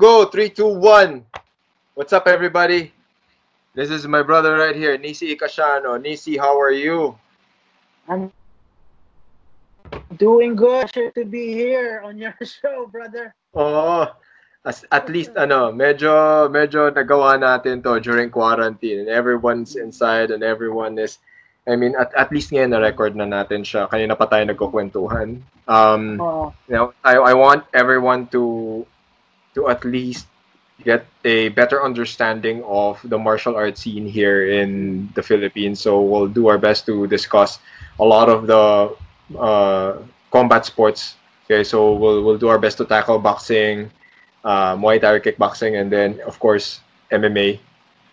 go. Three, two, one. What's up, everybody? This is my brother right here, Nisi Ikashano. Nisi, how are you? I'm doing good. Pleasure to be here on your show, brother. Oh, as, at least ano, medyo medyo nagawa natin to during quarantine and everyone's inside and everyone is I mean, at, at least ngayon na-record na natin siya. Kanina pa tayo nagkukwentuhan. Um, Oh, you know, I, I want everyone to to at least get a better understanding of the martial arts scene here in the Philippines. So we'll do our best to discuss a lot of the uh, combat sports. Okay, so we'll we'll do our best to tackle boxing, uh, Muay Thai kickboxing, and then of course MMA.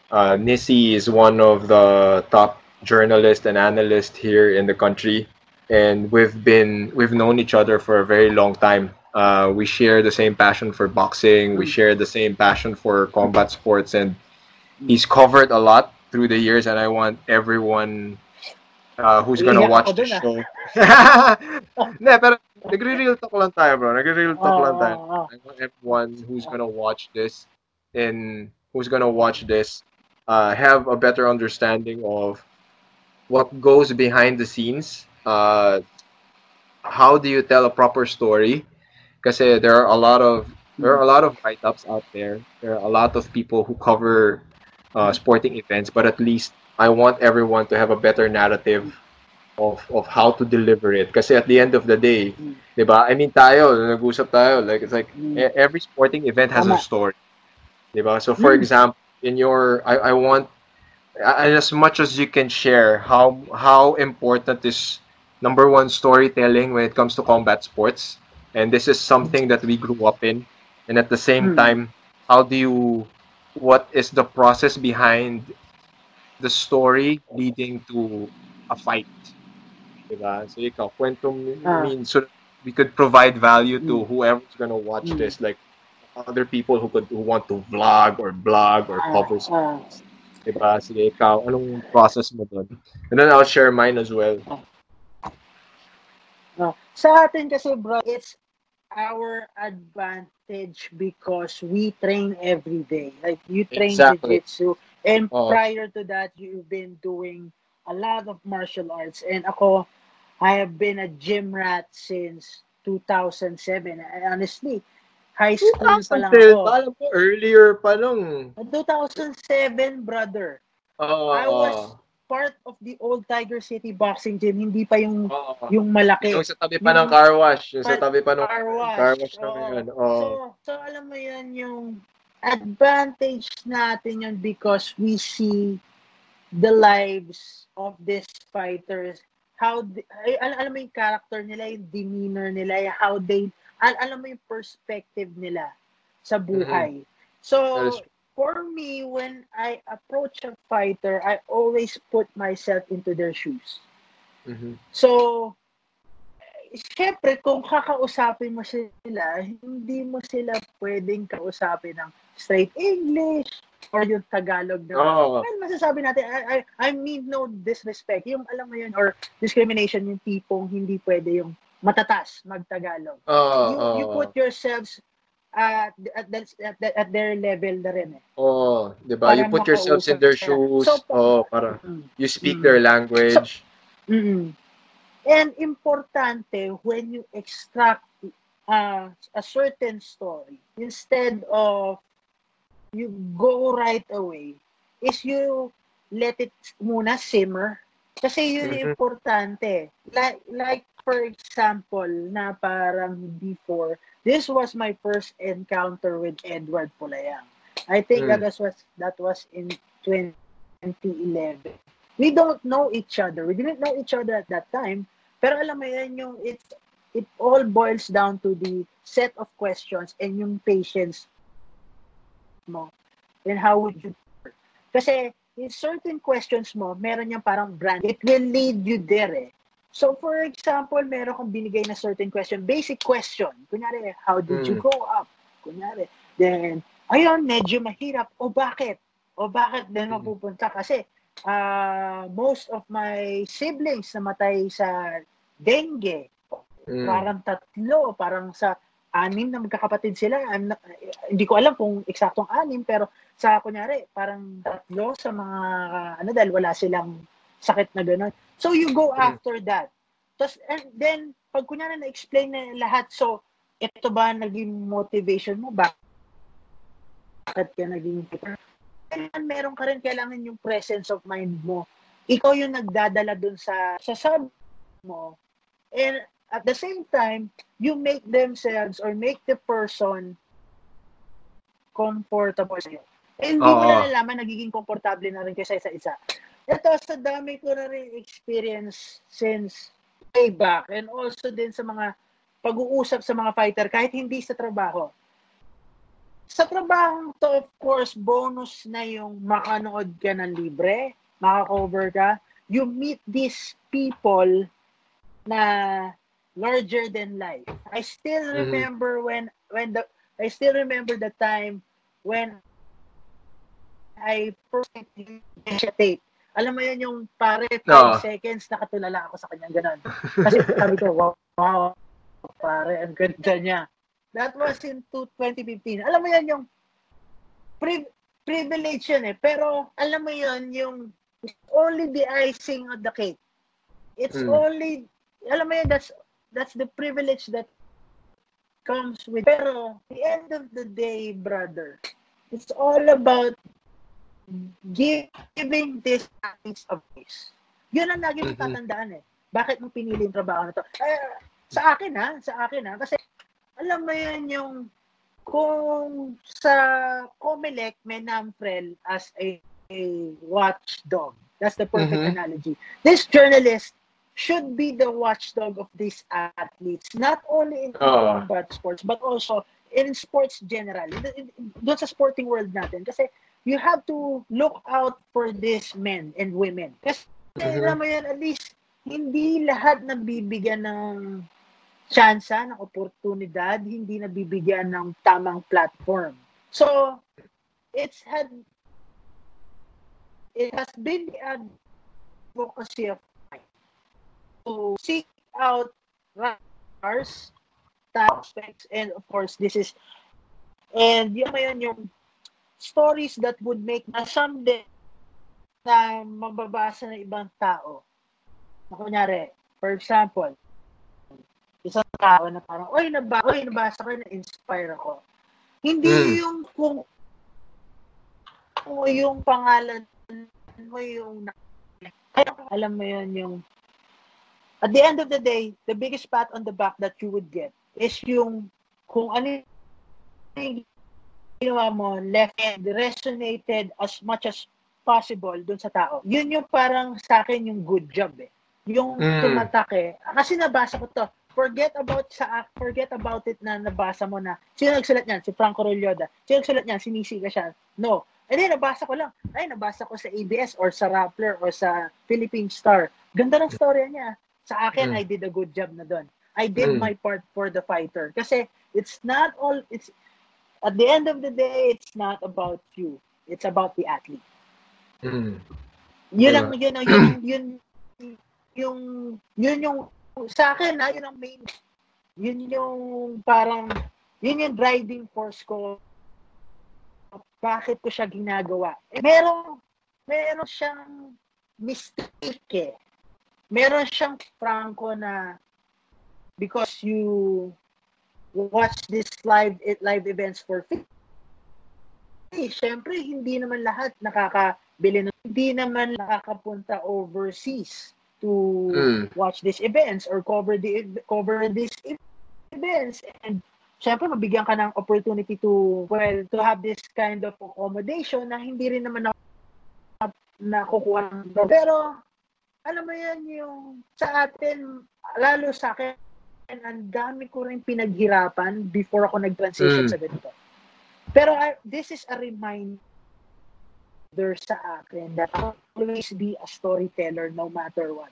Uh, Nisi is one of the top journalists and analysts here in the country and we've been we've known each other for a very long time. Uh, we share the same passion for boxing. We share the same passion for combat sports, and he's covered a lot through the years. And I want everyone uh, who's gonna watch the ah. show. ne, pero nagre-real talk lang tayo, bro. Nagre-real talk oh, lang tayo. oh, oh. I want everyone who's gonna watch this and who's gonna watch this uh, have a better understanding of what goes behind the scenes. Uh, how do you tell a proper story? Because there are a lot of there are a lot of write-ups out there. There are a lot of people who cover uh, sporting events, but at least I want everyone to have a better narrative of of how to deliver it. Kasi at the end of the day, Mm. 'di ba? I mean, tayo, nag-usap tayo, like it's like Mm. every sporting event has a story. 'Di ba? So for Mm. example, in your I I want as much as you can share how how important is number one storytelling when it comes to combat sports and this is something that we grew up in and at the same Mm. time how do you what is the process behind the story leading to a fight diba? so ikaw kwento I Ah. mean so we could provide value to Mm. whoever's gonna watch Mm. this like other people who could who want to vlog or blog or Ah, cover ah. Diba? Sige, ikaw, anong process mo doon? And then I'll share mine as well. No. Sa atin kasi bro, it's our advantage because we train every day. Like you train Exactly. jiu-jitsu and Oo. prior to that you've been doing a lot of martial arts and ako I have been a gym rat since 2007. And honestly, high school pa lang 2010, ako. alam ko, earlier pa lang. 2007, brother. Oo. I was part of the old Tiger City boxing gym, hindi pa yung Oo. yung malaki. Yung sa tabi pa Yung- ng car wash. Yung sa tabi pa ng car wash. car wash na Oo. ngayon. Oo. So, so alam mo yan yung advantage natin yun because we see the lives of these fighters how the, ay, al- alam mo yung character nila yung demeanor nila yung how they al- alam mo yung perspective nila sa buhay so Mm-hmm. That is true. For me when I approach a fighter I always put myself into their shoes Mhm. So, syempre, kung kakausapin mo sila, hindi mo sila pwedeng kausapin ng straight English or yung Tagalog na, Oo. well, masasabi natin, I, I, I mean no disrespect. Yung, alam mo yun, or discrimination, yung tipong hindi pwede yung matatas mag-Tagalog. Oo. you, you oo. put yourselves at, at, at, at, at their level na rin eh. Oo. Diba? You Para put yourselves in their shoes. So, Oo. Para Mm. you speak Mm. their language. mm And importante when you extract uh, a certain story instead of you go right away is you let it muna simmer kasi yun Mhm. yung importante like like for example na parang before this was my first encounter with Edward Pulayang I think Mm. that was that was in 2011 we don't know each other. We didn't know each other at that time. Pero alam mo yan, yung it, it all boils down to the set of questions and yung patience mo. And how would you Kasi in certain questions mo, meron yung parang brand. It will lead you there eh. So for example, meron kang binigay na certain question, basic question. Kunyari, how did you Mm. grow up? Kunyari. Then, ayun, medyo mahirap. O bakit? O bakit din Mm. mapupunta? Kasi uh, most of my siblings namatay sa dengue. Mm. Parang tatlo, parang sa anim na magkakapatid sila. I'm not, hindi ko alam kung eksaktong anim, pero sa kunyari, parang tatlo sa mga, ano, dahil wala silang sakit na gano'n. So, you go after that. Tapos, and then, pag kunyari na-explain na lahat, so, ito ba naging motivation mo? Bakit ka naging fighter? Kailangan meron ka rin, kailangan yung presence of mind mo. Ikaw yung nagdadala dun sa, sa sub mo. And at the same time, you make themselves or make the person comfortable sa'yo. Eh, hindi mo na nalaman, nagiging komportable na rin kayo sa isa-isa. Ito, sa dami ko na rin experience since way back and also din sa mga pag-uusap sa mga fighter kahit hindi sa trabaho. Sa trabaho to, of course, bonus na yung makanood ka ng libre, makakover ka. You meet these people na larger than life. I still Mhm. remember when when the I still remember the time when I first tape. Alam mo yun yung pare 5 Oo. seconds nakatulala ako sa kanya ganun. Kasi sabi ko, wow, wow, pare, ang ganda niya. That was in two- 2015. Alam mo yan yung pri- privilege yun eh. Pero alam mo yun yung only the icing on the cake. It's Mm. only, alam mo yun, that's, that's the privilege that comes with. Pero, the end of the day, brother, it's all about giving this piece of peace. Yun ang lagi mong Mhm. tatandaan eh. Bakit mo pinili yung trabaho na to? Eh, sa akin ha, sa akin ha, kasi alam mo yun yung kung sa Comelec may Namprel as a, a watchdog. That's the perfect Mhm. analogy. This journalist should be the watchdog of these athletes, not only in combat sports, but also in sports general. In, in, doon sa sporting world natin. Kasi you have to look out for these men and women. Kasi alam mo yan, at least hindi lahat nabibigyan ng tsansa, ng oportunidad, hindi nabibigyan ng tamang platform. So, it's had it has been the advocacy of mine to seek out writers, prospects, and of course, this is and yun mo yun yung stories that would make na someday na mababasa ng ibang tao. Na kunyari, for example, isang tao na parang, oy, naba, oy, nabasa ko, na-inspire ako. Hindi Mm. yung kung o yung pangalan mo yung alam mo yun yung at the end of the day, the biggest pat on the back that you would get is yung kung ano yung ginawa mo, left and resonated as much as possible dun sa tao. Yun yung parang sa akin yung good job eh. Yung Mm. tumatake. Kasi nabasa ko to. Forget about sa forget about it na nabasa mo na. Sino nagsulat niyan? Si Franco Rolyoda. Sino nagsulat niyan? Si Nisi Gashan. No. And then, nabasa ko lang. Ay, nabasa ko sa ABS or sa Rappler or sa Philippine Star. Ganda ng storya niya. Sa akin, Mm. I did a good job na doon. I did Mm. my part for the fighter. Kasi it's not all, it's, at the end of the day, it's not about you. It's about the athlete. Mm. Yun ang, yun ang, yun, yun, yung, yun yung, sa akin na, yun ang main, yun yung parang, yun yung driving force ko. Bakit ko siya ginagawa? Eh, meron, meron siyang mistake eh. Meron siyang prangko na because you watch this live live events for free. Eh, syempre, hindi naman lahat nakakabili hindi naman nakakapunta overseas to Mm. watch these events or cover the cover these events and syempre mabigyan ka ng opportunity to well to have this kind of accommodation na hindi rin naman na nakukuha ng pero alam mo yan yung sa atin lalo sa akin ang dami ko rin pinaghirapan before ako nag-transition Mm. sa ganito pero I- this is a reminder sa akin that I'll always be a storyteller no matter what.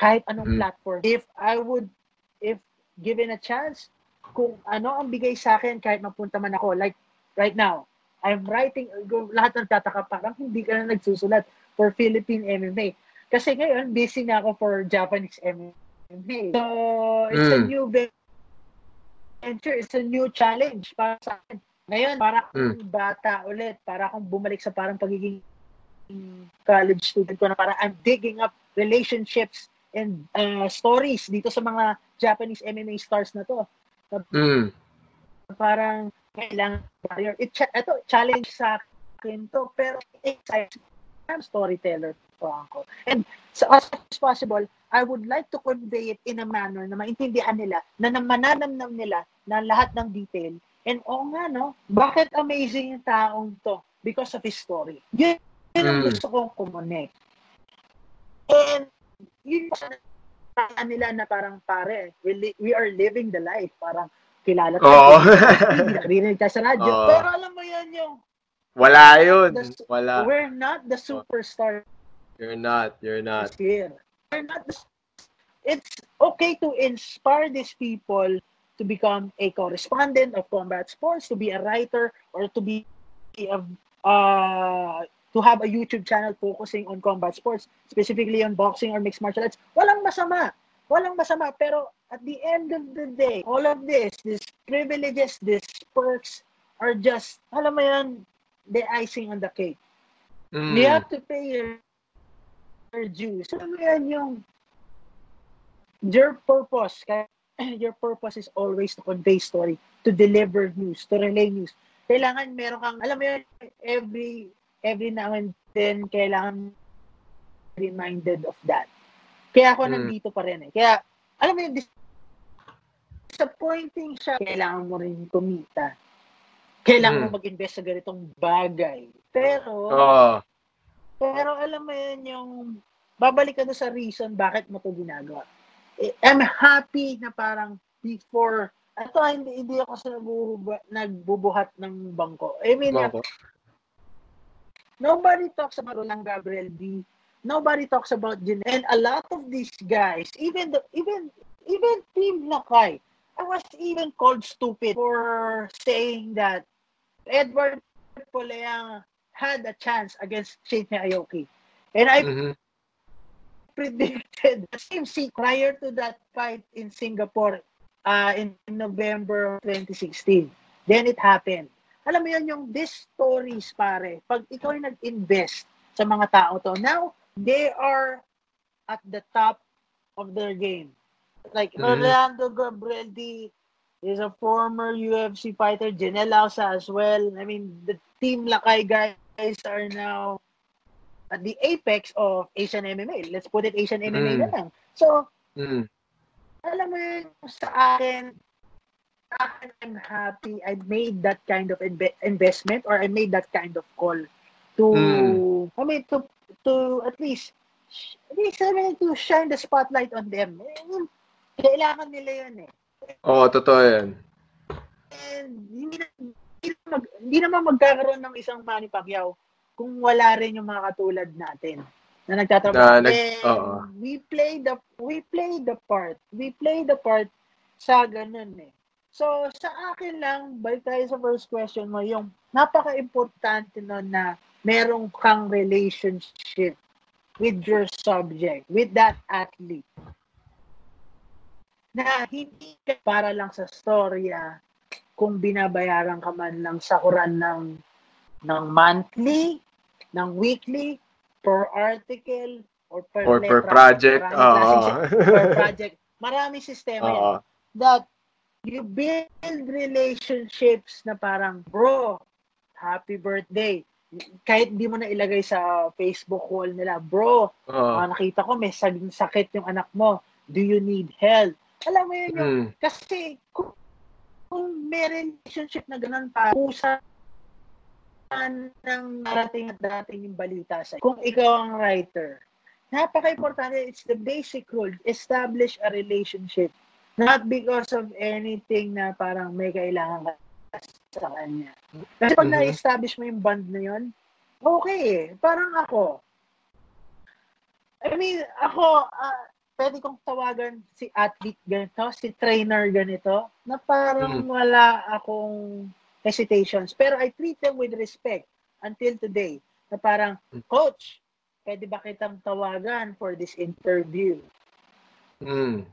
Kahit anong Mm. platform. If I would, if given a chance, kung ano ang bigay sa akin kahit mapunta man ako, like right now, I'm writing, lahat ng tataka parang hindi ka na nagsusulat for Philippine MMA. Kasi ngayon, busy na ako for Japanese MMA. So, it's a Mm. new adventure. It's a new challenge para sa akin. Ngayon, para akong Mm. bata ulit. Para akong bumalik sa parang pagiging college student ko na parang I'm digging up relationships and uh, stories dito sa mga Japanese MMA stars na to. Mm. Parang kailangan barrier. It, ito, challenge sa akin to. Pero excited. I'm storyteller po ako. And so, as much as possible, I would like to convey it in a manner na maintindihan nila, na mananamnam nila na lahat ng detail. And oo nga, no? Bakit amazing yung taong to? Because of his story. Yun, yun ang Mm. gusto kong kumonek. And yun yung nila na parang pare, we, li- we are living the life. Parang kilala Oo. Hindi nakarinig tayo sa radyo. Oo. Pero alam mo yan yung, Wala yun. The- Wala. we're not the superstar You're not. You're not. here. We're not the, it's okay to inspire these people to become a correspondent of combat sports, to be a writer, or to be a, uh, to have a YouTube channel focusing on combat sports, specifically on boxing or mixed martial arts. Walang masama. Walang masama. Pero at the end of the day, all of this, these privileges, these perks, are just, alam mo yan, the icing on the cake. Mm. You have to pay your, your dues. Alam mo yan yung your purpose. Kaya your purpose is always to convey story, to deliver news, to relay news. Kailangan meron kang, alam mo yun, every, every now and then, kailangan reminded of that. Kaya ako Mm. nandito pa rin eh. Kaya, alam mo yun, dis- disappointing siya. Kailangan mo rin kumita. Kailangan Mm. mo mag-invest sa ganitong bagay. Pero, Oo. pero alam mo yun yung babalik ka sa reason bakit mo to ginagawa. Eh, I'm happy na parang before ito hindi, hindi ako sa nagbubuhat, nagbubuhat ng bangko. I mean, Bangko. nobody talks about Roland Gabriel B. Nobody talks about Jin. And a lot of these guys, even the even even Team Lakay, I was even called stupid for saying that Edward Poleang had a chance against Shane Aoki. And I Mhm. predicted the same seat prior to that fight in Singapore uh, in November of 2016. Then it happened. Alam mo yun, yung these stories, pare, pag ikaw ay nag-invest sa mga tao to, now, they are at the top of their game. Like, Mhm. Rolando Gabriel D is a former UFC fighter, Janelle Lausa as well. I mean, the Team Lakay guys are now at the apex of Asian MMA. Let's put it Asian MMA Mm. na lang. So, Mm. alam mo yun, sa akin, sa akin, I'm happy I made that kind of inve- investment or I made that kind of call to, Mm. I mean, to, to at least, at least, I mean, to shine the spotlight on them. I mean, kailangan nila yun eh. Oo, totoo yan. And hindi, na, hindi, na mag, hindi naman magkakaroon ng isang Manny Pacquiao kung wala rin yung mga katulad natin na nagtatrabaho. Na nag- And we play the we play the part. We play the part sa ganun eh. So, sa akin lang, balik tayo sa first question mo, yung napaka-importante nun na merong kang relationship with your subject, with that athlete. Na hindi para lang sa storya kung binabayaran ka man ng sakuran ng ng monthly, ng weekly, per article, or per Or per letra. project. Maraming Oo. klaseng si- per project. Maraming sistema yan Oo. that you build relationships na parang, bro, happy birthday. Kahit di mo na ilagay sa Facebook wall nila, bro, Oo. ah, nakita ko may saging sakit yung anak mo. Do you need help? Alam mo yun yung, Mm. kasi kung, kung may relationship na ganun pa, pusa ng narating at dating yung balita sa Kung ikaw ang writer, napaka-importante, it's the basic rule, establish a relationship. Not because of anything na parang may kailangan ka sa kanya. Kasi pag Mhm. na-establish mo yung bond na yun, okay eh. Parang ako. I mean, ako, ah, pwede kong tawagan si athlete ganito, si trainer ganito, na parang wala akong hesitations. Pero I treat them with respect until today. Na parang, Coach, pwede ba kitang tawagan for this interview? Mm.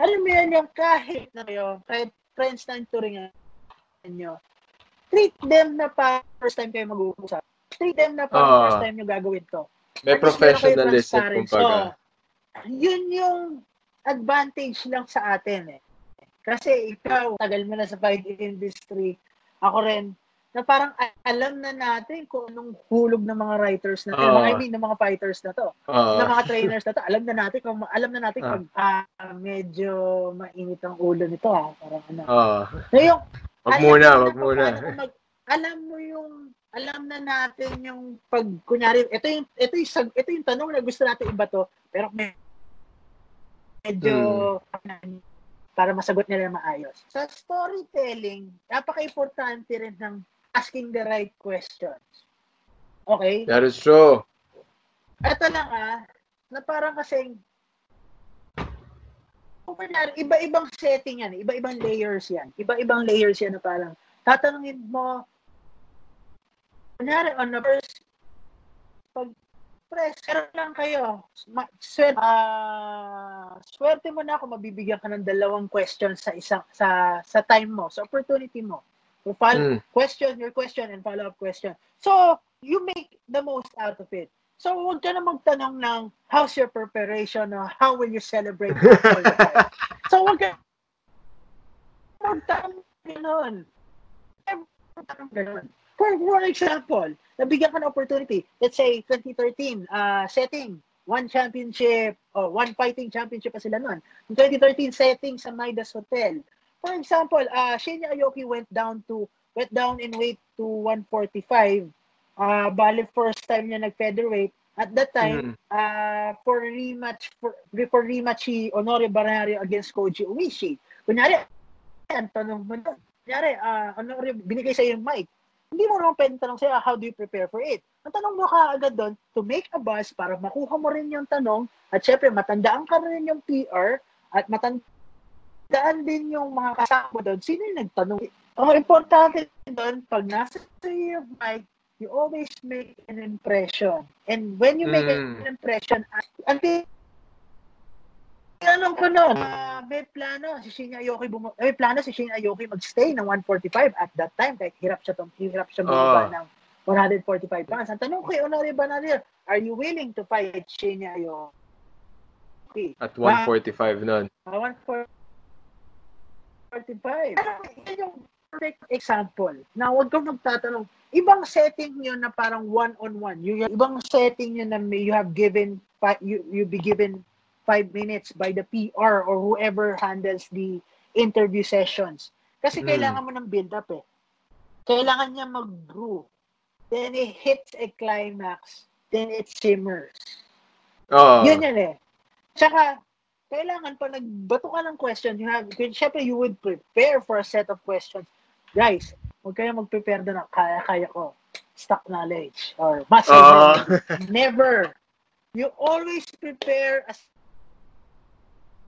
Alam mo yan yung kahit na yun, kahit friends na turingan nyo, treat them na pa first time kayo mag-uusap. Treat them na pa Ah. first time nyo gagawin to. May professionalism, kumbaga. So, yun yung advantage lang sa atin eh. Kasi ikaw, tagal mo na sa fight industry, ako rin, na parang alam na natin kung anong hulog ng mga writers na to. Ah. I mean, ng mga fighters na to. Oo. ng mga trainers na to. Alam na natin kung alam na natin Ah. pag ah, medyo mainit ang ulo nito ah. Parang ano. Oo. So, yung, Wag muna, wag muna. mag- alam mo yung alam na natin yung pag kunyari ito yung ito yung ito yung tanong na gusto natin iba to pero med- medyo Hmm. para masagot nila maayos. Sa storytelling, napaka-importante rin ng asking the right questions. Okay? That is true. Ito lang ah, na parang kasing kung kunyari, iba-ibang setting yan, iba-ibang layers yan. Iba-ibang layers yan na parang tatanungin mo, kunyari, on the first, pag press, pero lang kayo, swerte, ah, swerte mo na kung mabibigyan ka ng dalawang questions sa isang, sa, sa time mo, sa opportunity mo. So, follow, Mm. question, your question, and follow-up question. So, you make the most out of it. So, huwag ka na magtanong ng how's your preparation or how will you celebrate. So, huwag ka magtanong gano'n. Magtanong gano'n. For, for example, nabigyan ka ng opportunity. Let's say, 2013, uh, setting, one championship, or one fighting championship pa sila nun. In 2013 setting sa Midas Hotel. For example, uh, Shinya Aoki went down to went down in weight to 145. Uh, bali first time niya nag-featherweight. At that time, Mm. uh, for rematch for, for rematch si Honore Banario against Koji Umishi. Kunyari, ang tanong mo doon. Kunyari, uh, Honore, binigay sa'yo yung mic. Hindi mo naman pwedeng tanong sa'yo, how do you prepare for it? Ang tanong mo ka agad doon, to make a buzz para makuha mo rin yung tanong at syempre, matandaan ka rin yung PR at matandaan din yung mga kasama mo doon. Sino yung nagtanong? Ang importante doon, pag nasa sa'yo yung mic, you always make an impression. And when you make Mm. an impression, ang Tinanong ko noon, ah, may plano si Shinya Aoki bum- may plano si Shinya Aoki magstay ng 145 at that time kahit hirap siya tong hirap siya bumaba Ah. ng 145 pounds. Ang tanong ko kay Honore Banadir, are you willing to fight Shinya Aoki? At 145 nun. Ah, 145. Pero yan yung perfect example na huwag kang magtatanong. Ibang setting yun na parang one-on-one. Yung ibang setting yun na may, you have given, you, you be given five minutes by the PR or whoever handles the interview sessions. Kasi Mm. kailangan mo ng build-up eh. Kailangan niya mag-brew. Then it hits a climax. Then it simmers. Oo. Yun yan eh. Tsaka, kailangan pa nagbato ka ng question, you have, syempre you would prepare for a set of questions. Guys, huwag kayo mag-prepare doon ng kaya-kaya ko. Stock knowledge or Oo. memory. Never. You always prepare a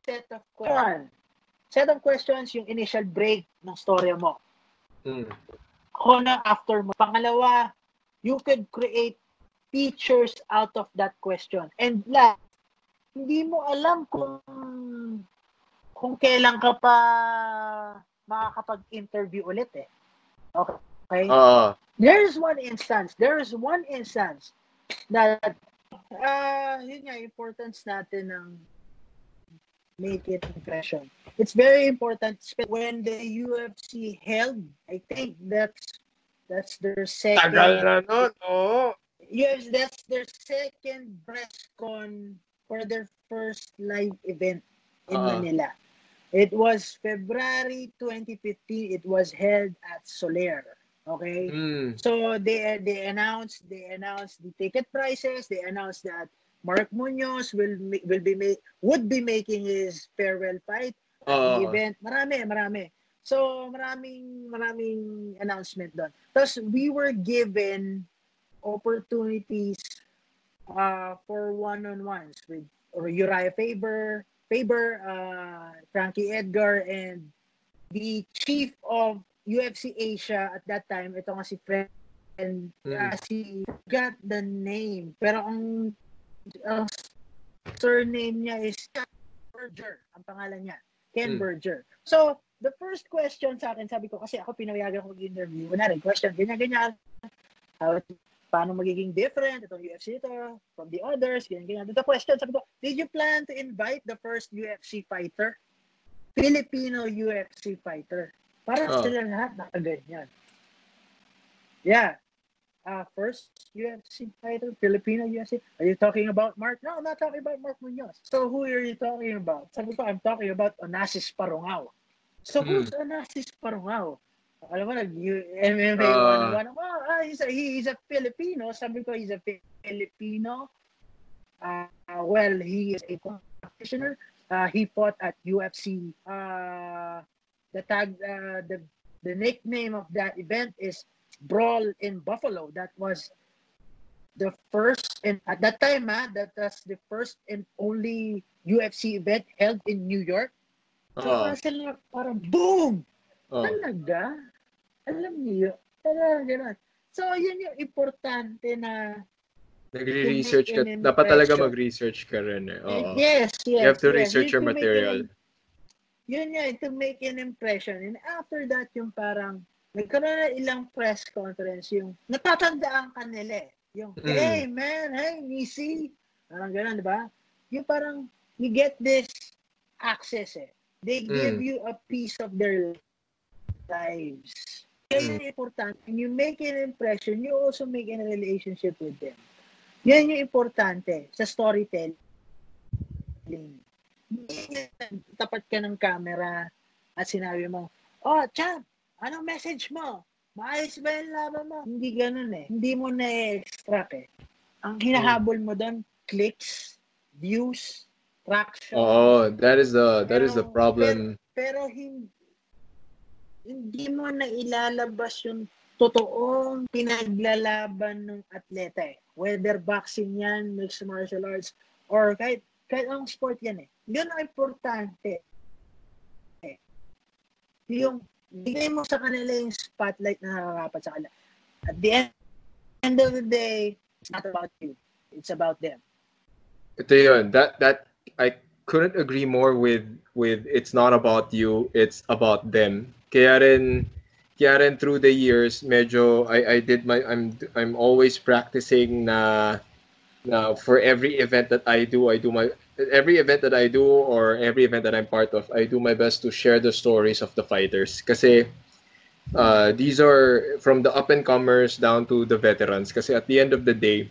set of questions. Set of questions, yung initial break ng storya mo. Mm. Ako na after mo. Pangalawa, you could create features out of that question. And last, hindi mo alam kung kung kailan ka pa makakapag-interview ulit eh. Okay? Oo. There's one instance, there's one instance that uh, yun nga, importance natin ng make it impression. It's very important when the UFC held, I think that's that's their second Tagal na nun, oo. Yes, that's their second press con for their first live event in Ah. Manila. It was February 2015. It was held at Soler. Okay. Mm. So they they announced they announced the ticket prices. They announced that Mark Munoz will will be make would be making his farewell fight Oo. event. Marami, marami. So maraming maraming announcement doon. Tapos we were given opportunities uh, for one-on-ones with or Uriah Faber, Faber, uh, Frankie Edgar, and the chief of UFC Asia at that time, ito nga si Fred, and uh, si got the name. Pero ang, ang surname niya is Ken Berger, ang pangalan niya. Ken Mm. Berger. So, the first question sa akin, sabi ko, kasi ako pinayagan ko mag-interview. Wala rin, question, ganyan, ganyan. How, paano magiging different itong UFC ito from the others, ganyan, ganyan. The question, sabi ko, did you plan to invite the first UFC fighter? Filipino UFC fighter. Para Oh. sila lahat nakaganyan. Yeah. Uh, first UFC fighter, Filipino UFC. Are you talking about Mark? No, I'm not talking about Mark Munoz. So who are you talking about? Sabi ko, I'm talking about Onassis Parungao. So Hmm. who's Onassis Parungao? Alam mo, nag-MMA Ah. 101. Oh, ah, he's, a, he- he's a Filipino. Sabi ko, he's a Filipino. Uh, well, he is a practitioner. Uh, he fought at UFC. Uh, the tag, uh, the the nickname of that event is Brawl in Buffalo. That was the first, and at that time, ah, that was the first and only UFC event held in New York. So, parang sila parang boom! Oo. Talaga? Alam niyo, talaga. So, yun yung importante na Nagre-research ka. Dapat talaga mag-research ka rin eh. Oo. Yes, yes. You have to yes. research Yun your material. an- yun nga, to make an impression. And after that, yung parang, nagkaroon na ilang press conference, yung natatandaan ka nila eh. Yung, Mm. hey man, hey Nisi. Parang gano'n, di ba? Yung parang, you get this access eh. They give Mm. you a piece of their lives. Kaya Mm. importante. When you make an impression, you also make a relationship with them. Yan yung importante sa storytelling. Hindi tapat ka ng camera at sinabi mo, Oh, champ, anong message mo? Maayos ba yung laban mo? Hindi ganun eh. Hindi mo na-extract eh. Ang hinahabol mo doon, clicks, views, traction. Oo, that is the that is the Pero- problem. Pero hindi, hindi mo na ilalabas yung totoong pinaglalaban ng atleta eh. Whether boxing yan, mixed martial arts, or kahit, kahit anong sport yan eh. Yun ang importante. Eh. Yung bigay mo sa kanila yung spotlight na nakakapat sa kanila. At the end, end of the day, it's not about you. It's about them. Ito yun. That that I couldn't agree more with with it's not about you, it's about them. Kaya rin kaya rin through the years medyo I I did my I'm I'm always practicing na na for every event that I do, I do my every event that I do or every event that I'm part of, I do my best to share the stories of the fighters kasi uh, these are from the up and comers down to the veterans kasi at the end of the day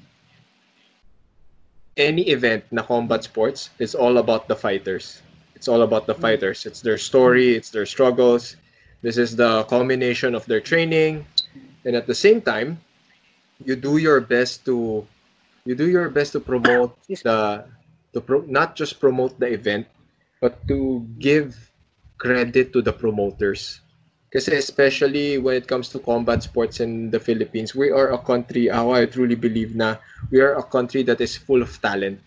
any event na combat sports is all about the fighters. It's all about the fighters. It's their story, it's their struggles. This is the culmination of their training. And at the same time, you do your best to you do your best to promote the to pro, not just promote the event but to give credit to the promoters. Kasi especially when it comes to combat sports in the Philippines, we are a country, ako I truly believe na we are a country that is full of talent.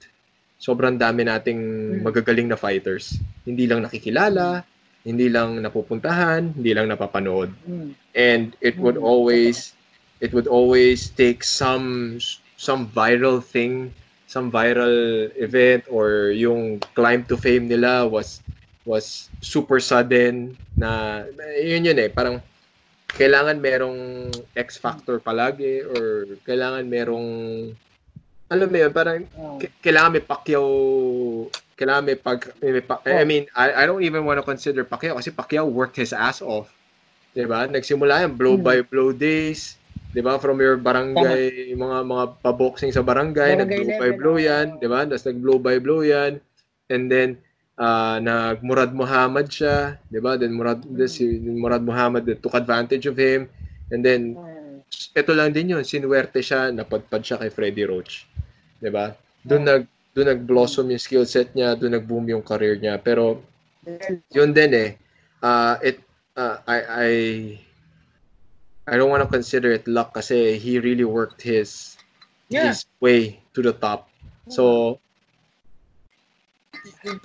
Sobrang dami nating magagaling na fighters. Hindi lang nakikilala, hindi lang napupuntahan, hindi lang napapanood. Mm. And it would always it would always take some some viral thing, some viral event or yung climb to fame nila was was super sudden na yun yun eh parang kailangan merong X factor palagi or kailangan merong alam mo yun parang Oh. kailangan may Pacquiao kailangan may pag may pa- I mean I, I don't even want to consider Pacquiao kasi Pacquiao worked his ass off 'di ba nagsimula yan blow Hmm. by blow days 'di ba from your barangay mga mga pa-boxing sa barangay, Barangay nag blow by blow yan 'di ba tapos nag blow by blow yan and then uh, nag Murad Muhammad siya 'di ba then Murad this, si Murad Muhammad that took advantage of him and then Mm. ito lang din yun, sinuwerte siya, napadpad siya kay Freddie Roach. 'Di ba? Doon nag doon nag-blossom yung skill set niya, doon nag-boom yung career niya. Pero yun din eh. Uh, it uh, I I I don't want to consider it luck kasi he really worked his Yeah. his way to the top. So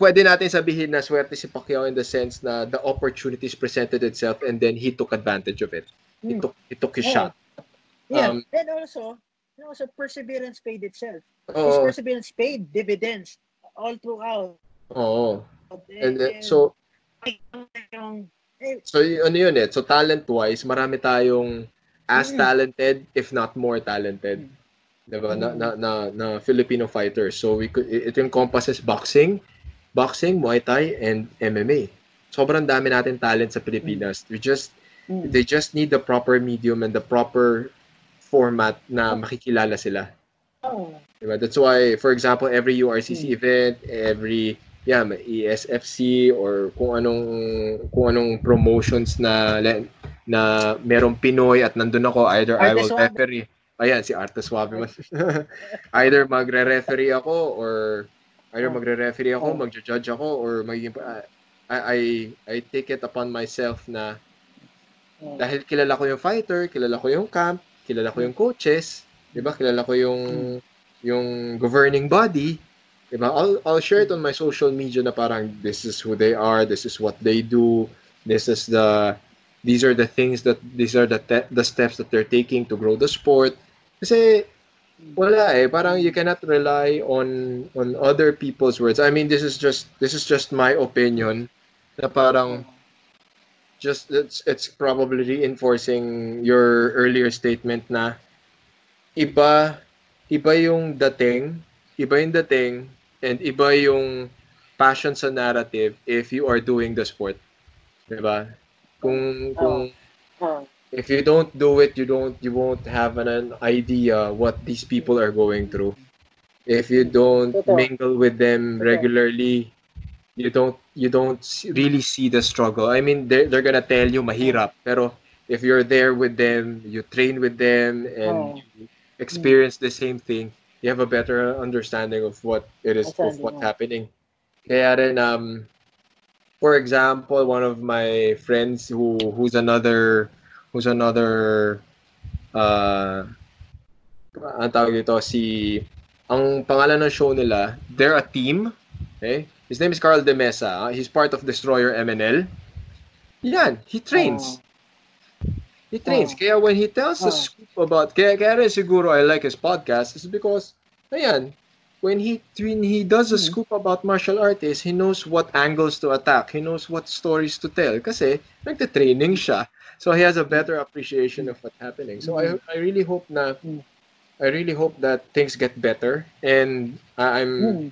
pwede natin sabihin na swerte si Pacquiao in the sense na the opportunities presented itself and then he took advantage of it. He Mm. took he took his Oo. shot. Yeah, Um, and also, and also perseverance paid itself. His Oo. perseverance paid dividends all throughout. Oo. And, And then, so yung So, ano yun eh. So, talent-wise, marami tayong as Mm. talented, if not more talented. Diba? Na, na, na, na Filipino fighters. So, we could, it encompasses boxing, boxing, Muay Thai, and MMA. Sobrang dami natin talent sa Pilipinas. We just, Mm. they just need the proper medium and the proper format na makikilala sila. Oh. Diba? That's why, for example, every URCC Hmm. event, every yeah, may ESFC or kung anong kung anong promotions na na merong Pinoy at nandun ako, either I Arte will Suave. referee. Ayan, si Arte Suave man. either magre-referee ako or either Oh. magre-referee ako, Oh. magja-judge ako or magiging I I I take it upon myself na Oh. dahil kilala ko yung fighter, kilala ko yung camp, kilala ko yung coaches, 'di ba? Kilala ko yung yung governing body, 'di ba? I'll I'll share it on my social media na parang this is who they are, this is what they do, this is the these are the things that these are the te- the steps that they're taking to grow the sport. Kasi wala eh, parang you cannot rely on on other people's words. I mean, this is just this is just my opinion na parang just it's it's probably reinforcing your earlier statement na iba iba yung dating, iba yung dating and iba yung passion sa narrative if you are doing the sport. 'Di ba? Kung kung Oh. if you don't do it, you don't you won't have an, an idea what these people are going through. If you don't Totoo. mingle with them Totoo. regularly, you don't you don't really see the struggle. I mean, they're they're gonna tell you mahirap, pero if you're there with them, you train with them, and Oh. you experience the same thing, you have a better understanding of what it is of what's oh. happening. Kaya rin, um, for example, one of my friends who who's another who's another uh ang tawag dito si ang pangalan ng show nila they're a team. Okay? His name is Carl De Mesa. He's part of Destroyer MNL yan he trains he trains Oh. kaya when he tells the Oh. scoop about kaya, kaya rin siguro I like his podcast is because ayan when he when he does a Hmm. scoop about martial artists, he knows what angles to attack. He knows what stories to tell kasi nagte-training siya. So he has a better appreciation of what's happening. So I I really hope na Hmm. I really hope that things get better and I- I'm Hmm.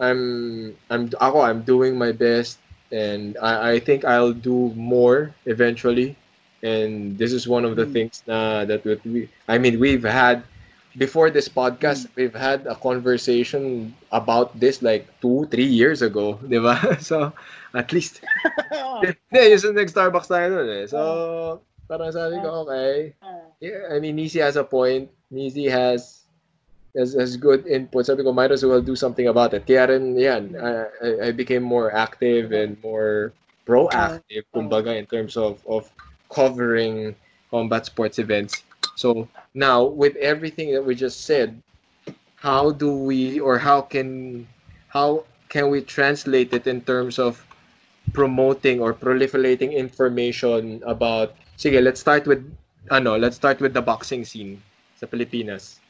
I'm I'm ako I'm doing my best and I I think I'll do more eventually. And this is one of the Mm. things na that we I mean we've had before this podcast we've had a conversation about this like two three years ago, di ba? So at least hindi, yung sa nag-Starbucks tayo nun eh. So parang sabi ko okay. Yeah, I mean Nisi has a point. Nisi has has, has good input. Sabi ko, might as well do something about it. Kaya rin, yan, I, I- I became more active and more proactive, kumbaga, in terms of, of covering combat sports events. So, now, with everything that we just said, how do we, or how can, how can we translate it in terms of promoting or proliferating information about, sige, let's start with, ano, let's start with the boxing scene sa Pilipinas.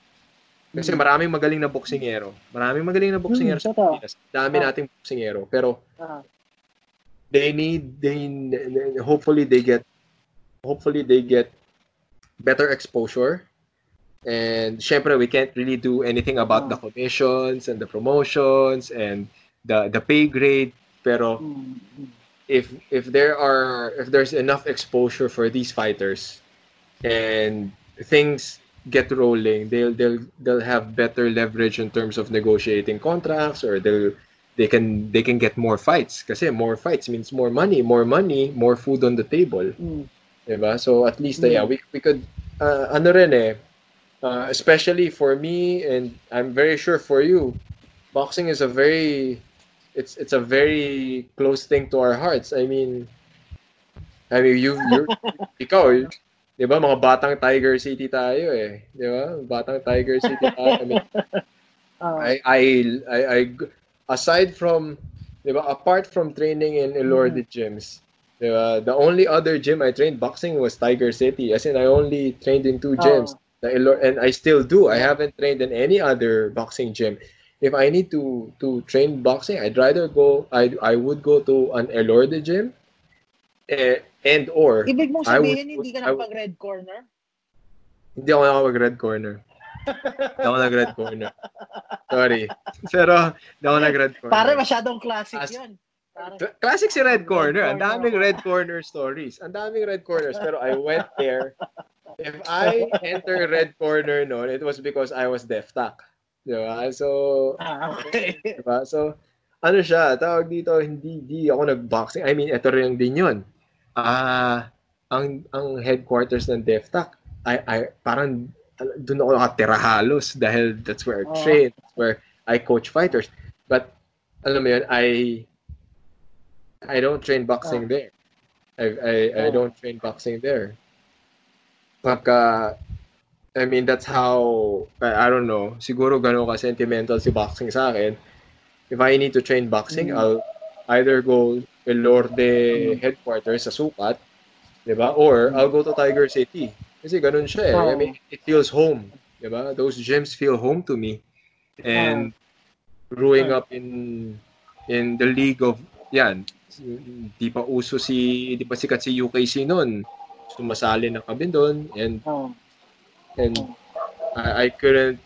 Kasi Mm. maraming magaling na boksingero. Maraming magaling na boksingero Mm, sa. Pilipinas. Dami Ah. nating boksingero. Pero Ah. they need they hopefully they get hopefully they get better exposure. And syempre we can't really do anything about the Ah. commissions and the promotions and the the pay grade. Pero Mm. if if there are if there's enough exposure for these fighters and things get rolling they'll they'll they'll have better leverage in terms of negotiating contracts or they'll they can they can get more fights Because more fights means more money more money more food on the table Mm. Diba so at least Mm. yeah we we could uh, ano rin eh uh, especially for me and I'm very sure for you boxing is a very it's it's a very close thing to our hearts I mean I mean you you ikaw 'di ba mga batang Tiger City tayo eh 'di ba batang Tiger City tayo I mean Ah. I, I, I, I, aside from, di ba, apart from training in Elorde gyms, di the only other gym I trained boxing was Tiger City. As in, I only trained in two gyms. The Elor- and I still do. I haven't trained in any other boxing gym. If I need to to train boxing, I'd rather go. I I would go to an Elorde gym, eh, and or Ibig mong I would- sabihin, hindi ka I would- nakapag-red corner? hindi ako nakapag-red corner. Hindi ako nag-red corner. Sorry. Pero, hindi ako nag-red corner. Pare, masyadong classic As- yun. Classic si Red Corner. Ang daming. Red Corner stories. Ang daming Red Corners. Pero I went there. If I enter Red Corner noon, it was because I was DefTac. Diba? So, ah, okay. diba? So, ano siya, tawag dito, hindi, hindi ako nag-boxing. I mean, ito rin din yun. Ah, ang ang headquarters ng DefTac, I, I, parang doon ako nakatira halos dahil that's where I Oh. train, that's where I coach fighters. But, alam mo yun, I I don't train boxing there. I, I, I Oh. don't train boxing there. Pagka, I mean, that's how, I, I don't know, siguro ganun ka sentimental si boxing sa akin. If I need to train boxing, Mm. I'll either go Elorde headquarters sa Sukat, di ba? Or I'll go to Tiger City. Kasi ganun siya eh. I Oh. mean, it feels home. Di ba? Those gyms feel home to me. And growing up in in the league of yan, di pa uso si di pa sikat si UKC noon. Sumasali na kami doon and Oh. and I, I couldn't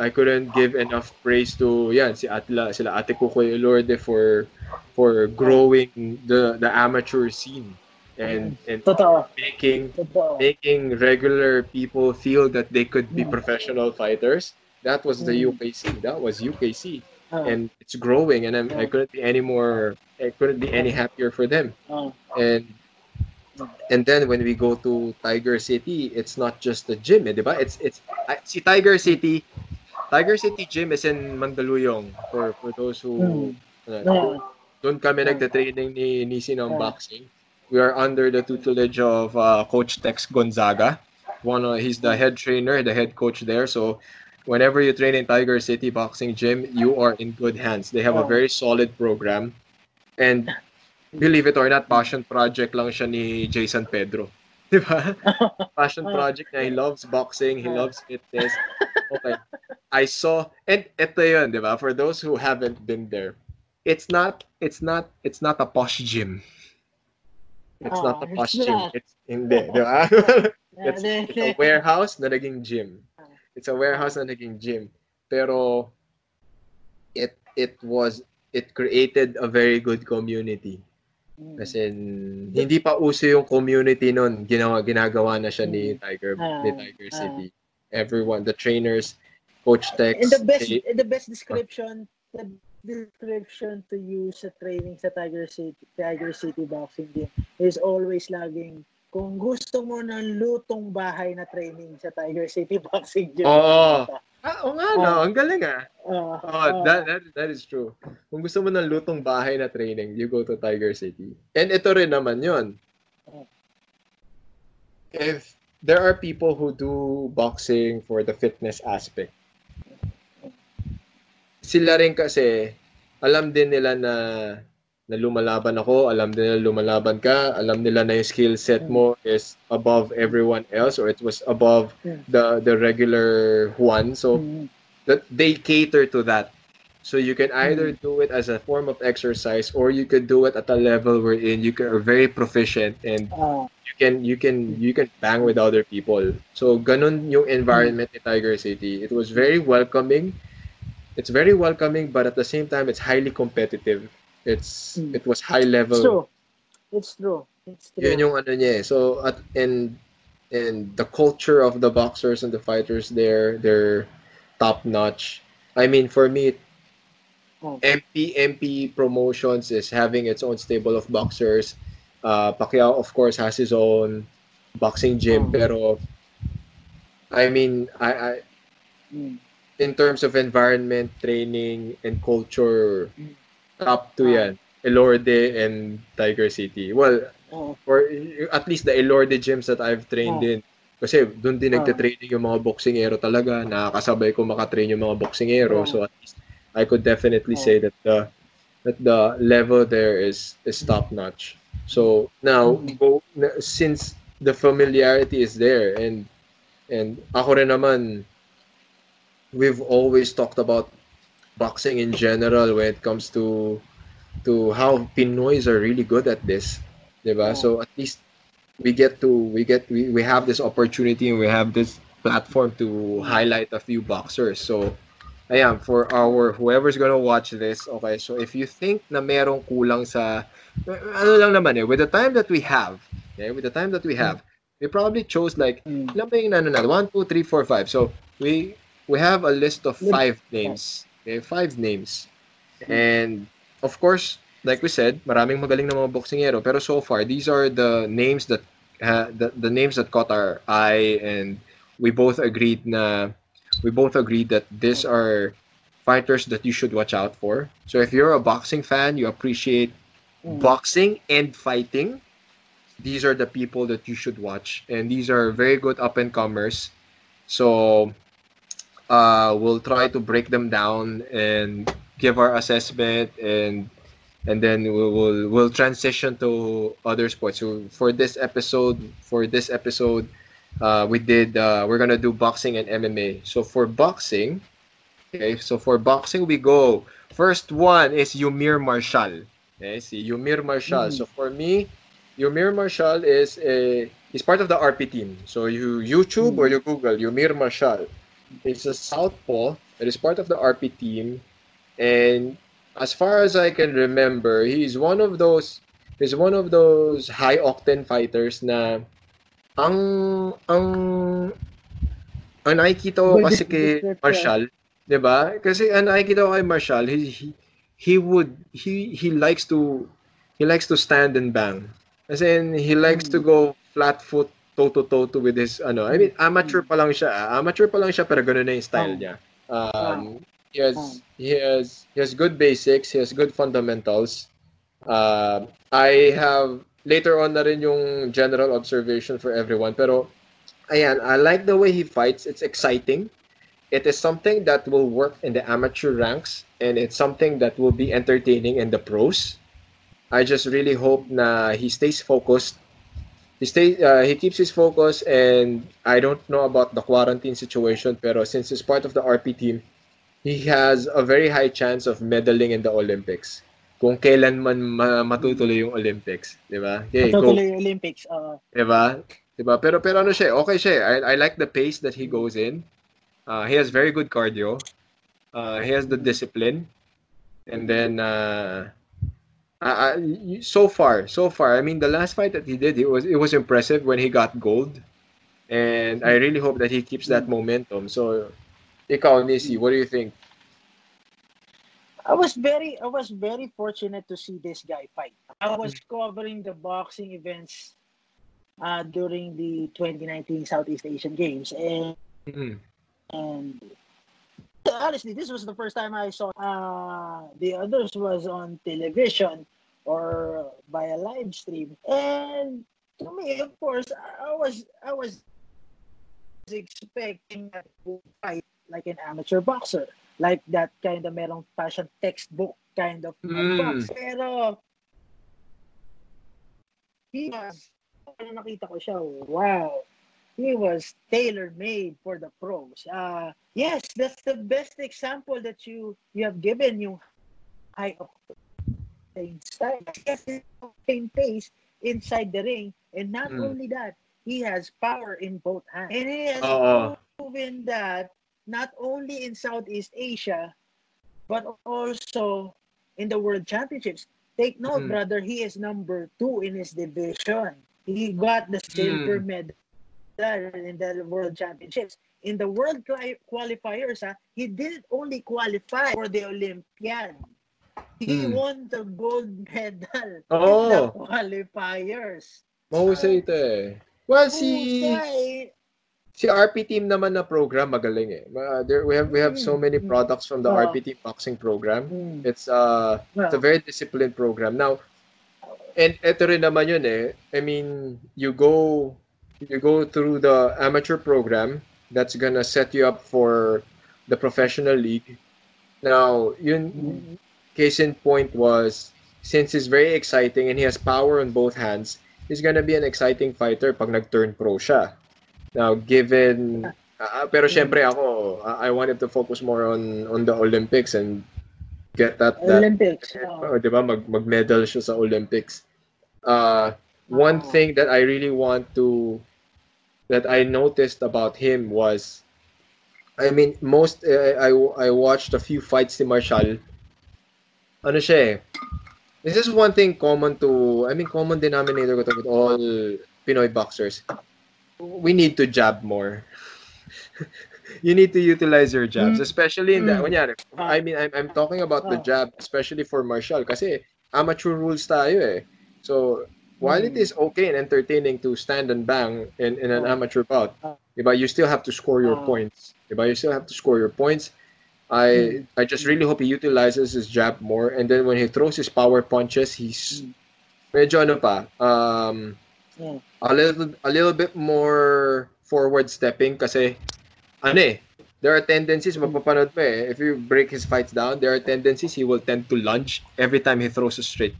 I couldn't give enough praise to yan si Atla sila Ate Kukoy Lorde for for growing the the amateur scene and and Totoo. making Totoo. making regular people feel that they could be Mm. professional fighters. That was the Mm. UKC. That was UKC, Oh. and it's growing. And I'm, I couldn't be any more. I couldn't be any happier for them. Oh. And and then when we go to Tiger City, it's not just the gym, eh, diba? It's it's si Tiger City. Tiger City Gym is in Mandaluyong for for those who uh, No. doon kami nagte-training ni Nisi ng boxing. We are under the tutelage of uh, Coach Tex Gonzaga. One, of- he's the head trainer, the head coach there. So whenever you train in Tiger City Boxing Gym, you are in good hands. They have a very solid program. And believe it or not, passion project lang siya ni Jason Pedro. Di ba? Passion project niya. He loves boxing. He loves fitness. Okay. I saw, and ito yun, di ba? For those who haven't been there, it's not, it's not, it's not a posh gym. It's Oh, not a it's posh gym. not. It's hindi, di ba? it's, it's a warehouse na naging gym. It's a warehouse na naging gym. Pero it it was it created a very good community. Mm. Kasi hindi pa uso yung community noon. Ginawa ginagawa na siya ni Tiger Ah, ni Tiger ah. City. Everyone, the trainers, coach Tex, And the best and the best description the description to use sa training sa Tiger City Tiger City Boxing Gym is always laging kung gusto mo ng lutong bahay na training sa Tiger City Boxing Gym. Oo. Ah, oo nga, no. Oh. Ang galing ah. Ah, Oh, ah. that, that, that is true. Kung gusto mo ng lutong bahay na training, you go to Tiger City. And ito rin naman yon. If there are people who do boxing for the fitness aspect, sila rin kasi, alam din nila na na lumalaban ako, alam nila lumalaban ka, alam nila na yung skill set mo is above everyone else or it was above Mm. the the regular one. So Mm. that they cater to that. So you can either do it as a form of exercise or you could do it at a level wherein you can, are very proficient and Ah, you can you can you can bang with other people. So ganun yung environment ni Tiger City. It was very welcoming. It's very welcoming but at the same time it's highly competitive. It's Mm. it was high level. it's true. It's true. It's true. Yun yung ano niya eh. So at and and the culture of the boxers and the fighters there, they're top notch. I mean, for me, Oh. MP MP Promotions is having its own stable of boxers. Uh, Pacquiao, of course, has his own boxing Oh. gym, pero I mean, I, I Mm. in terms of environment, training, and culture, Mm. Top two Ah. yan. Elorde and Tiger City. Well, Oh. for at least the Elorde gyms that I've trained Oh. in. Kasi doon din Oh. nagte-training yung mga boxingero talaga. Nakakasabay ko makatrain yung mga boxingero. Oh. So at least I could definitely Oh. say that the that the level there is is top notch. So now Mm. go since the familiarity is there and and ako rin naman we've always talked about boxing in general when it comes to to how Pinoys are really good at this. diba? Oh. So at least we get to we get we, we have this opportunity and we have this platform to highlight a few boxers. So ayan, for our whoever's gonna watch this, okay, so if you think na merong kulang sa ano lang naman eh, with the time that we have, okay, with the time that we have, we probably chose like Mm. ilan ba yung ano na, 1, 2, 3, 4, 5. So we we have a list of five names. Okay, five names. And of course, like we said, maraming magaling na mga boksingero, pero so far these are the names that uh, the, the names that caught our eye and we both agreed na we both agreed that these are fighters that you should watch out for. So if you're a boxing fan, you appreciate Mm. boxing and fighting, these are the people that you should watch. And these are very good up and comers. So uh, we'll try to break them down and give our assessment and and then we will we'll transition to other sports. So for this episode, for this episode, uh, we did uh, we're gonna do boxing and MMA. So for boxing, okay, so for boxing we go. First one is Yumir Marshall. Okay, see Yumir Marshall. Mm. So for me, Yumir Marshall is a he's part of the RP team. So you YouTube or you Google Yumir Marshall. It's a southpaw that is part of the RP team, and as far as I can remember, he's one of those he's one of those high octane fighters na ang ang ang nakikita ko kasi kay. Marshall, 'di ba? Kasi ang nakikita ko kay Marshall, he, he he would he he likes to he likes to stand and bang. As in, he likes to go flat foot toe to toe to with his ano. I mean, amateur pa lang siya. ah. Amateur pa lang siya pero ganoon na yung style Oh. niya. Um, he has Oh. he has he has good basics, he has good fundamentals. Uh, I have later on na rin yung general observation for everyone pero ayan, I like the way he fights. It's exciting. It is something that will work in the amateur ranks and it's something that will be entertaining in the pros. I just really hope na he stays focused. He stay uh, he keeps his focus and I don't know about the quarantine situation pero since he's part of the RP team, he has a very high chance of medaling in the Olympics. Kung kailan man ma- matutuloy yung Olympics, 'di ba? Okay, go. Totally Olympics. Uh, Diba? Diba? Pero pero ano siya, okay siya. I, I like the pace that he goes in. Uh, he has very good cardio. Uh, he has the discipline. And then uh, uh, so far, so far, I mean the last fight that he did, it was it was impressive when he got gold. And I really hope that he keeps that momentum. So ikaw, Nisi, what do you think? I was very I was very fortunate to see this guy fight. I was covering the boxing events uh, during the 2019 Southeast Asian Games and Mm. and honestly this was the first time I saw uh, the others was on television or by a live stream. And to me of course I was I was expecting that to fight like an amateur boxer. Like that kind of merong fashion textbook kind of Mm. box. Pero he was ano nakita ko siya wow he was tailor-made for the pros. Uh, yes, that's the best example that you you have given You high octane style. Yes, octane pace inside the ring, and not Mm. only that, he has power in both hands, and he has Oo. proven that not only in Southeast Asia, but also in the World Championships. Take note, Mm. brother, he is number two in his division. He got the silver medal in the World Championships. In the World quali- qualifiers, ah, he didn't only qualify for the Olympiad. He Mm. won the gold medal Oo. in the qualifiers. Mahusay ito eh. Well, si Husay. Si RP team naman na program magaling eh. Ma- There we have we have so many products from the Oh. RP team boxing program. Mm. It's uh it's a Well, very disciplined program. Now and ito rin naman yun eh. I mean, you go you go through the amateur program that's gonna set you up for the professional league. Now, yun case in point was since he's very exciting and he has power on both hands, he's gonna be an exciting fighter pag nag-turn pro siya. Now, given ah, pero syempre ako, I I wanted to focus more on on the Olympics and get that that Olympics. oh. Oh, 'di ba? Mag mag-medal siya sa Olympics. Uh one Oh. thing that I really want to that I noticed about him was I mean most uh, I I watched a few fights ni Marshall ano siya eh this is one thing common to I mean common denominator ko to with all Pinoy boxers we need to jab more you need to utilize your jabs Mm. especially in the Mm. kunyari, I mean I'm, I'm talking about the Oh. jab especially for Marshall kasi amateur rules tayo eh so while it Mm. okay and entertaining to stand and bang in, in an Oh. amateur bout, diba, you still have to score your Oh. points. Diba, you still have to score your points. I I just really hope he utilizes his jab more and then when he throws his power punches, he's Mm. medyo ano pa, um, a little a little bit more forward stepping kasi ano eh, there are tendencies mapapanood mo eh, if you break his fights down, there are tendencies he will tend to lunge every time he throws a straight.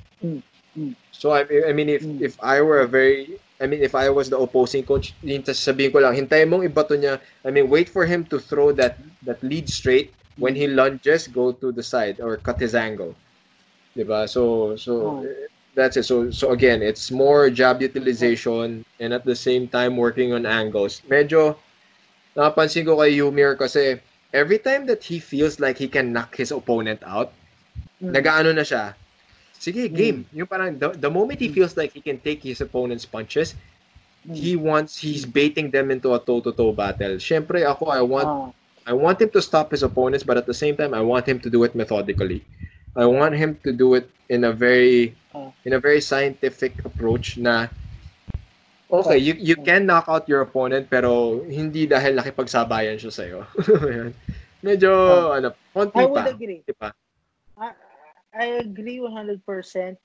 Mm. Mm. So I, I mean if Mm. if I were a very I mean if I was the opposing coach, yun sabihin ko lang, hintayin mong ibato niya. I mean wait for him to throw that that lead straight when he lunges go to the side or cut his angle. 'Di ba? So so Oh. that's it. So so again, it's more jab utilization and at the same time working on angles. Medyo napansin ko kay Yumir kasi every time that he feels like he can knock his opponent out, Mm. nagaano na siya. Sige, game. Yung parang the, the moment he feels like he can take his opponent's punches, Mm. he wants he's baiting them into a toe-to-toe battle. Syempre ako I want Oh. I want him to stop his opponents, but at the same time, I want him to do it methodically. I want him to do it in a very Oh. in a very scientific approach na okay, you you can knock out your opponent pero hindi dahil nakipagsabayan siya sa iyo. Medyo Oh. ano, konti I pa. would agree. Di ba? I, agree 100%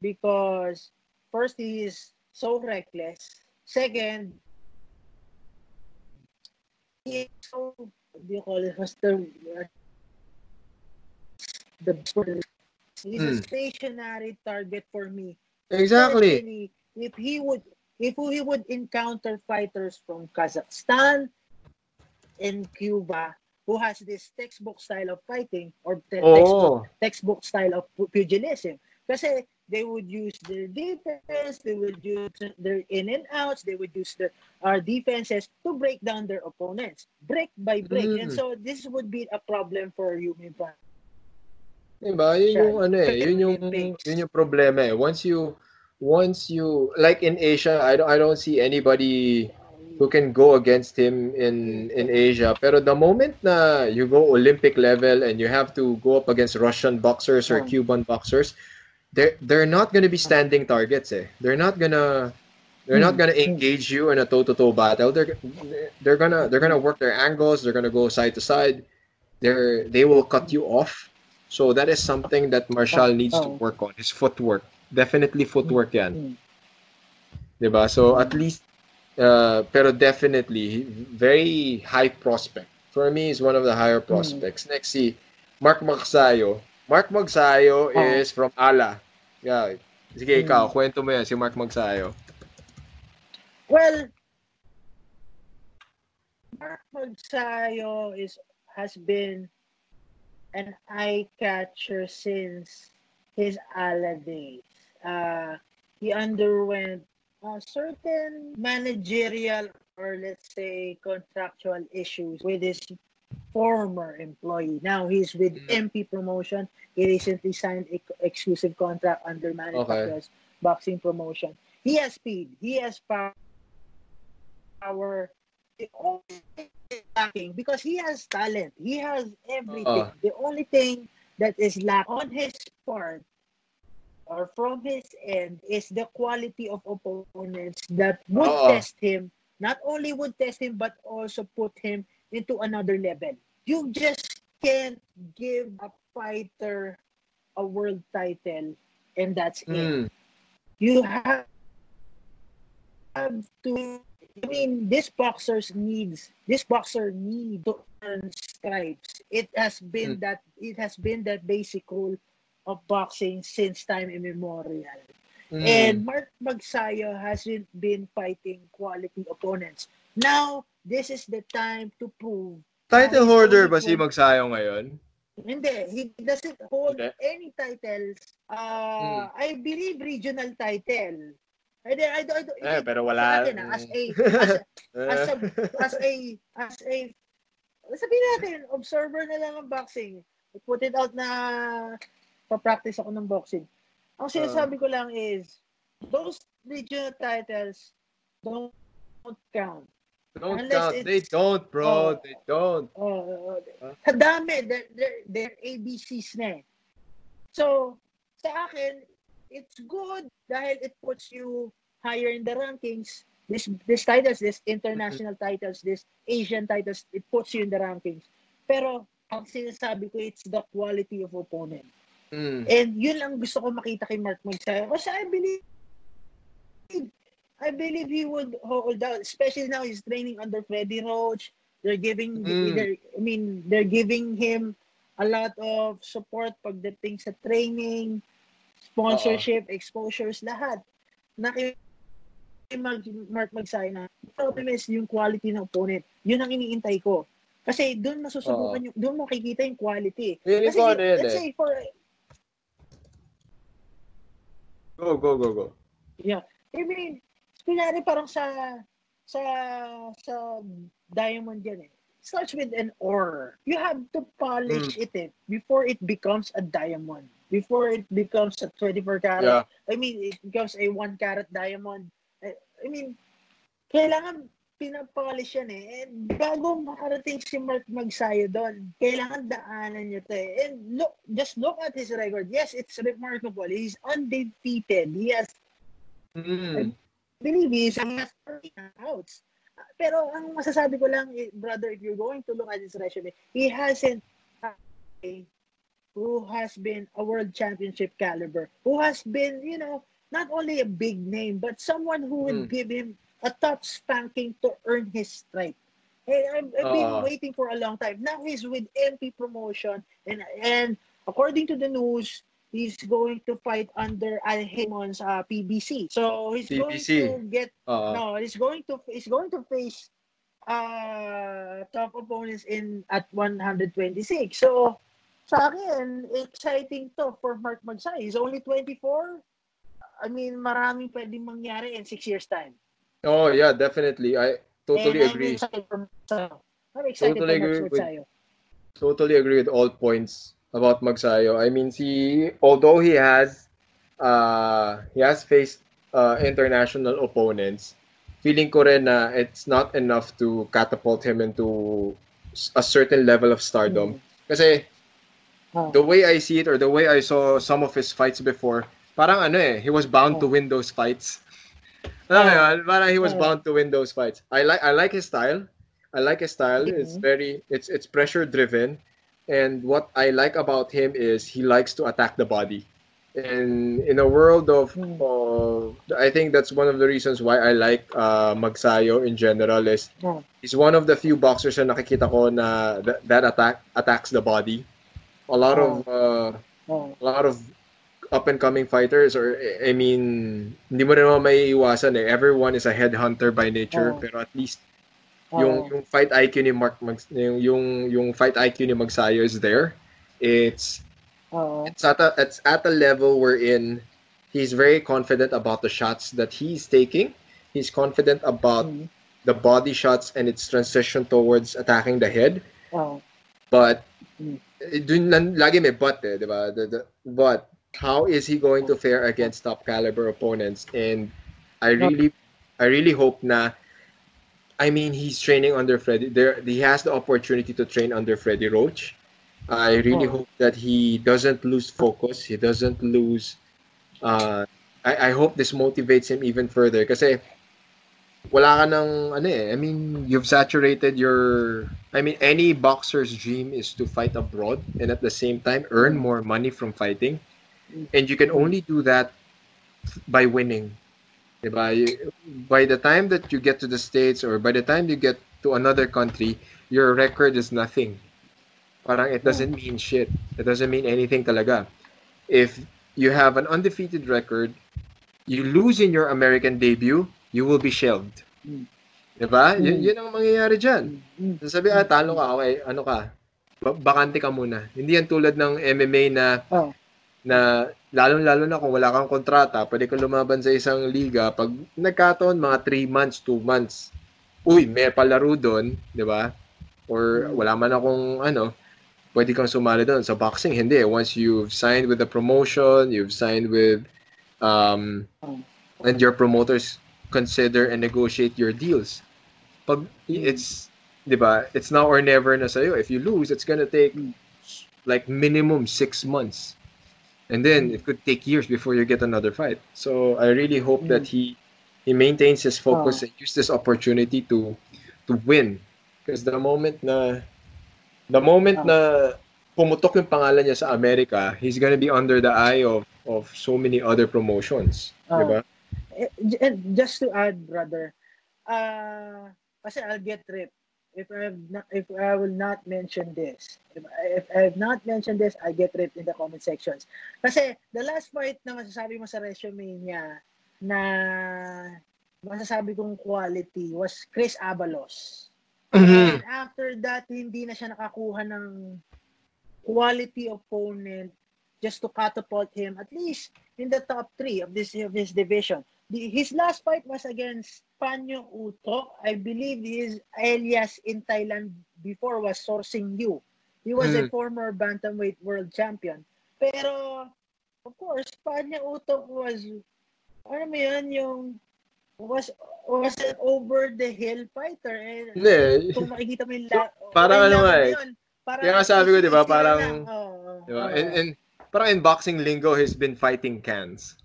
because first he is so reckless. Second, he is so do you call it? What's the the he's a Hmm. stationary target for me. Exactly. Especially if he would if he would encounter fighters from Kazakhstan and Cuba who has this textbook style of fighting or te- textbook Oh. textbook style of pu- pugilism. Kasi they would use their defense, they would use their in and outs, they would use their our defenses to break down their opponents, break by break. And Mm. so this would be a problem for Yumi Pa. Diba? Yun yung ano eh, yun yung Olympics. yun yung problema eh. Once you once you like in Asia, I don't I don't see anybody who can go against him in in Asia. Pero the moment na you go Olympic level and you have to go up against Russian boxers or Oh. Cuban boxers, they're they're not gonna be standing targets eh. They're not gonna they're not Hmm. gonna engage you in a toe-to-toe battle. They're they're gonna they're gonna work their angles. They're gonna go side to side. They're they will cut you off. So that is something that Marshall needs to Oh. work on. His footwork. Definitely footwork yan. Mm. 'Di ba? So at least uh, pero definitely very high prospect. For me is one of the higher prospects. Next si Mark Magsayo. Mark Magsayo Oh. is from Ala. Yeah. Sige, ikaw, Mm. kwento mo yan, si Mark Magsayo. Well, Mark Magsayo is has been an eye catcher since his ala days. Uh, he underwent uh, certain managerial or let's say contractual issues with his former employee. Now he's with Mm. MP Promotion. He recently signed an exclusive contract under Manny Okay. Pacquiao's boxing promotion. He has speed. He has power. The only thing lacking because he has talent. He has everything. Uh. the only thing that is lack on his part or from his end is the quality of opponents that would Oo. test him. Not only would test him, but also put him into another level. You just can't give a fighter a world title and that's it. Mm. You have to I mean this boxers needs this boxer need to earn stripes. It has been Mm. that it has been that basic rule of boxing since time immemorial. Mm. And Mark Magsayo hasn't been fighting quality opponents. Now, this is the time to prove. Title holder ba si Magsayo ngayon? Hindi, he doesn't hold Hindi? any titles. Uh, I believe regional title. I, I, I, I, eh, pero wala. Atin, as a, as, as a, as a, as a, sabihin natin, observer na lang ng boxing. Put it out na pa-practice ako ng boxing. Ang sinasabi ko lang is, those regional titles don't count. Don't Unless count. They don't, bro. Oh, they don't. Oh, oh, huh? Kadami. They're, they're, they're ABCs na eh. So, sa akin, it's good dahil it puts you higher in the rankings. This this titles, this international titles, this Asian titles, it puts you in the rankings. Pero ang sinasabi ko, it's the quality of opponent. Mm. And yun lang gusto ko makita kay Mark Magsayo. Kasi I believe I believe he would hold out, especially now he's training under Freddie Roach. They're giving, mm. they're, I mean, they're giving him a lot of support pagdating sa training, sponsorship, Uh-oh. exposures, lahat. Naki mag, Mark Magsayo na, problem is yung quality ng opponent. Yun ang iniintay ko. Kasi doon masusubukan yung, doon makikita yung quality. Really Kasi, let's eh. say for, Go, go, go, go. Yeah. I mean, kunyari parang sa sa sa diamond yan eh. starts with an ore. You have to polish mm. it eh, before it becomes a diamond. Before it becomes a 24 carat. Yeah. I mean, it becomes a 1 carat diamond. I, I mean, kailangan pinapolish yan eh. And bago makarating si Mark Magsayo doon, kailangan daanan niyo to eh. And look, just look at his record. Yes, it's remarkable. He's undefeated. He has mm believe he's a master outs. Pero ang masasabi ko lang, eh, brother, if you're going to look at his resume, he hasn't a who has been a world championship caliber, who has been, you know, not only a big name, but someone who would mm. give him a top spanking to earn his stripe. Hey, I've, I've been uh. waiting for a long time. Now he's with MP Promotion, and and according to the news, he's going to fight under Al Haymon's uh, PBC. So he's PBC. going to get uh, no, he's going to he's going to face uh top opponents in at 126. So sa akin, exciting to for Mark Magsay. He's only 24. I mean, maraming pwedeng mangyari in six years time. Oh yeah, definitely. I totally and agree. I'm excited for I'm excited totally agree with, Totally agree with all points about Magsayo. I mean, he although he has uh, he has faced uh, international opponents, feeling ko rin na it's not enough to catapult him into a certain level of stardom. Mm. Kasi oh. the way I see it or the way I saw some of his fights before, parang ano eh, he was bound oh. to win those fights. Alam mo yun? Parang he was oh. bound to win those fights. I like I like his style. I like his style. Mm-hmm. It's very it's it's pressure driven. And what I like about him is he likes to attack the body. And in a world of, uh, I think that's one of the reasons why I like uh, Magsayo in general is he's one of the few boxers na nakikita ko na that, that attack attacks the body. A lot of uh, a lot of up and coming fighters or I mean hindi mo rin naman may iwasan eh. Everyone is a headhunter by nature pero at least yung yung fight IQ ni Mark Mag, yung, yung yung fight IQ ni Magsayo is there. It's oh. it's at a it's at a level wherein he's very confident about the shots that he's taking. He's confident about mm. the body shots and its transition towards attacking the head. Oh. But mm. dun lagi may but eh, di ba? The, the, but how is he going to fare against top caliber opponents? And I really I really hope na I mean, he's training under Freddie. There, he has the opportunity to train under Freddie Roach. I really oh. hope that he doesn't lose focus. He doesn't lose. Uh, I, I hope this motivates him even further. Kasi wala ka ng ano eh. I mean, you've saturated your. I mean, any boxer's dream is to fight abroad and at the same time earn more money from fighting, and you can only do that by winning. Diba? By the time that you get to the States or by the time you get to another country, your record is nothing. Parang it doesn't mean shit. It doesn't mean anything talaga. If you have an undefeated record, you lose in your American debut, you will be shelved. Diba? Mm. Y- yun ang mangyayari dyan. Mm. Sabi, ah, talo ka, okay, ano ka, bakante ka muna. Hindi yan tulad ng MMA na oh. Na lalong-lalo na kung wala kang kontrata, pwede kang lumaban sa isang liga. Pag nagkataon, mga 3 months, 2 months, uy, may palaro doon, di ba? Or wala man akong, ano, pwede kang sumali doon. Sa boxing, hindi. Once you've signed with the promotion, you've signed with, um, and your promoters consider and negotiate your deals. Pag it's, di ba, it's now or never na sa'yo. If you lose, it's gonna take like minimum six months and then it could take years before you get another fight. So I really hope mm. that he he maintains his focus oh. and use this opportunity to to win. Because the moment na the moment oh. na pumutok yung pangalan niya sa America, he's gonna be under the eye of of so many other promotions, oh. diba? And just to add, brother, uh, kasi I'll get ripped if I have not, if I will not mention this, if, if I have not mentioned this, I get ripped in the comment sections. Kasi the last part na masasabi mo sa resume niya na masasabi kong quality was Chris Abalos. Mm-hmm. And after that, hindi na siya nakakuha ng quality opponent just to catapult him at least in the top three of this of this division. The, his last fight was against Panyo Utok. I believe his alias in Thailand before was Sourcing You. He was mm. a former bantamweight world champion. Pero, of course, Panyo Utok was, ano mo yun, yung was was an over the hill fighter eh Hindi. kung makikita mo yung la- parang ano nga eh parang kaya nga sabi ko di ba parang oh, di ba oh. in, in parang in boxing lingo he's been fighting cans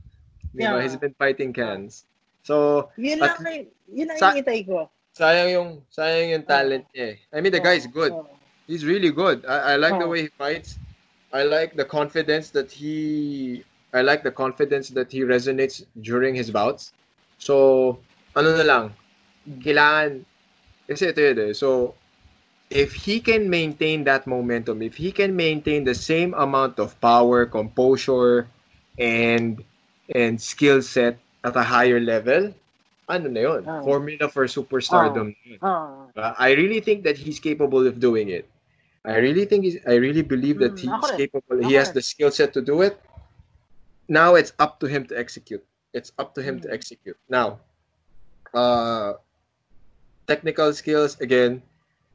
Di ba? Yeah. He's been fighting cans. So, yun lang, at, yun ang sa, ko. Sayang yung, sayang yung talent niya eh. I mean, the oh, guy is good. Oh. He's really good. I, I like oh. the way he fights. I like the confidence that he, I like the confidence that he resonates during his bouts. So, ano na lang, kailangan, kasi ito yun eh. So, if he can maintain that momentum, if he can maintain the same amount of power, composure, and and skill set at a higher level, ano na yun? Oh. Formula for superstardom. Oh. Uh, I really think that he's capable of doing it. I really think he's, I really believe that mm, he's capable. He has the skill set to do it. Now it's up to him to execute. It's up to him mm. to execute. Now, uh, technical skills again,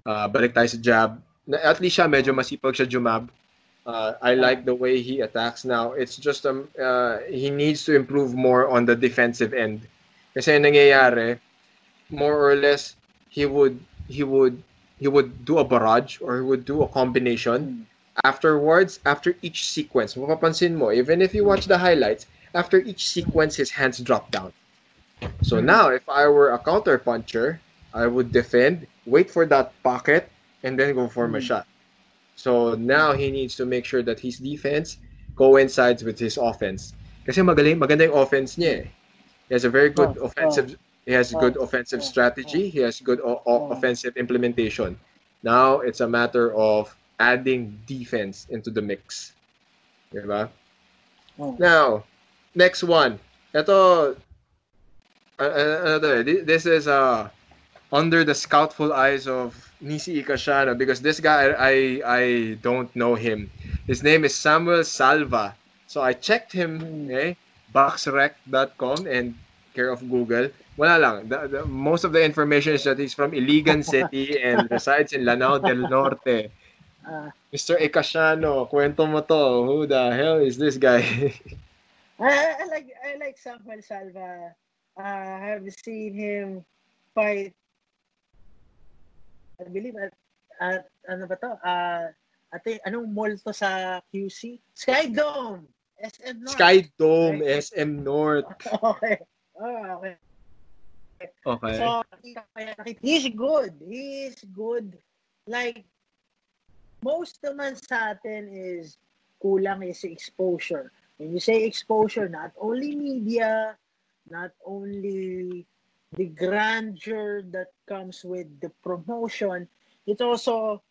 uh, balik tayo sa jab. At least siya medyo masipag siya jumab. Uh, I like the way he attacks now. It's just um, uh, he needs to improve more on the defensive end. Kasi nangyayari, more or less, he would he would he would do a barrage or he would do a combination. Afterwards, after each sequence, mapapansin mo, even if you watch the highlights, after each sequence, his hands drop down. So mm-hmm. now, if I were a counter puncher, I would defend, wait for that pocket, and then go for my mm-hmm. shot. So now he needs to make sure that his defense coincides with his offense. Kasi magaling, maganda yung offense niya eh. He has a very good oh, offensive oh, he has good oh, offensive strategy, he has good o- o- offensive implementation. Now it's a matter of adding defense into the mix. Diba? Now, next one. Ito uh, this is uh under the scoutful eyes of Nisi Ikashano because this guy I I don't know him. His name is Samuel Salva. So I checked him, okay, boxrec.com and care of Google. Wala lang. The, the, most of the information is that he's from Iligan City and resides in Lanao del Norte. Uh, Mr. Ikashano, kwento mo to. Who the hell is this guy? I, I like I like Samuel Salva. Uh, I have seen him fight I believe, at, at ano ba to? Uh, ate, anong mall to sa QC? Sky Dome! SM North. Sky Dome, okay. SM North. okay. Oh, okay. Okay. So, he's good. He's good. Like, most naman sa atin is kulang is exposure. When you say exposure, not only media, not only the grandeur that comes with the promotion it also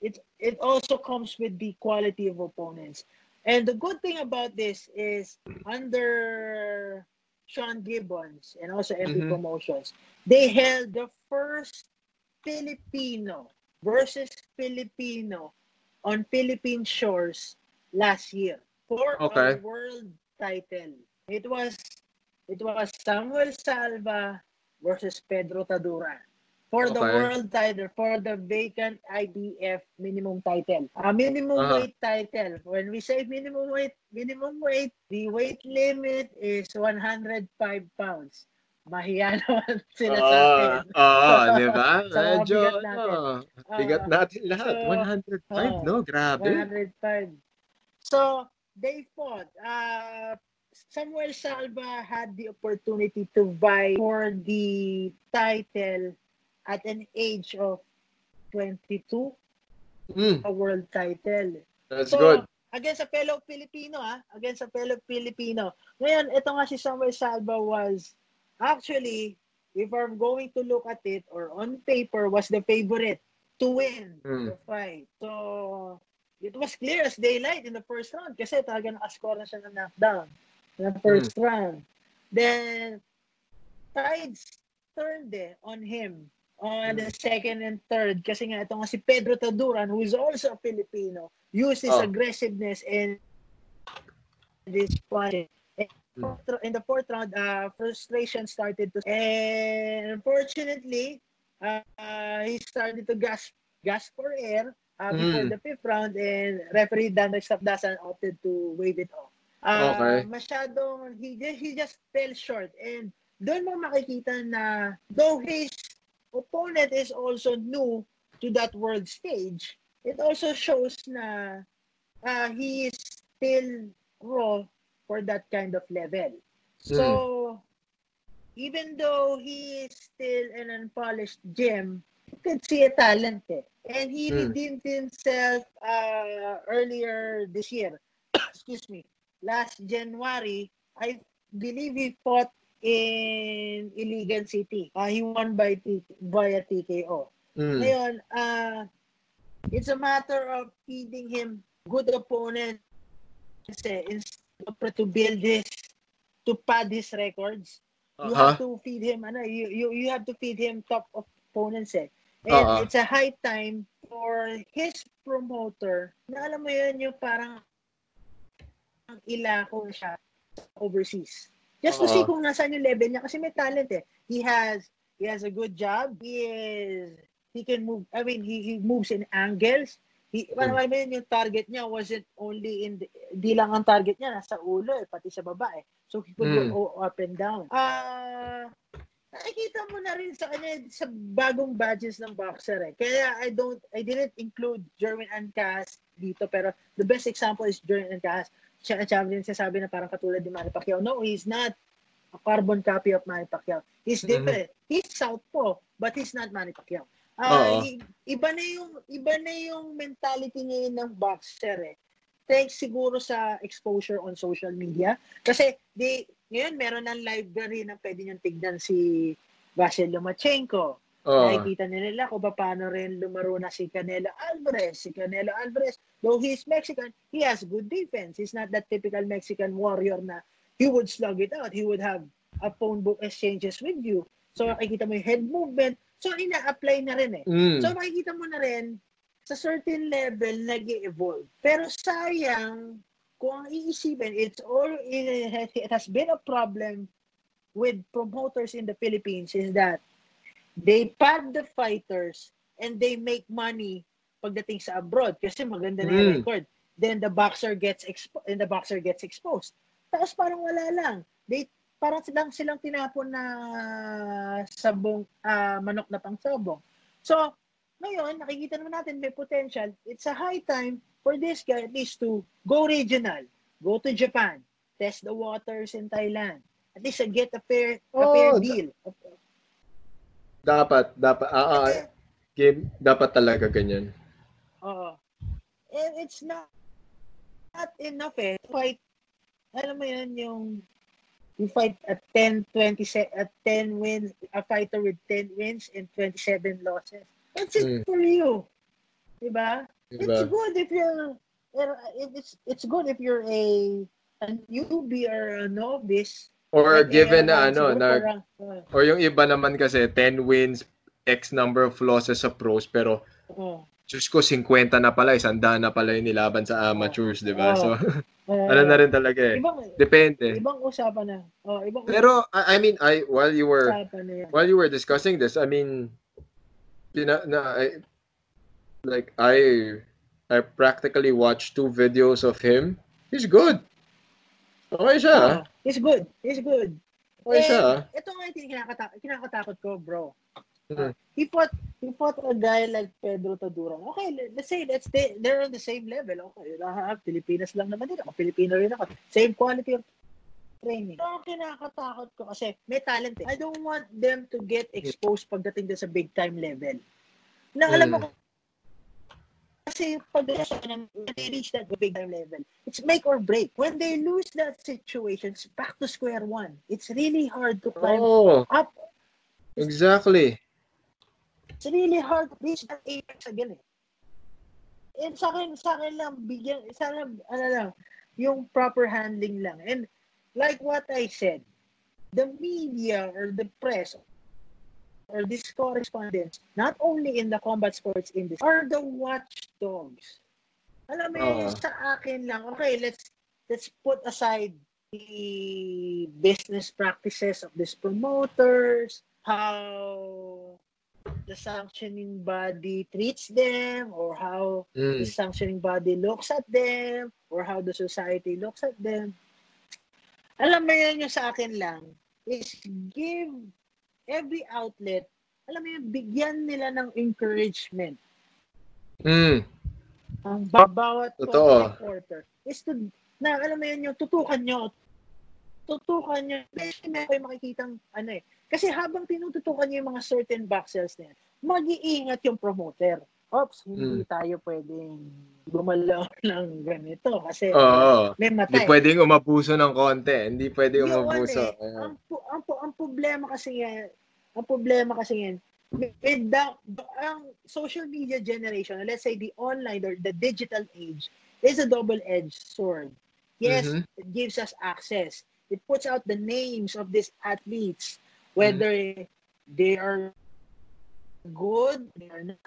it it also comes with the quality of opponents and the good thing about this is under Sean Gibbons and also MP mm-hmm. Promotions they held the first Filipino versus Filipino on Philippine shores last year for okay. a world title. It was it was Samuel Salva versus Pedro Tadura for the Okay. world title, for the vacant IBF minimum title. A minimum Uh-huh. weight title. When we say minimum weight, minimum weight, the weight limit is 105 pounds. Mahiya naman sila sa Oo, atin. oo, di ba? Sa Medyo, bigat natin. ano, Ah, bigat natin lahat. so, 105, oo. no? Grabe. 105. So, they fought. Uh, Samuel Salva had the opportunity to vie for the title at an age of 22, Mm, a world title. that's So, good. against a fellow Filipino, ah, against a fellow Filipino. Ngayon, ito nga si Samuel Salva was actually, if I'm going to look at it, or on paper, was the favorite to win Mm. the fight. So, it was clear as daylight in the first round kasi talaga nakascore na siya ng knockdown the first round. Then, tides turned eh, on him on the second and third kasi nga ito nga si Pedro Taduran who is also a Filipino used his Oh. aggressiveness and this punch. And In the fourth round, uh, frustration started to and unfortunately, uh, uh, he started to gasp gasp for air uh, before Mm. the fifth round and referee Dan Sapdasan opted to wave it off. Uh, Okay. Masyadong, he, ju- he just fell short and doon mo makikita na though his opponent is also new to that world stage, it also shows na uh, he is still raw for that kind of level. So, even though he is still an unpolished gem, you could see a talent eh. And he Hmm. redeemed himself uh, earlier this year. Excuse me. Last January, I believe he fought in Iligan City. Uh, he won by T- via TKO. Mm. Ngayon, uh, it's a matter of feeding him good opponents eh, instead of to build his, to pad his records. You Uh-huh. have to feed him, ano, you, you, you have to feed him top opponents eh. And Uh-huh. it's a high time for his promoter na alam mo yun, yung parang ang ilako siya overseas. Just to Oo. see kung nasaan yung level niya kasi may talent eh. He has he has a good job. He is he can move I mean he he moves in angles. He mm. yun yung target niya wasn't only in the, di lang ang target niya nasa ulo eh, pati sa baba eh. So he could Mm. go up and down. Ah nakikita mo na rin sa kanya sa bagong badges ng boxer eh. Kaya I don't, I didn't include Jerwin Ancas dito, pero the best example is Jerwin Ancas. Siya din sabi na parang katulad ni Manny Pacquiao. No, he's not a carbon copy of Manny Pacquiao. He's Mhm. different. He's southpaw, but he's not Manny Pacquiao. Ah, i- iba na yung iba na yung mentality ngayon ng boxer eh. Thanks siguro sa exposure on social media kasi di ngayon meron ng library na pwede niyong tignan si Vasyl Lomachenko. Oo. Nakikita nila kung paano rin lumaro na si Canelo Alvarez. Si Canelo Alvarez, though he's Mexican, he has good defense. He's not that typical Mexican warrior na he would slug it out. He would have a phone book exchanges with you. So nakikita mo yung head movement. So ina-apply na rin eh. Mm. So makikita mo na rin sa certain level nag evolve Pero sayang kung ang iisipin, it's all it has been a problem with promoters in the Philippines is that they pad the fighters and they make money pagdating sa abroad kasi maganda na yung Mm. record. Then the boxer gets expo- and the boxer gets exposed. Tapos parang wala lang. They parang silang silang tinapon na sabong ah, manok na pang sabong. So, ngayon, nakikita naman natin may potential. It's a high time for this guy at least to go regional, go to Japan, test the waters in Thailand. At least uh, get a fair, a Oh, fair deal. Dapat, dapat, ah, Kasi, game, dapat talaga ganyan. Oo. And it's not not enough eh. Fight, alam mo yun, yung you fight at 10, 20, se- at 10 wins, a fighter with 10 wins and 27 losses. That's it Mm. for you. Diba? It's Diba? good if you're, er, it's, it's good if you're a, a newbie or a novice. Or Like, given eh, na ano, na, parang, uh, or yung iba naman kasi 10 wins, X number of losses sa pros, pero uh, Diyos ko, 50 na pala, isanda na pala yung nilaban sa amateurs, di ba? Oo. So, Uh, ano na rin talaga eh. Ibang, Depende. ibang usapan na. Oh, ibang Pero, I I mean, I while you were while you were discussing this, I mean, pina, na, I, like I I practically watched two videos of him. He's good. Okay siya. Ah, he's good. He's good. Okay siya. Eh, ito nga yung kinakata- kinakatakot ko, bro. Hmm. He fought, he fought a guy like Pedro Taduran. Okay, let- let's say let's stay, they're on the same level. Okay, lahat, Pilipinas lang naman din ako. Pilipino rin ako. Same quality of training. Pero ang kinakatakot ko kasi may talent eh. I don't want them to get exposed pagdating din sa big time level. Na alam mo Hmm. kasi pag they reach that big time level, it's make or break. When they lose that situation, it's back to square one. It's really hard to climb Oh, up. exactly. It's really hard to reach that apex again eh. And sa akin, sa akin lang, bigyan, sana, ano lang, yung proper handling lang. And like what I said, the media or the press or these correspondents, not only in the combat sports industry, are the watchdogs. Alam mo Oo. sa akin lang, okay, let's let's put aside the business practices of these promoters, how the sanctioning body treats them, or how Mm. the sanctioning body looks at them, or how the society looks at them. Alam mo yun yung sa akin lang, is give every outlet, alam mo yun, bigyan nila ng encouragement. Mm. Ang bawat Totoo. reporter is to, na alam mo yun, yung tutukan nyo, tutukan nyo, especially may kayo makikitang, ano eh, kasi habang tinututukan nyo yung mga certain boxers na yan, mag-iingat yung promoter. Oops, hindi Hmm. tayo pwedeng gumalaw ng ganito kasi Oo. may Hindi matay. pwedeng umabuso ng konti. Hindi pwedeng Yun, umabuso. eh. ang, ang, ang problema kasi yan, ang problema kasi yan, with the, ang social media generation, let's say the online or the digital age, is a double-edged sword. Yes, Mhm. it gives us access. It puts out the names of these athletes, whether they are good, they are not,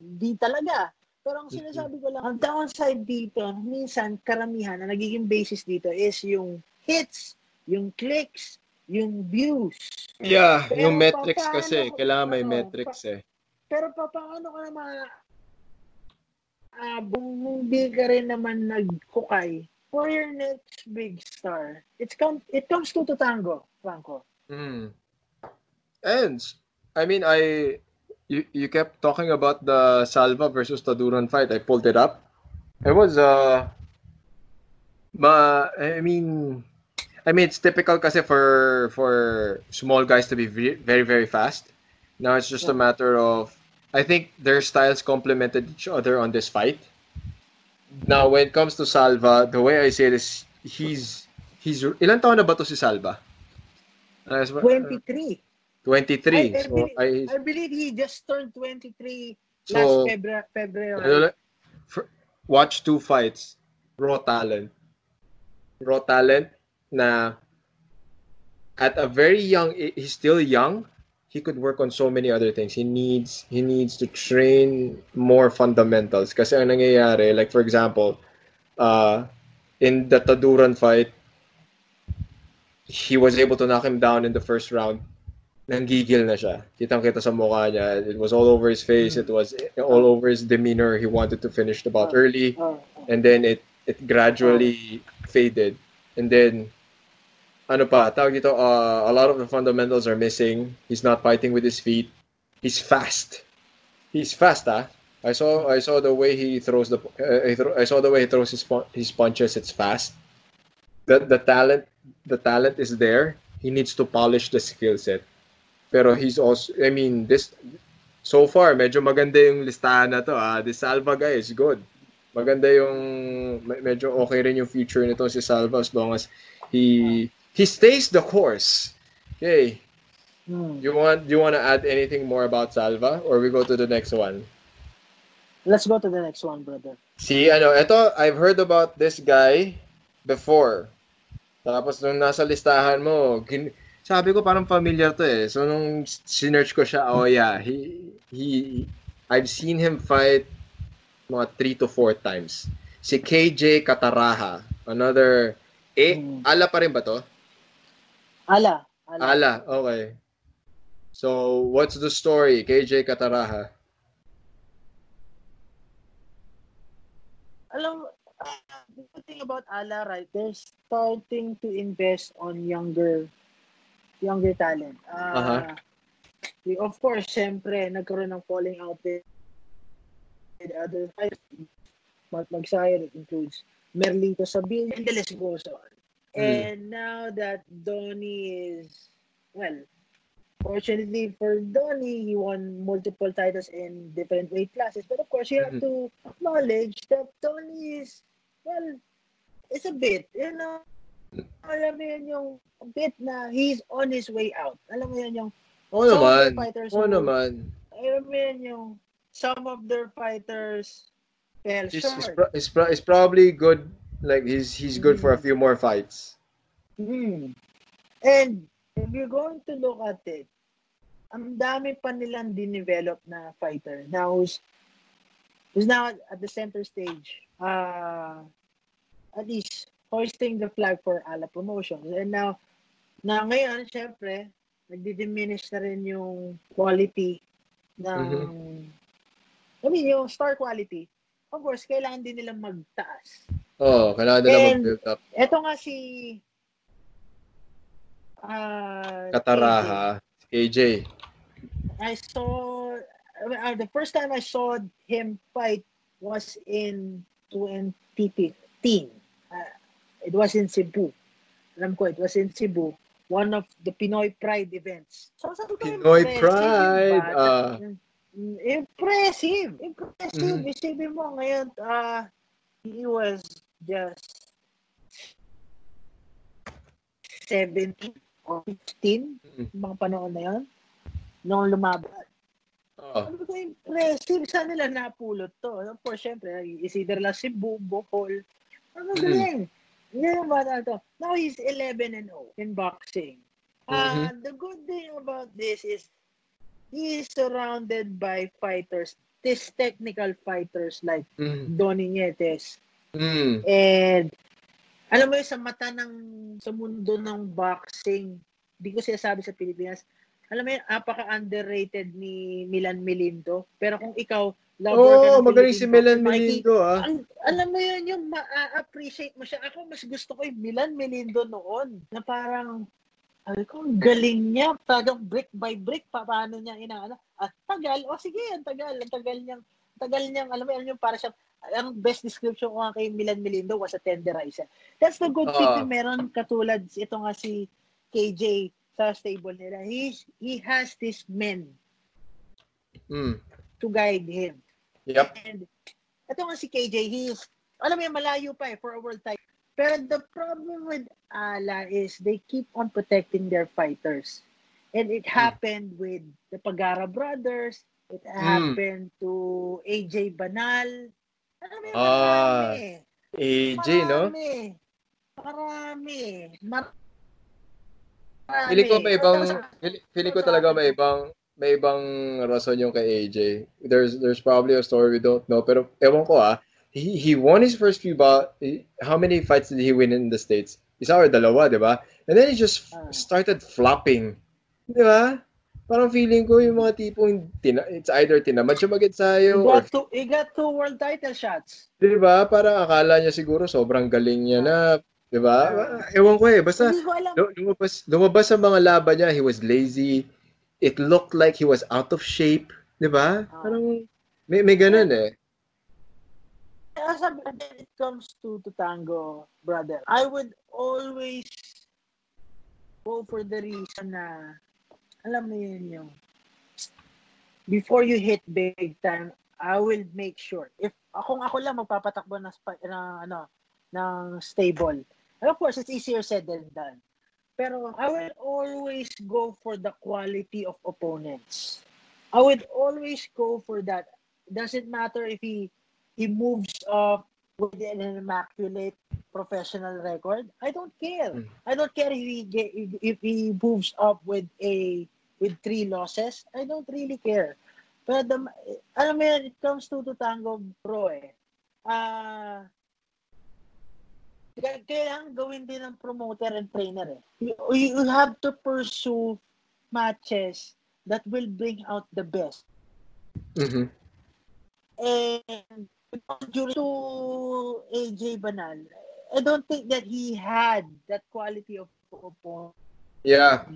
di talaga. Pero ang sinasabi ko lang, ang downside dito, minsan karamihan, ang nagiging basis dito is yung hits, yung clicks, yung views. Yeah, Pero yung metrics papaano kasi. Kailangan may ano, metrics eh. Pero pa, paano ka naman ah kung hindi ka rin naman nagkukay for your next big star? It's come, it comes to to tango, Franco. Mm. And I mean, I you you kept talking about the Salva versus Taduran fight. I pulled it up. It was uh, but I mean, I mean it's typical kasi for for small guys to be ve- very very fast. Now it's just a matter of I think their styles complemented each other on this fight. Now when it comes to Salva, the way I say this, he's he's ilan taon na ba to si Salva? Uh, 23. 23. I, I, So believe, I I believe he just turned 23 last So, February. February. ano, for- watch two fights. Raw talent. Raw talent na at a very young he's still young. He could work on so many other things. He needs he needs to train more fundamentals kasi ang nangyayari like for example, uh in the Taduran fight he was able to knock him down in the first round. Nanggigil na siya. Kitang-kita sa mukha niya. It was all over his face. It was all over his demeanor. He wanted to finish the bout early. Oh, And then it it gradually faded. And then, ano pa, tawag dito, uh, a lot of the fundamentals are missing. He's not fighting with his feet. He's fast. He's fast, ah. I saw I saw the way he throws the uh, he throw, I saw the way he throws his his punches. It's fast. The the talent the talent is there. He needs to polish the skill set. Pero he's also I mean this so far medyo maganda yung listahan na to ah. This Salva guy is good. Maganda yung me- medyo okay rin yung future nito si Salva as long as he he stays the course. Okay. hmm. You want you want to add anything more about Salva or we go to the next one? Let's go to the next one, brother. Si ano, eto, I've heard about this guy before. Tapos nung nasa listahan mo, gin- sabi ko parang familiar to eh. So nung sinearch ko siya, oh yeah, he he I've seen him fight mga 3 to 4 times. Si KJ Kataraha, another eh Hmm. ala pa rin ba to? Ala. Ala. Ala, okay. So, what's the story, KJ Kataraha? Alam, uh, the good thing about Ala, right, they're starting to invest on younger younger talent. Uh, Uh-huh. we- Of course, syempre, nagkaroon ng falling out with other. Mark Magsayo, it includes Merlito Sabin, and the list goes on. Hmm. And now that Donnie is, well, fortunately for Donnie, he won multiple titles in different weight classes. But of course, you have Mhm. to acknowledge that Donnie is, well, it's a bit, you know, alam mo yun yung bit na he's on his way out. Alam mo yun yung, Oo Some naman. fighters Oo who- naman. alam mo yun yung, some of their fighters fell he's, short. pro- pro- he's probably good. Like he's he's good for a Mm. few more fights. Hmm. And if you're going to look at it, ang dami pa nilang dinevelop na fighter now who's, who's now at the center stage. Uh, at least hoisting the flag for Ala Promotions. And now, na ngayon, syempre, nagdi-diminish na rin yung quality ng, I mean, yung star quality. Of course, kailangan din nilang magtaas. Oh, kailangan nila mag-build up. Eto nga si ah Kataraha, KJ. I saw uh, the first time I saw him fight was in 2015. Uh, it was in Cebu. Alam ko, it was in Cebu. One of the Pinoy Pride events. So, ko, Pinoy impressive, Pride, bata. ah. Mm, impressive. Impressive. Mhm. Isipin mo, ngayon, uh, he was just 17 or 15, Mhm. mga panahon na yun, nung lumaban. Oh. Ano ba impressive? Saan nila napulot to? Of course, syempre, is either lang Cebu, Bohol. Ano Mhm. galing? Ngayon ba na to? Now he's 11 and 0 in boxing. Uh, Mm-hmm. the good thing about this is he is surrounded by fighters, these technical fighters like Mm. Donny Nietes. Mm. And alam mo yun, sa mata ng, sa mundo ng boxing, di ko sinasabi sa Pilipinas, alam mo yun, apaka-underrated ni Milan Melindo. Pero kung ikaw, lover Oh, ng magaling si Milan Melindo ah. Al- alam mo yun, yung ma-appreciate mo siya. Ako, mas gusto ko yung Milan Melindo noon. Na parang, ay ko, ang galing niya. Talagang brick by brick, pa- paano niya inaano. At tagal, o sige, ang tagal. Ang tagal niyang, tagal niyang, alam mo yun, yung para siya, ang best description ko nga kay Milan Melindo was a tenderizer. That's the good thing Ah. na meron katulad, ito nga si KJ sa stable nila. He, he has these men Mm. to guide him. Yep. And ito nga si KJ, he's, alam mo malayo pa eh, for a world title. Pero the problem with Ala is they keep on protecting their fighters. And it happened with the Pagara brothers. It happened to AJ Banal. Alam mo Ah, marami. AJ, no? Marami. Marami. Mar- marami. Feeling ko may ibang feeling ko talaga may ibang may ibang rason yung kay AJ. There's there's probably a story we don't know pero ewan ko ah. He he won his first few bout. How many fights did he win in the States? Isa or dalawa, di ba? And then he just Ah. started flopping. Di ba? Parang feeling ko yung mga tipong tina, it's either tinamad siya he mag-ensayo or got, two, he got two world title shots. di ba? Parang akala niya siguro sobrang galing niya na, di ba? Ewan ko eh. Basta lumabas, lumabas sa mga laban niya, he was lazy. It looked like he was out of shape. Di ba? Ah. Parang may, may ganun eh. as a, when it comes to, to tango, brother, I would always go for the reason na, alam mo yun yung, before you hit big time, I will make sure. If akong ako lang magpapatakbo ng, ng, ano, ng stable. And of course, it's easier said than done. Pero I will always go for the quality of opponents. I would always go for that. Doesn't matter if he he moves up with an immaculate professional record. I don't care. Mm. I don't care if he get, if he moves up with a with three losses. I don't really care. But the, mo yan, it comes to to tango, bro, eh. Uh, kailangan gawin din ng promoter and trainer, eh. You, you have to pursue matches that will bring out the best. Mm-hmm. And during to AJ Banal, I don't think that he had that quality of opponent. Yeah.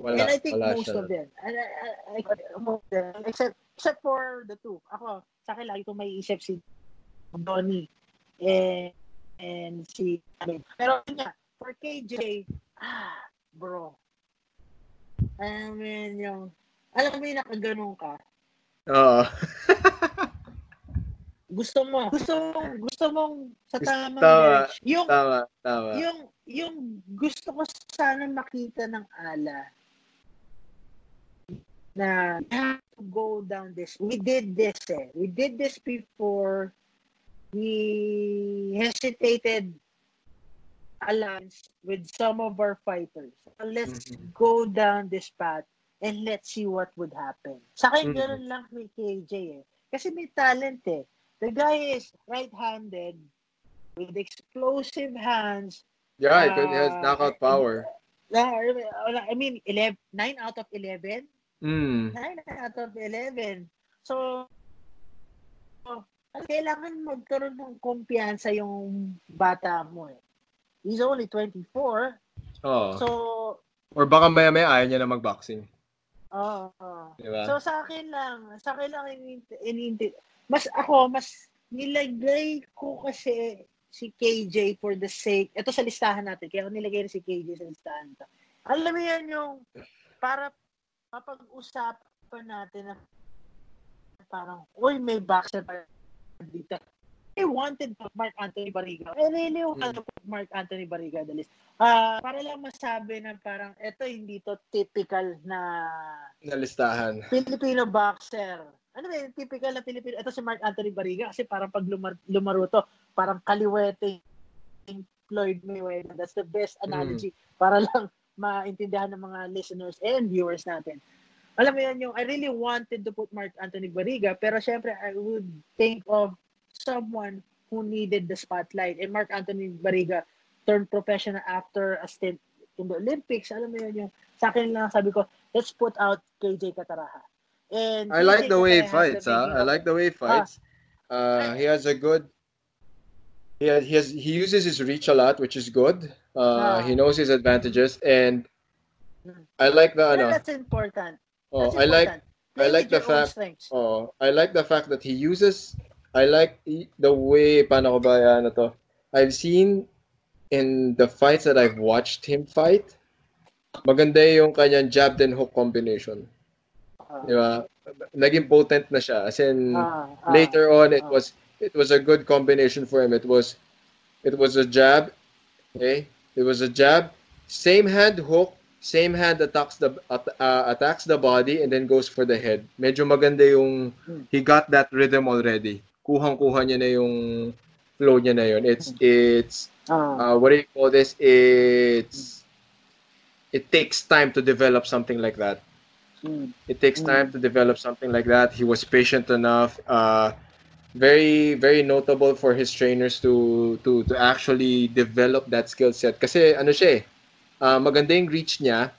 Wala, and I think wala most siya. of them, and I, I, I, most of them, except except for the two. Ako, sa akin lagi kong may isip si Donnie and, and si Amin. Pero nga, for KJ, ah, bro. I mean, yung, alam mo yung nakaganon ka, Oo. gusto mo, gusto mo, gusto mong sa tamang tama. Yung, tama, tama. yung, yung gusto ko sana makita ng ala na we have to go down this. We did this eh. We did this before we hesitated alliance with some of our fighters. So let's Mhm. go down this path and let's see what would happen. Sa akin, Mhm. ganun lang kay KJ eh. Kasi may talent eh. The guy is right-handed with explosive hands. Yeah, could- it has Uh, knockout power. Yeah, I mean, 11, 9 out of 11? Mm. 9 out of 11. So, oh, kailangan magkaroon ng kumpiyansa yung bata mo eh. He's only 24. Oo. So, Or baka maya-maya ayaw niya na mag-boxing. oh, oh. Di ba? So sa akin lang, sa akin lang in, in, mas ako mas nilagay ko kasi si KJ for the sake, ito sa listahan natin, kaya ako nilagay rin si KJ sa listahan to. Alam mo yan yung para mapag-usapan natin na parang, uy, may boxer pa dito. I wanted to Mark Anthony Barriga. I really wanted put Mark Anthony Barriga the list. Ah, para lang masabi na parang, ito hindi to typical na Nalistahan. Filipino boxer. Ano ba yung typical na Filipino? Ito si Mark Anthony Barriga kasi parang pag lumar- lumaro to, parang kaliwete Floyd Mayweather. That's the best analogy para lang maintindihan ng mga listeners and viewers natin. Alam mo yan yung, I really wanted to put Mark Anthony Barriga, pero syempre, I would think of someone who needed the spotlight. And Mark Anthony Barriga turned professional after a stint in the Olympics. Alam mo yun yung, sa akin lang sabi ko, let's put out KJ Kataraha. And I KJ like the way he fights, huh? making I like the way he fights. Uh, he has a good. He has, he has he uses his reach a lot, which is good. Uh, Ah. he knows his advantages, and. I like the ano. Yeah, that's important. Oh, That's I like important. I Play like the fact-. Oh, I like the fact that he uses. I like the- the way paano ko ba ano to? I've seen in the fights that I've watched him fight, maganda yung kanyang jab and hook combination. Ah, Di ba? Naging potent na siya. As in, ah, ah. later on, it was it was a good combination for him. It was it was a jab, okay? It was a jab, same hand hook, same hand attacks the uh, attacks the body and then goes for the head. Medyo maganda yung Hmm. he got that rhythm already. Kuhang-kuha niya na yung flow niya na yun. It's it's Ah, uh, what do you call this? It's it takes time to develop something like that. mm, It takes time to develop something like that. He was patient enough. Uh, very very notable for his trainers to to to actually develop that skill set. Kasi ano siya, eh, uh, maganda yung reach niya.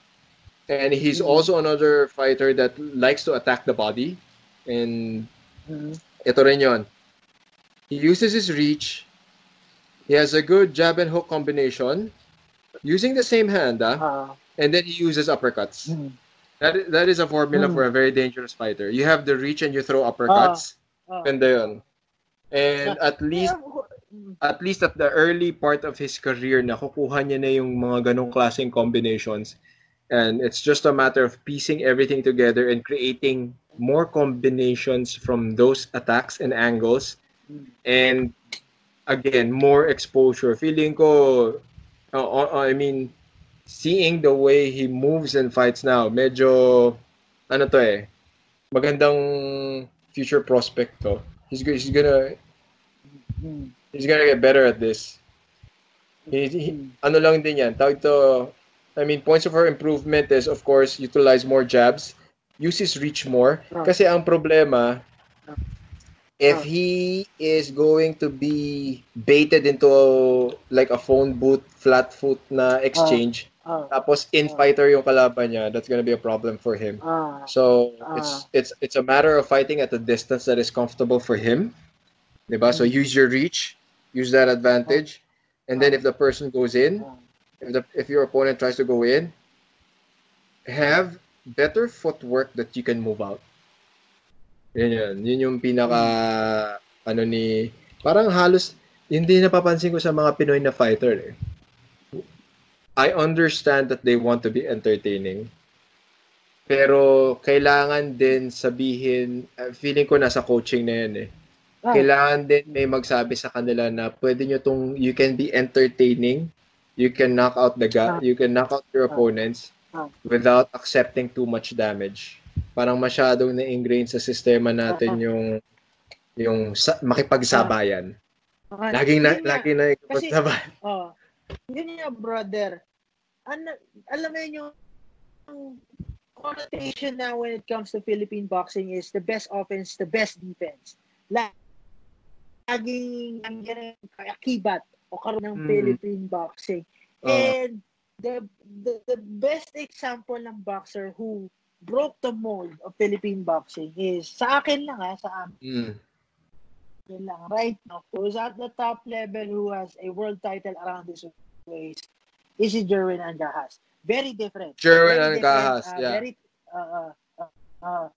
And he's Mm. also another fighter that likes to attack the body. And mm, ito rin yun. He uses his reach. He has a good jab and hook combination. Using the same hand, ah, ah, and then he uses uppercuts. mm, That that is a formula Hmm. for a very dangerous fighter. You have the reach and you throw uppercuts. Ah. Ganda yun. And at least Mm, at least at the early part of his career nakukuha niya na yung mga ganong klaseng combinations. And it's just a matter of piecing everything together and creating more combinations from those attacks and angles. mm. And again, more exposure. Feeling ko, uh, uh, I mean, seeing the way he moves and fights now, medyo, ano to eh, magandang future prospect to. He's, he's gonna, he's gonna get better at this. He, he- ano lang din yan, tawag to, I mean, points of improvement is, of course, utilize more jabs, use his reach more. Ah. Kasi ang problema, Ah. if Ah. he is going to be baited into a, like a phone booth, flat foot na exchange, Ah, tapos in-fighter yung kalaban niya, that's gonna be a problem for him. ah, So Ah. it's it's it's a matter of fighting at a distance that is comfortable for him. Diba? So Mm. use your reach, use that advantage. And then Ah. if the person goes in, ah. if the if your opponent tries to go in, have better footwork that you can move out. Yun yun. Yun yung pinaka ano ni parang halos hindi napapansin ko sa mga Pinoy na fighter eh. I understand that they want to be entertaining. Pero kailangan din sabihin, uh, feeling ko nasa coaching na yan eh. Ah. Kailangan din may magsabi sa kanila na pwede nyo tong, you can be entertaining, you can knock out the Ah. guy, you can knock out your Ah. opponents Ah. without accepting too much damage. Parang masyadong na-ingrain sa sistema natin Ah. yung yung sa, makipagsabayan. Ah, Laging na, laging na ikipagsabayan. Oh, yun nga, brother. Ano, alam mo yun yung connotation na when it comes to Philippine boxing is the best offense, the best defense. La- Laging nandiyan yung kakibat o karoon ng Mm. Philippine boxing. Oh. And the, the the best example ng boxer who broke the mold of Philippine boxing is sa akin lang ha, sa amin Mm. Yun lang. Right now, who's at the top level who has a world title around his waist is Jerwin Angajas. Very different. Jerwin Angajas, uh, yeah. Very, uh, uh, uh,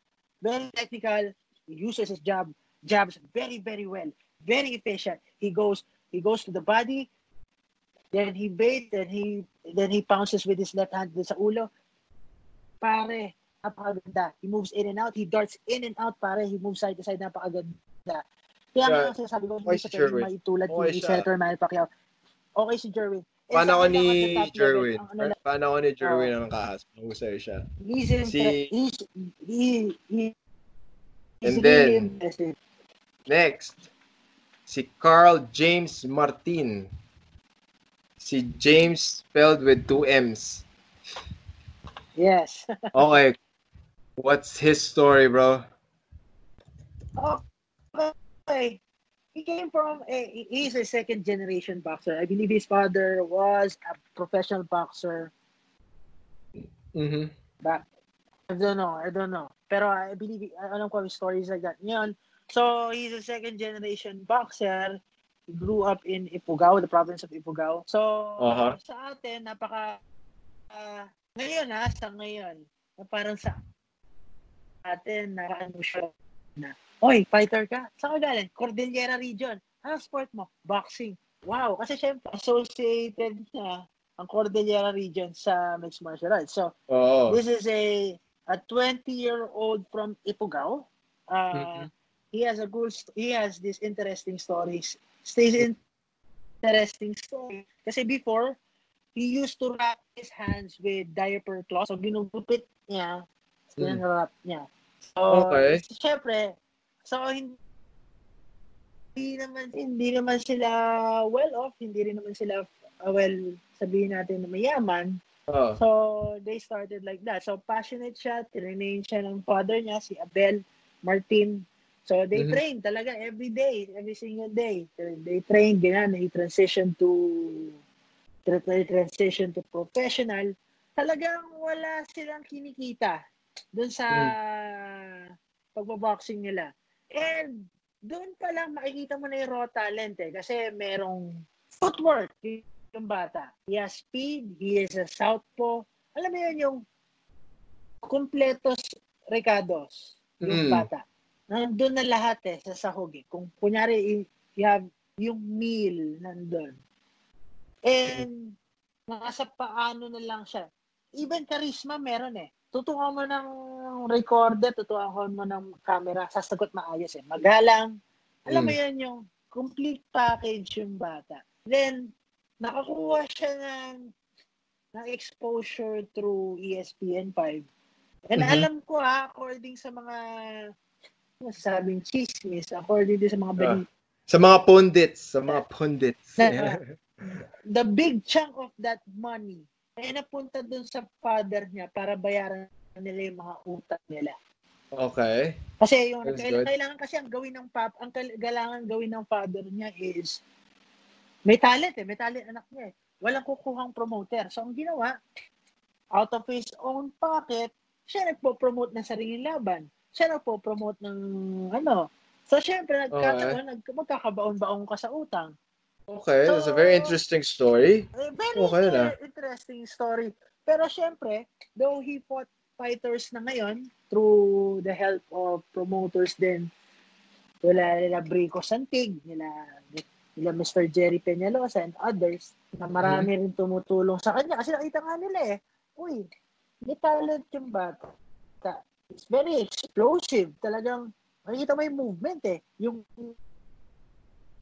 very technical. He uses his jab, jabs very, very well. Very efficient. He goes, he goes to the body, then he bait, then he, then he pounces with his left hand sa ulo. Pare, napakaganda. He moves in and out. He darts in and out, pare. He moves side to side. Napakaganda. Kaya nga sinasabi ko, Okay hindi si siya pwedeng Jerwin. maitulad Okay ni. Senator Manny Pacquiao. Okay si Jerwin. Eh, Paano ako akin ni Jerwin? ano Paano ako ni Jerwin ang kahas? Mahusay siya. He's, in, Si- he's, he, he, And then-. Next, si Carl James Martin. Si James spelled with two M's. Yes. Okay. What's his story, bro? Okay. He came from a, he's a second generation boxer. I believe his father was a professional boxer Mm-hmm. back. I don't know. I don't know. Pero I believe, I alam ko yung stories like that. Ngayon, so he's a second generation boxer. He grew up in Ifugao, the province of Ifugao. So, Aha. sa atin, napaka, ah, ngayon ha, sa ngayon, na parang sa atin, nakaano siya na, Oy, fighter ka? Saan ka galing? Cordillera region. Anong sport mo? Boxing. Wow, kasi syempre, associated na ang Cordillera region sa mixed martial arts. So, Oo. this is a a 20-year-old from Ifugao. Uh, Mhm. He has a good, st- he has these interesting stories. Stays interesting story. Kasi before, he used to wrap his hands with diaper cloth. So, ginugupit niya. Mm. Niya. So, Okay. syempre, so, hindi, naman hindi naman sila well off, hindi rin naman sila uh, well sabihin natin na mayaman. Oo. So, they started like that. So, passionate siya, tinrain siya ng father niya, si Abel Martin. So, they Mhm. train talaga every day, every single day. They train, ganyan, he transition to they transition to professional. Talagang wala silang kinikita dun sa pagbaboxing nila. And doon pa lang makikita mo na yung raw talent eh. Kasi merong footwork yung bata. He has speed, he is a southpaw. Alam mo yun yung completos recados yung Mm. bata. Nandun na lahat eh sa sahog eh. Kung kunyari you have yung meal nandun. And nasa paano na lang siya. Even charisma meron eh. Tutukan mo ng recorder, tutukan mo ng camera, sasagot maayos eh. Magalang. Alam mo Mm. yun yung complete package yung bata. Then, nakakuha siya ng, ng exposure through E ESPN5. And Mhm. alam ko ha, according sa mga masasabing chismis, according din sa mga Ah. balita, Sa mga pundits, sa mga pundits. Na- the big chunk of that money ay napunta dun sa father niya para bayaran nila yung mga utang nila. Okay. Kasi yung That's kailangan, good. kailangan kasi ang gawin ng pap, ang kail- kailangan gawin ng father niya is may talent eh, may talent anak niya eh. Walang kukuhang promoter. So ang ginawa, out of his own pocket, siya nagpo-promote ng sariling laban. Siya nagpo-promote ng ano. So syempre nagkataon, nag, magkakabaon-baon ka sa utang. Okay, that's a very So- interesting story. Eh, Very Okay na. inter- interesting story. Pero syempre, though he fought fighters na ngayon through the help of promoters din, wala nila Brico Santig, nila, nila Mr. Jerry Peñalosa and others, na marami Mm-hmm. rin tumutulong sa kanya. Kasi nakita nga nila eh, uy, may talent yung bata. It's very explosive. Talagang, makikita mo yung movement eh. Yung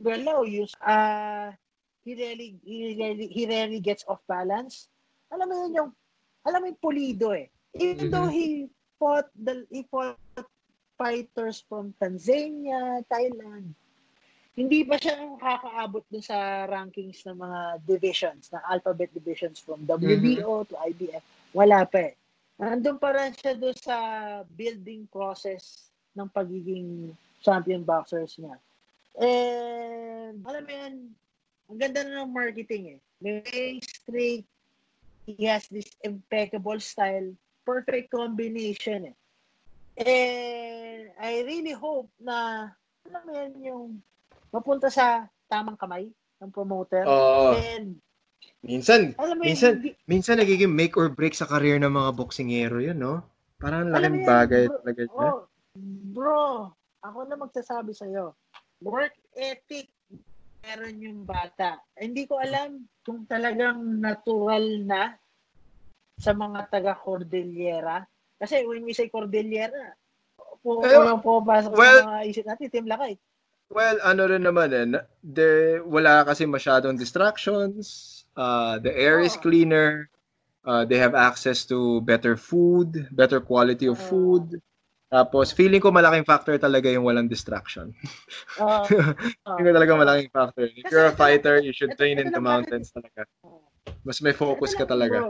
galaw, yung, ah, he really, he really, he really gets off balance. Alam mo yun yung, alam mo yung pulido eh. Even Mhm. though he fought, the, he fought fighters from Tanzania, Thailand, hindi pa siya nakakaabot dun sa rankings ng mga divisions, ng alphabet divisions from WBO to IBF. Wala pa eh. Nandun pa rin siya doon sa building process ng pagiging champion boxers niya. And, alam mo yan, ang ganda na ng marketing eh. May straight, he has this impeccable style, perfect combination eh. And I really hope na, alam mo yan, yung mapunta sa tamang kamay ng promoter. Oo. And, minsan, alam mo yun, Minsan- hindi- minsan nagiging make or break sa career ng mga boksingero yun, no? Parang laking bagay talaga. Oh, bro, ako na magsasabi sa'yo. Work ethic, meron yung bata. Hindi ko alam kung talagang natural na sa mga taga Cordillera. Kasi when we say Cordillera, po, Eh, unang pumapasok well- sa mga isip natin, Team Lakay. Well, ano rin naman eh, there, wala kasi masyadong distractions. Uh, the air is Oo. cleaner. Uh, they have access to better food, better quality of Oo. food. Tapos, feeling ko malaking factor talaga yung walang distraction. Uh, Feeling ko talaga malaking factor. If you're a fighter, you should train in the mountains talaga. Mas may focus ka talaga.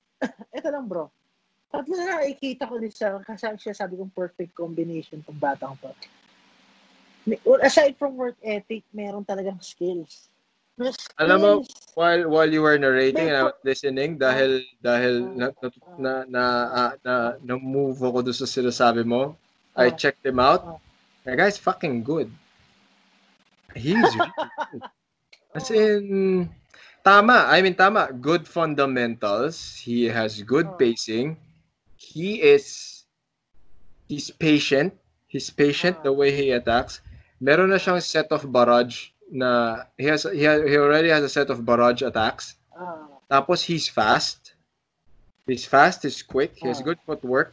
Ito lang, bro. Tatlo na nakikita ko din sa kasi siya sabi kong perfect combination ng batang to. Aside from work ethic, meron talagang skills. Skills. Alam mo, While while you were narrating and I was listening dahil dahil na na na na, ah, na, move ako doon sa sinasabi mo, I Oh. checked him out. Oh. The guy's fucking good. He's really good. As in tama, I mean tama, good fundamentals. He has good Oh. pacing. He is he's patient. He's patient the way he attacks. Meron na siyang set of barrage na he has he, he already has a set of barrage attacks. Ah, Tapos he's fast. He's fast, he's quick, he has Ah. good footwork.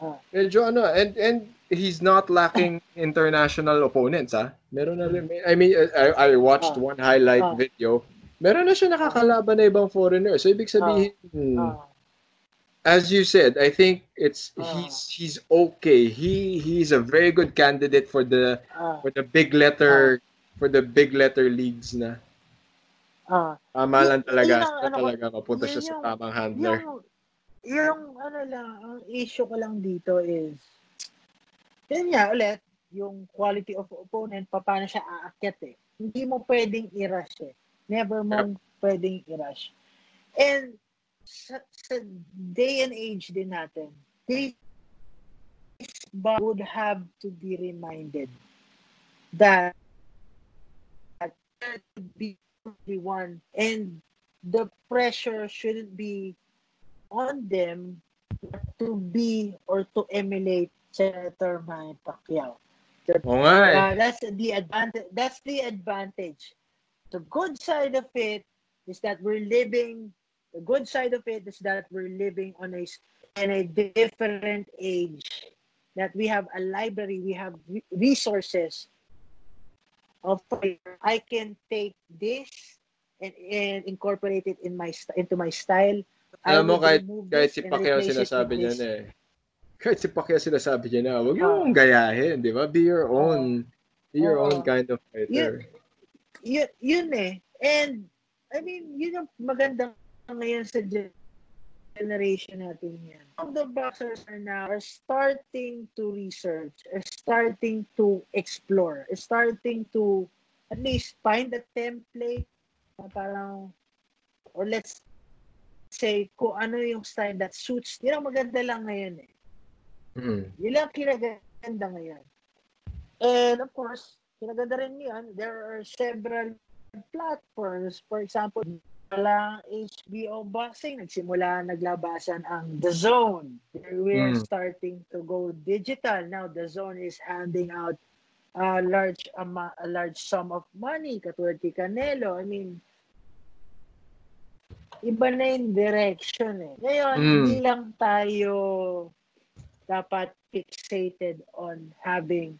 Ah. Medyo ano, and and he's not lacking international opponents, ah. Meron na rin, I mean, I, I watched one highlight video. Meron na siya nakakalaban na ibang foreigner. So ibig sabihin, ah, as you said, I think it's he's he's okay. He he's a very good candidate for the for the big letter for the big letter leagues na. ah. Tama lang talaga. yun ano talaga mapunta siya sa yung- tamang handler. Yung, yung ano lang, ang issue ko lang dito is, yun nga ulit, yung quality of opponent, paano siya aakyat eh. Hindi mo pwedeng i-rush eh. Never mo pwedeng i-rush. And sa, sa day and age din natin, this body would have to be reminded that be one and the pressure shouldn't be on them to be or to emulate Senator Manny Pacquiao. Nga eh. Uh, that's the advantage. That's the advantage. The good side of it is that we're living. The good side of it is that we're living on a in a different age. That we have a library, we have re- resources. Of I can take this and, and incorporate it in my into my style. Alam mo, kahit, kahit si Pacquiao sinasabi niya na eh. Kahit si Pacquiao sinasabi niya na, huwag Ah. yung gayahin, di ba? Be your own. Be your Oo. own kind of fighter. yun, yun eh. And, I mean, yun yung magandang ngayon sa generation natin yan. All the boxers are now are starting to research, are starting to explore, are starting to at least find a template na parang or let's say kung ano yung style that suits. Yun ang maganda lang ngayon eh. Mm. Yun lang kinaganda ngayon. And of course, kinaganda rin yun, there are several platforms. For example, wala HBO Boxing, nagsimula naglabasan ang The Zone. We're Mm. starting to go digital. Now, The Zone is handing out a large ama- a large sum of money katulad kay Canelo. I mean, iba na yung direction eh. Ngayon, Mm. hindi lang tayo dapat fixated on having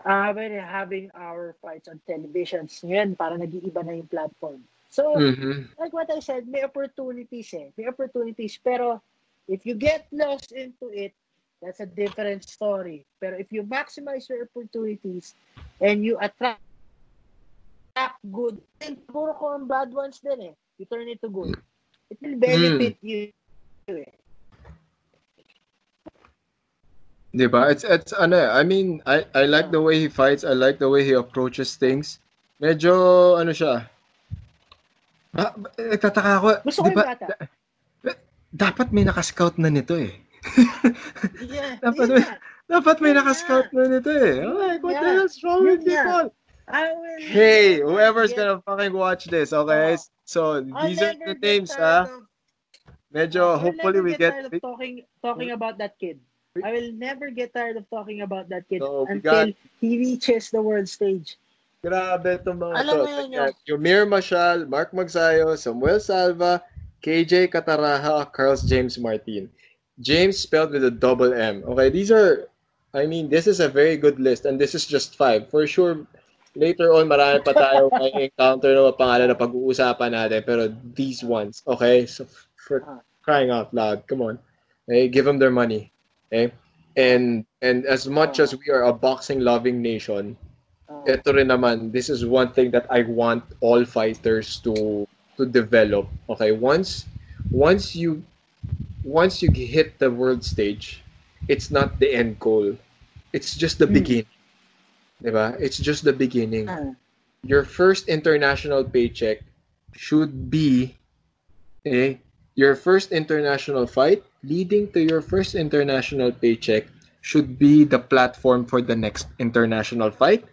uh, having our fights on televisions. Ngayon, para nag-iiba na yung platform. So, Mhm. like what I said, may opportunities eh. May opportunities. Pero, if you get lost into it, that's a different story. Pero if you maximize your opportunities and you attract good, then puro ko ang bad ones din eh. You turn it to good. It will benefit you. eh. Diba? It's it's ano, eh, I mean, I I like the way he fights. I like the way he approaches things. Medyo ano siya. Ah, nagtataka ako. Gusto ko yung bata. da- dapat may naka-scout na nito eh. Yeah, Dapat yun may-. Dapat may Yun naka-scout na nito eh. I'm like, what the Yeah. hell's wrong with nga. people? I will Hey, whoever's get- gonna fucking watch this, okay? Oh. So, I'll these are never the get names, tired ah. of- Medyo, I will hopefully never we get... tired of talking talking about that kid. I will never get tired of talking about that kid So, until he reaches the world stage. Grabe itong mga Alam to. mo yun, Tingnan, Yumir Mashal, Mark Magsayo, Samuel Salva, KJ Cataraja, Carlos James Martin. James spelled with a double M. Okay, these are, I mean, this is a very good list and this is just five. For sure, later on, marami pa tayo may encounter na mga pangalan na pag-uusapan natin. Pero these ones, okay? So, for crying out loud, come on. Okay, give them their money. Okay? And and as much as we are a boxing loving nation, ito rin naman, this is one thing that I want all fighters to to develop. Okay, once once you once you hit the world stage, it's not the end goal. It's just the Mm. beginning. Diba? It's just the beginning. uh, Your first international paycheck should be eh, your first international fight leading to your first international paycheck should be the platform for the next international fight,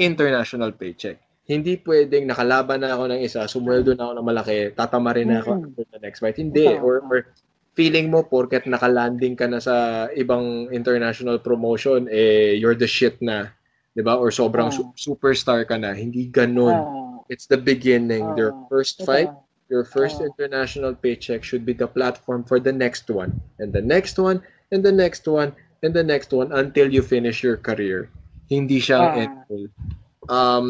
international paycheck. Hindi pwedeng nakalaban na ako ng isa, sumweldo na ako ng malaki, tatama rin na ako Mm. after the next fight. Hindi. Or, or feeling mo porket nakalanding ka na sa ibang international promotion, eh, you're the shit na. 'di ba? Or sobrang Ah. su- superstar ka na. Hindi ganun. uh, It's the beginning. Your Ah. first fight, your first Ah. international paycheck should be the platform for the next one, and the next one, and the next one, and the next one until you finish your career. Hindi siya Ah. goal. Um,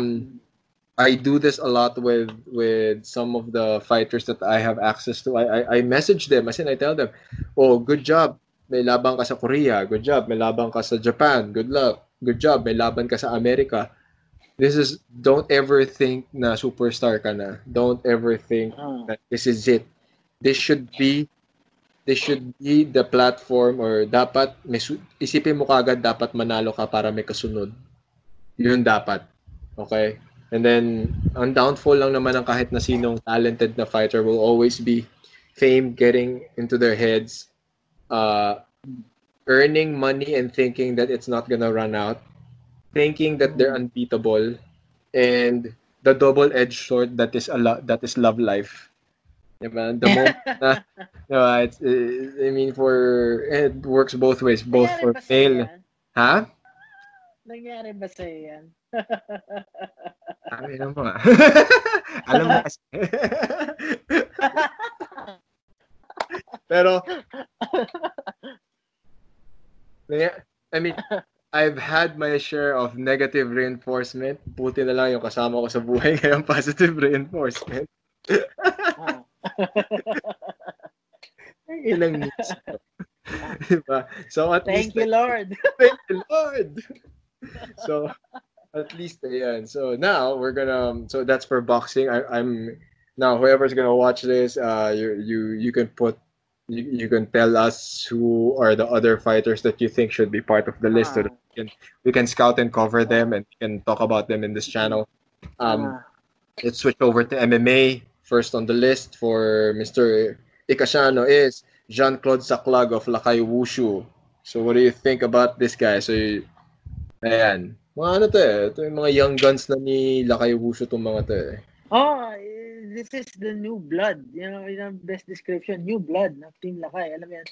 I do this a lot with with some of the fighters that I have access to. I I, I message them, as in I tell them, "Oh, good job. May labang ka sa Korea. Good job. May labang ka sa Japan. Good luck. Good job. May laban ka sa Amerika." This is don't ever think na superstar ka na. Don't ever think uh, that this is it. This should be this should be the platform or dapat may isipin mo kagad dapat manalo ka para may kasunod. Yun dapat. Okay? And then ang downfall lang naman ng kahit na sinong talented na fighter will always be fame getting into their heads uh earning money and thinking that it's not gonna run out thinking that they're unbeatable and the double-edged sword that is a lo- that is love life Diba? The moment na, diba, it's, eh, I mean, for, it works both ways, both nangyari for male. Ha? Nangyari ba sa'yo yan? Sabi mo nga. Alam mo kasi. Pero, I mean, I've had my share of negative reinforcement. Buti na lang yung kasama ko sa buhay ngayon, positive reinforcement. Ah. Ilang news. diba? So at Thank least, you, Lord. Thank you, Lord. so at least ayan. So now we're gonna so that's for boxing. I, I'm now whoever's gonna watch this, uh you you you can put you, you can tell us who are the other fighters that you think should be part of the list so that we can, we can scout and cover them and we can talk about them in this channel. Um, Ah. let's switch over to MMA. First on the list for Mr. Ikashano is Jean-Claude Saclag of Lakay Wushu. So what do you think about this guy? So, y- ayan. Mga ano to eh. Ito yung mga young guns na ni Lakay Wushu itong mga to eh. Oh, this is the new blood. You know, yun ang best description. New blood ng Team Lakay. Alam mo yan.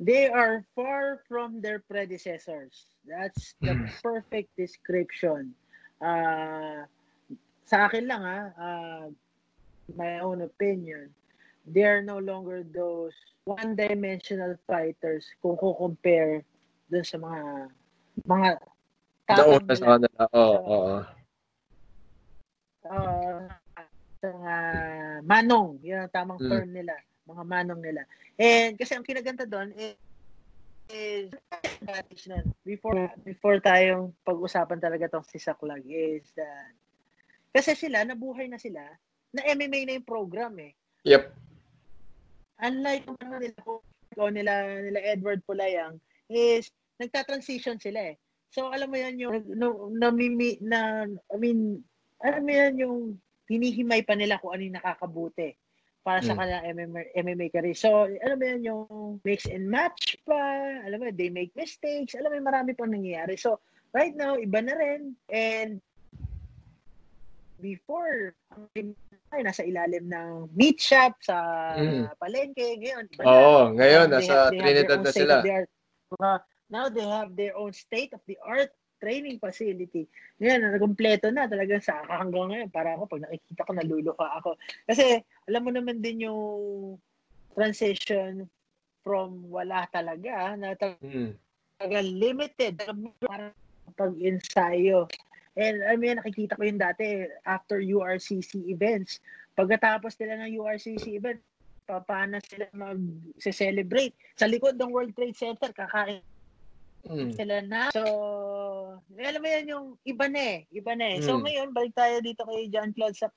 They are far from their predecessors. That's the Hmm. perfect description. Ah, sa akin lang ha, ah, my own opinion, they are no longer those one-dimensional fighters kung ko-compare dun sa mga mga tapang Nauna sa nila. kanila. Oo, oo. uh, mga manong, yun ang tamang Mm. term nila, mga manong nila. And kasi ang kinaganda doon is, is. Before, before tayong pag-usapan talaga tong si Saklag is that kasi sila, nabuhay na sila, na MMA na yung program eh. Yep. Unlike yung mga nila, o nila, nila Edward Pulayang, is nagta-transition sila eh. So, alam mo yan yung, no, namimi, na, I mean, alam mo yan yung hinihimay pa nila kung ano yung nakakabuti para sa Mm. kanilang MMA, MMA career. So, alam mo yan yung mix and match pa, alam mo, they make mistakes, alam mo, marami pang nangyayari. So, right now, iba na rin. And before, ang ay nasa ilalim ng meat shop sa Mm. palengke. Ngayon, iba na. Oo, ngayon, Now, they nasa have- Trinidad own na state sila. of the art. Uh, now they have their own state-of-the-art training facility. Ngayon, nagumpleto na talagang sa hanggang ngayon. Para ako, pag nakikita ko, naluluha ako. Kasi, alam mo naman din yung transition from wala talaga, na Mm. talagang limited, para pag-ensayo. And I mean, nakikita ko yung dati after URCC events. Pagkatapos nila ng URCC event, pa- paano sila mag-celebrate? Sa likod ng World Trade Center, kakain Mm. sila na. So, alam mo yan yung iba na eh. Iba na eh. So, Mm. ngayon, balik tayo dito kay John Claude sa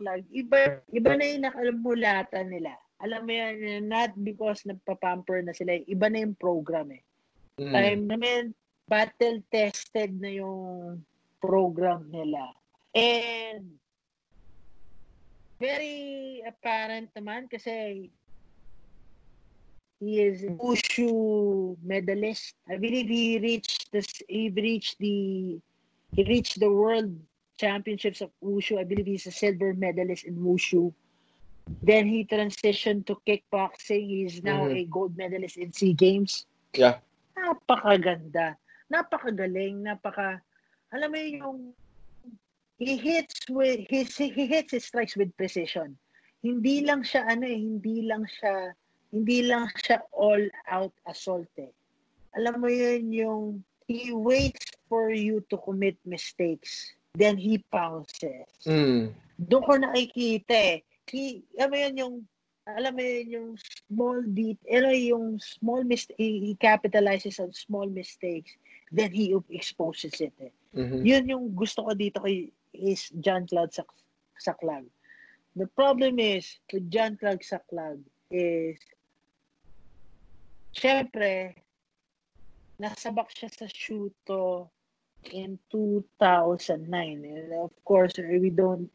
flag. Iba, iba na yung nakalamulatan nila. Alam mo yan, not because nagpa-pamper na sila. Iba na yung program eh. Mm. I mean, battle-tested na yung program nila. And very apparent naman kasi he is Wushu medalist. I believe he reached this he reached the he reached the world championships of Wushu. I believe he's a silver medalist in Wushu. Then he transitioned to kickboxing. He's now Mhm. a gold medalist in SEA Games Yeah. napakaganda, napakagaling, napaka alam mo yung he hits with he, he hits his strikes with precision. Hindi lang siya ano eh, hindi lang siya hindi lang siya all out assault eh. Alam mo yun yung he waits for you to commit mistakes then he pounces. Mm. Doon ko nakikita eh. He, alam mo yun yung alam mo yun yung small det ano yung small mistake he capitalizes on small mistakes then he exposes it eh. Mhm. Yun yung gusto ko dito kay is John Claude Sac Saclag. The problem is with John Claude Saclag is syempre nasabak siya sa Shuto in 2009 and of course we don't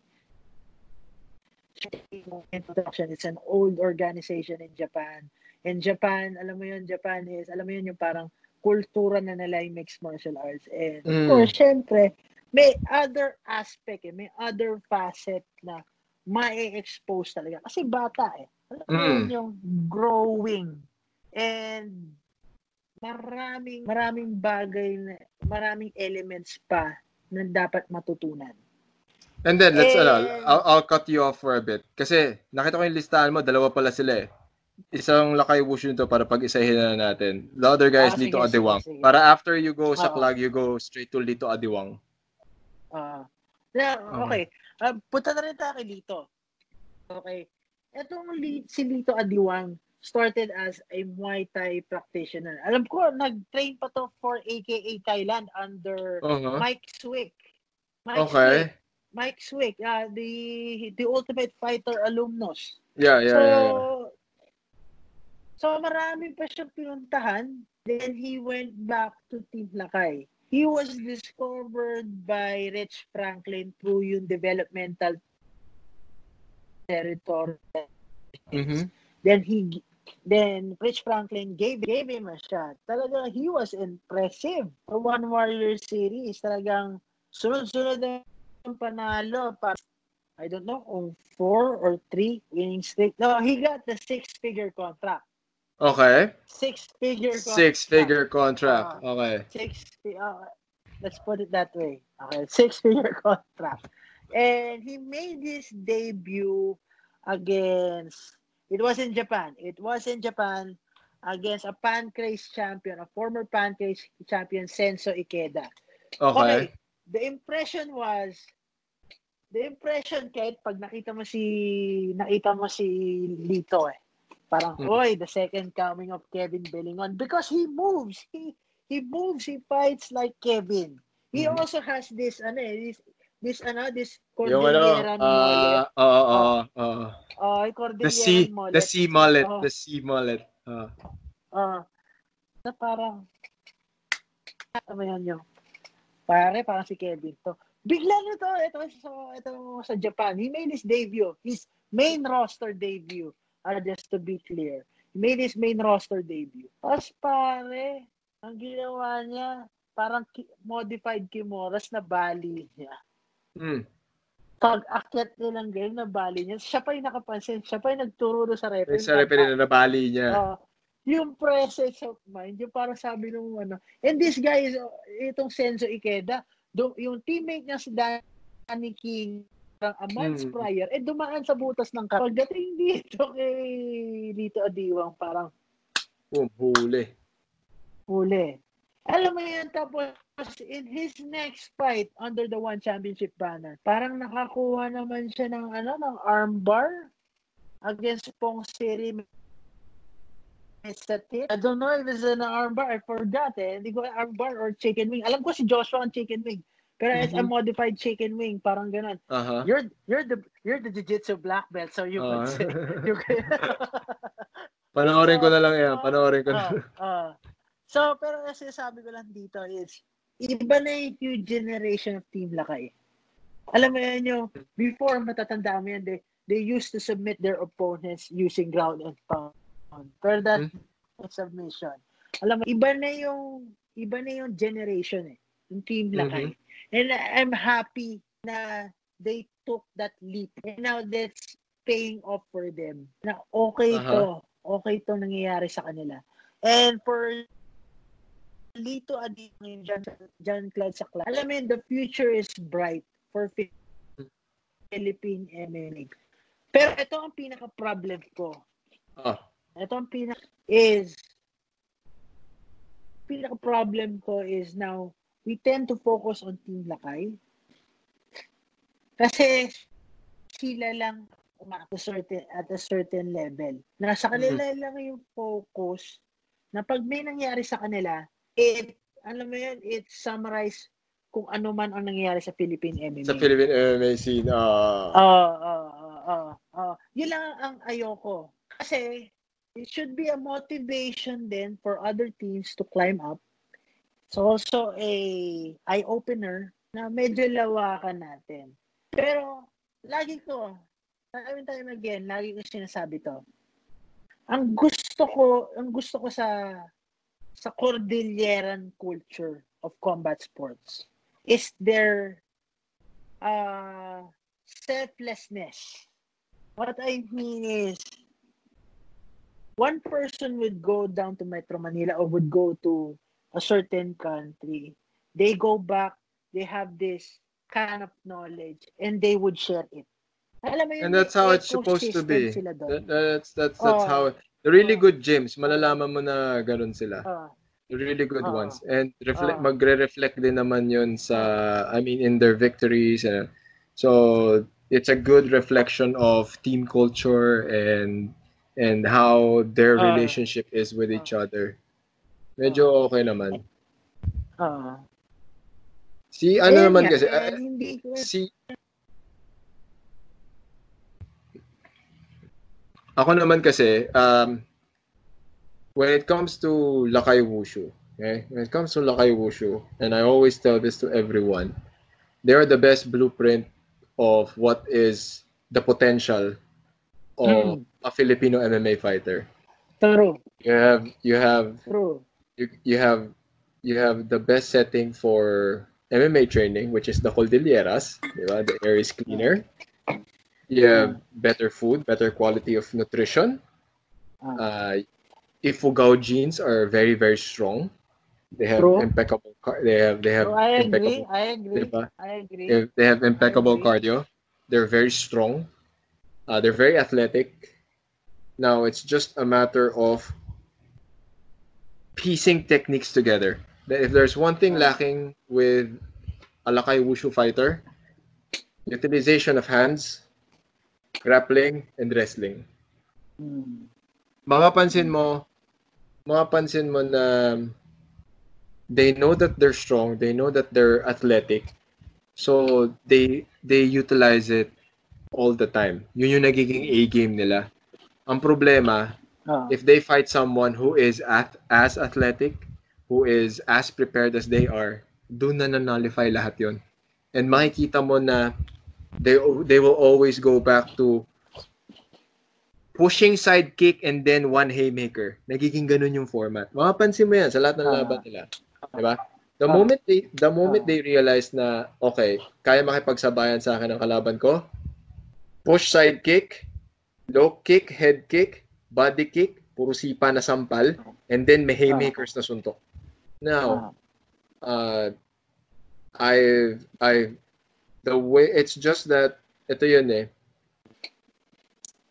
introduction it's an old organization in Japan in Japan alam mo yun Japan is alam mo yun yung parang kultura na nila yung mixed martial arts and of Mm. course syempre may other aspect eh, may other facet na ma-expose talaga kasi bata eh alam mo yun Mm. yung growing and maraming maraming bagay na maraming elements pa na dapat matutunan And then, let's, Eh, ano, I'll, I'll cut you off for a bit. Kasi, nakita ko yung listahan mo, dalawa pala sila eh. Isang Lakay Wushu to para pag-isahin na natin. The other guy is Ah, Lito sige, Adiwang. sige, sige. Para after you go sa Oo. Clag, you go straight to Lito Adiwang. Ah. na, okay. Ah, punta na rin tayo kay Lito. Okay. Etong li- si Lito Adiwang started as a Muay Thai practitioner. Alam ko, nag-train pa to for AKA Thailand under Uh-huh. Mike Swick. Mike Okay. Swick. Mike Swick, ah, the the Ultimate Fighter alumnus. Yeah, yeah, so, yeah. yeah. So marami pa siyang pinuntahan. Then he went back to Team Lakay. He was discovered by Rich Franklin through yung developmental territory. Mhm. Then he then Rich Franklin gave gave him a shot. Talagang he was impressive. For one Warrior series, talagang sunod-sunod na yung panalo. Pa, I don't know kung four or three winning streak. No, he got the six-figure contract. Okay. Six-figure contract. Six-figure contract. Okay. Six, uh, let's put it that way. Okay, six-figure contract. And he made his debut against, it was in Japan. It was in Japan against a pancrase champion, a former pancrase champion, Senso Ikeda. Okay. The impression was, the impression, kahit pag nakita mo si, nakita mo si Lito eh. Parang, Hmm. oy, the second coming of Kevin Bellingon. Because he moves. He, he moves. He fights like Kevin. He Mhm. also has this, ano eh, this, this, ano, this Yung ano, Cordilleran mullet. uh, oo, oo, oo. Oh, The Cordilleran C, mullet. the C mullet, Oh. the C mullet. Uh, Ah. na parang, ano yan yun? Pare, parang si Kevin to. Bigla nito, ito, so, ito sa Japan. He made his debut. His main roster debut. Uh, just to be clear. He made his main roster debut. Tapos pare, ang ginawa niya, parang ki- modified Kimoras na bali niya. mm. Pag akyat nilang game na bali niya, siya pa yung nakapansin, siya pa yung nagturo sa referee. Sa referee na nabali niya. Ah, yung presence of mind, yung parang sabi nung ano, and this guy is, uh, itong Senzo Ikeda, do, yung teammate niya si Danny King, parang a month Hmm. prior, eh dumaan sa butas ng car. Pagdating dito kay Lito Adiwang, parang Boom, huli. huli. Alam mo yan, tapos in his next fight under the One Championship banner, parang nakakuha naman siya ng ano, ng armbar against Pong Siri Mestatin. I don't know if it's an armbar. I forgot eh. Hindi ko armbar or chicken wing. Alam ko si Joshua ang chicken wing. Pero it's a modified chicken wing. Parang ganun. Aha. You're you're the you're the jiu-jitsu black belt so you Ah. could say you could, Panoorin ko na lang yan. Panoorin ko na. Ah, ah. so, pero kasi sabi ko lang dito is, iba na yung new generation of Team Lakay. Alam mo yan yung, before matatanda mo yan, they, they used to submit their opponents using ground and pound. Pero that Hmm. submission. Alam mo, iba na yung, iba na yung generation eh, yung Team Lakay. And I'm happy na they took that leap. And now that's paying off for them. Na okay to. Okay to nangyayari sa kanila. And for Lito Ading and John, John Claude Sakla, alam mo yun, the future is bright for Philippine MMA. Pero ito ang pinaka-problem ko. Ah. Ito ang pinaka is pinaka-problem ko is now we tend to focus on Team Lakay. Kasi sila lang at a certain at a certain level. Nasa kanila lang yung focus na pag may nangyari sa kanila, it alam mo yun, it summarize kung ano man ang nangyayari sa Philippine MMA. Sa Philippine MMA scene. ah oo, oo, oo. Yun lang ang ayoko. Kasi, it should be a motivation then for other teams to climb up. It's also a eye-opener na medyo lawakan natin. Pero, lagi ko, time and time again, lagi ko sinasabi to. Ang gusto ko, ang gusto ko sa sa Cordilleran culture of combat sports is their uh, selflessness. What I mean is, one person would go down to Metro Manila or would go to a certain country. They go back, they have this kind of knowledge, and they would share it. Alam mo yun, And that's how it's supposed to be. That's that's that's Oh. how the really Oh. good gyms, malalaman mo na ganun sila. Ah, The really good Oh. ones. And reflect Oh. magre-reflect din naman 'yun sa I mean in their victories and so it's a good reflection of team culture and and how their Oh. relationship is with each other. Medyo okay naman. ah. Si ano Ayun naman nga, kasi eh, ah, hindi ko si Ako naman kasi um when it comes to Lakay Wushu, okay? When it comes to Lakay Wushu, and I always tell this to everyone, they are the best blueprint of what is the potential of Mm. a Filipino MMA fighter. True. You have you have True. You, you have you have the best setting for MMA training, which is the Cordilleras, di? The air is cleaner. You have better food, better quality of nutrition. Ah. Uh, Ifugao genes are very very strong. They have True. impeccable. car- They have they have So, I agree. impeccable. I agree. Diba? I agree. They have, they have impeccable cardio. They're very strong. Uh, they're very athletic. Now it's just a matter of piecing techniques together. That If there's one thing lacking with a Lakay Wushu fighter, utilization of hands, grappling, and wrestling. Mm. Mapapansin mo, mapapansin mo na they know that they're strong, they know that they're athletic, so they they utilize it all the time. Yun yung nagiging A game nila. Ang problema, Ah. if they fight someone who is at, as athletic, who is as prepared as they are, doon na nullify lahat yon. And makikita mo na they they will always go back to pushing side kick and then one haymaker. Nagiging ganun yung format. Mapapansin mo yan sa lahat ng laban nila. Diba? The moment they the moment Ah. they realize na okay, kaya makipagsabayan sa akin ng kalaban ko, push side kick, low kick, head kick, body kick, puro sipa na sampal, and then may haymakers na suntok. Now, uh, I, I, the way, it's just that, ito yun eh,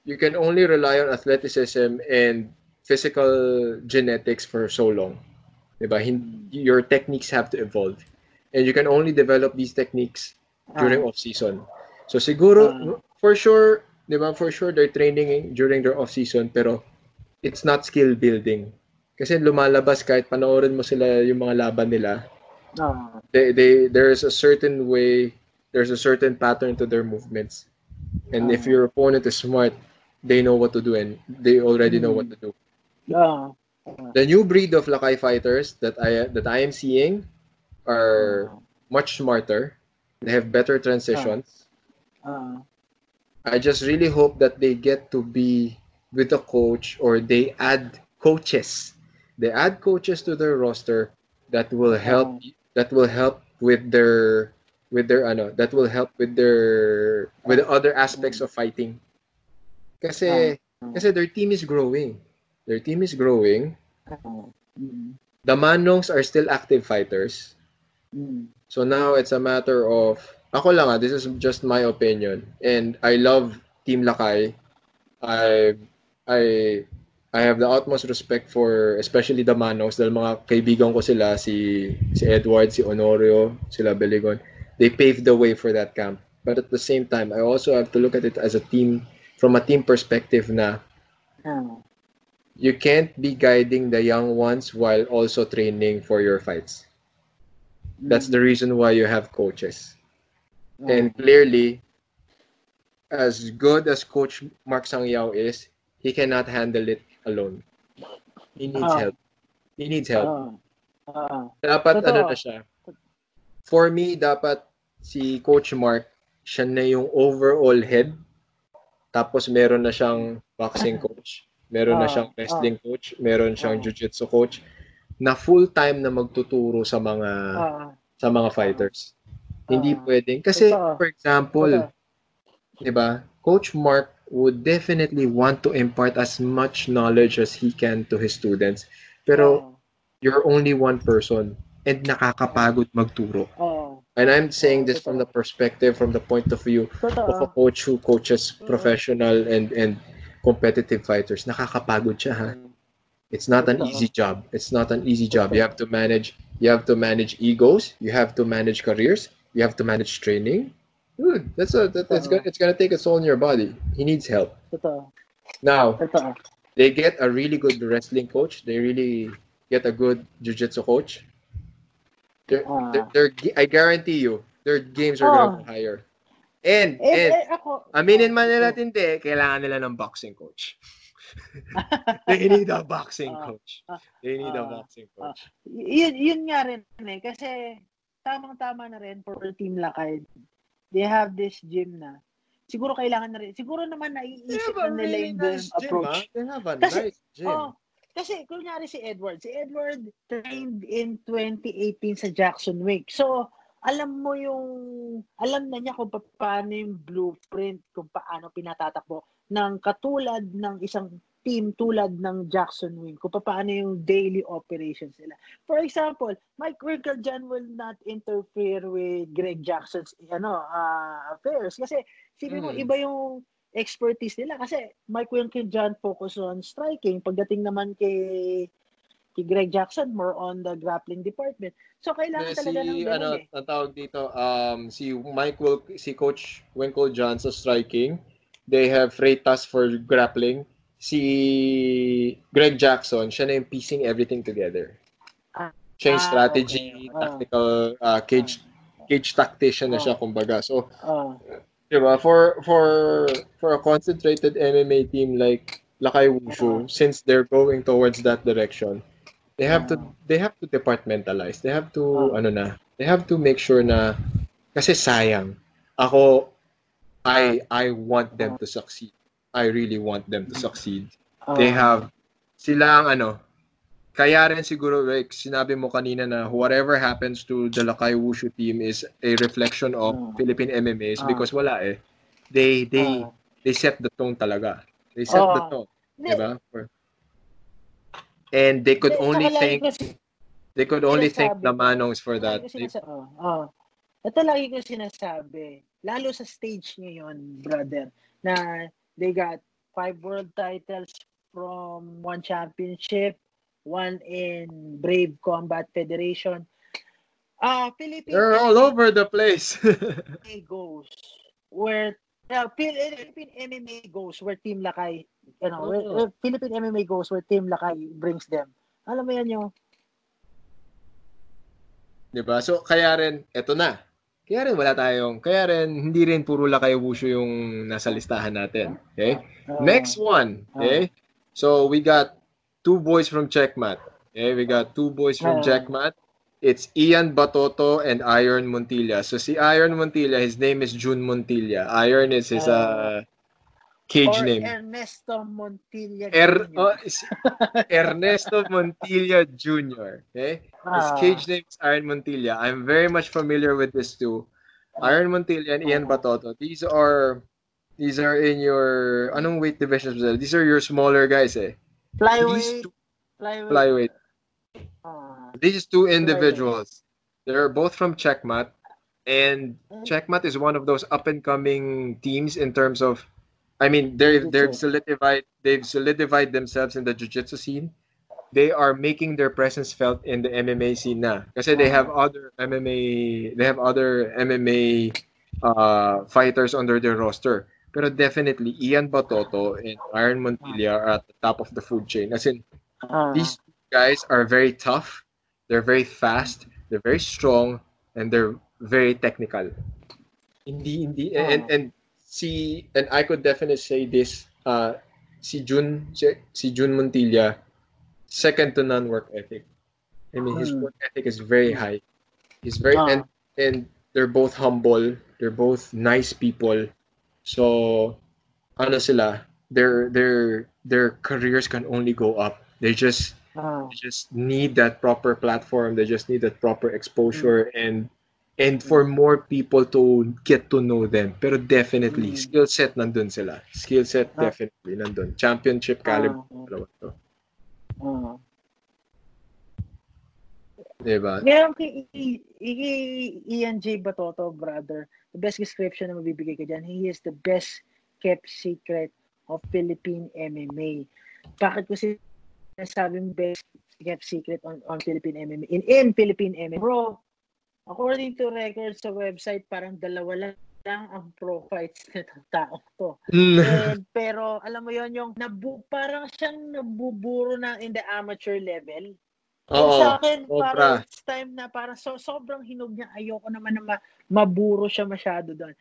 you can only rely on athleticism and physical genetics for so long. Diba? Your techniques have to evolve. And you can only develop these techniques during Ah. off-season. So siguro, Ah. for sure, di ba, for sure, they're training during their off-season, pero it's not skill building. Kasi lumalabas kahit panoorin mo sila yung mga laban nila, Ah. they, they, there's a certain way, there's a certain pattern to their movements. And if Ah. your opponent is smart, they know what to do and they already know what to do. Ah. The new breed of Lakay fighters that I that I am seeing are much smarter. They have better transitions. Ah. I just really hope that they get to be with a coach or they add coaches. They add coaches to their roster that will help that will help with their with their ano that will help with their with the other aspects of fighting. Kasi kasi their team is growing. Their team is growing. Ah. Mm. The Manongs are still active fighters. Mm. So now it's a matter of ako lang ah, this is just my opinion and I love Team Lakay. I I I have the utmost respect for especially the Manos dahil mga kaibigan ko sila si si Edward, si Honorio, sila Beligon. They paved the way for that camp. But at the same time, I also have to look at it as a team from a team perspective na Ah. you can't be guiding the young ones while also training for your fights. That's the reason why you have coaches. And clearly, as good as Coach Mark Sangyao is, he cannot handle it alone. He needs Ah. help. He needs help. Ah. Ah. Dapat Totoo. ano na siya. For me, dapat si Coach Mark, siya na yung overall head. Tapos meron na siyang boxing coach. Meron na Ah, siyang wrestling coach. Meron siyang Ah. jiu-jitsu coach. Na full-time na magtuturo sa mga Ah. sa mga fighters. Hindi Ah. pwedeng. Kasi, Totoo. for example, Totoo. di ba, Coach Mark would definitely want to impart as much knowledge as he can to his students. Pero, you're only one person and nakakapagod magturo. Ah. And I'm saying this from the perspective, from the point of view of a coach who coaches Mm. professional and and competitive fighters. Nakakapagod siya, ha? It's not an easy job. It's not an easy job. You have to manage you have to manage egos, you have to manage careers, you have to manage training. Dude, that's a that, that's gonna, it's gonna take a toll on your body. He needs help. Totoo. Now, Totoo. they get a really good wrestling coach. They really get a good jiu-jitsu coach. They're, Ah. they're, they're, I guarantee you, their games are gonna go higher. And, Eh, and, eh, ako. aminin man nila at hindi, kailangan nila ng boxing coach. they need a boxing Ah, coach. They need a boxing coach. Y- yun, yun nga rin eh. Kasi tamang-tama na rin for Team Lakay. They have this gym na. Siguro kailangan na rin. Siguro naman naiisip na nila really yung nice gym, approach. ah. They have a Kasi- nice gym. Oh, kasi kunyari si Edward. Si Edward trained in 2018 sa Jackson Wake. So, alam mo yung, alam na niya kung pa- paano yung blueprint, kung paano pinatatakbo ng katulad ng isang team tulad ng Jackson Wing, kung paano yung daily operations nila. For example, Mike Winkle dyan will not interfere with Greg Jackson's ano ah, affairs. Kasi, sige mo, Mm. iba yung expertise nila. Kasi Mike Winkle dyan focus on striking. Pagdating naman kay kay Greg Jackson, more on the grappling department. So, kailangan Eh, talaga ng si ganun ano, eh. ang tawag dito, um si Mike Wil si coach Winkle John sa striking. They have Freitas for grappling. Si Greg Jackson, siya na yung piecing everything together. Siya yung ah, strategy, okay. Ah. tactical, uh, cage cage tactician na siya kumbaga. So, Ah, Diba? For for for a concentrated MMA team like Lakay Wushu, since they're going towards that direction, they have to they have to departmentalize. They have to Ah. ano na, they have to make sure na kasi sayang. Ako I I want them to succeed. I really want them to succeed. ah, They have sila ang ano kaya rin siguro like sinabi mo kanina na whatever happens to the Lakay Wushu team is a reflection of Ah. Philippine MMAs Ah. because wala eh. They they ah. they set the tone talaga. They set the Ah. tone, Hindi, 'di ba? For- And they could only thank they could only thank the. Manongs for that. Lagi ko They- sinasa- oh, oh. Ito lagi ko sinasabi, lalo sa stage ngayon, brother, na they got five world titles from one championship, one in Brave Combat Federation. Ah, Philippine They're all over the place. MMA goes where uh, Philippine MMA goes where Team Lakay, you know, where, Oo. where Philippine MMA goes where Team Lakay brings them. Alam mo yan yung 'Di ba? So kaya rin eto na. Kaya rin wala tayong, kaya rin hindi rin puro Lakay Wushu yung nasa listahan natin. Okay? Next one. Okay? So we got two boys from Checkmat. Okay, we got two boys from. Checkmat. It's Ian Batoto and Iron Montilla. So si Iron Montilla, his name is June Montilla. Iron is his uh, cage name. Ernesto Montilla. Er, Jr. oh, Ernesto Montilla Jr. Okay? His Ah. cage name is Iron Montilla. I'm very much familiar with this too. Iron Montilla and Ian Ah. Batoto. These are these are in your anong weight divisions ba? These are your smaller guys eh. Flyweight, two flyweight. flyweight. ah, These two individuals. They're both from Checkmat and Checkmat is one of those up and coming teams in terms of I mean they're they've solidified they've solidified themselves in the jiu-jitsu scene. They are making their presence felt in the MMA scene na. Kasi they have other MMA they have other MMA uh, fighters under their roster. Pero definitely Ian Batoto and Iron Montilla are at the top of the food chain. As in ah, these guys are very tough, they're very fast, they're very strong, and they're very technical. Hindi, hindi, and, and si, and I could definitely say this, uh, si Jun, si, si Jun Montilla, second to none work ethic. I mean, his Hmm. work ethic is very high. He's very, Ah. and, and they're both humble, they're both nice people. So, ano sila, their, their, their careers can only go up. They just, ah, they just need that proper platform they just need that proper exposure and and for more people to get to know them pero definitely Mm. skill set nandun sila skill set Ah. definitely nandun championship caliber ah, to ah. diba Ngayon kay I- I- Ian J. Batoto, brother, the best description na mabibigay ko dyan, he is the best kept secret of Philippine MMA. Bakit ko sinasabing best kept secret on, on Philippine MMA? In, in Philippine MMA. Bro, according to records sa website, parang dalawa lang lang ang pro fights nitong tao to. Mm. And, pero alam mo yon yung nabu, parang siyang nabuburo na in the amateur level. Oo sa akin, parang it's time na parang so, sobrang hinog niya. Ayoko naman na ma- maburo siya masyado doon.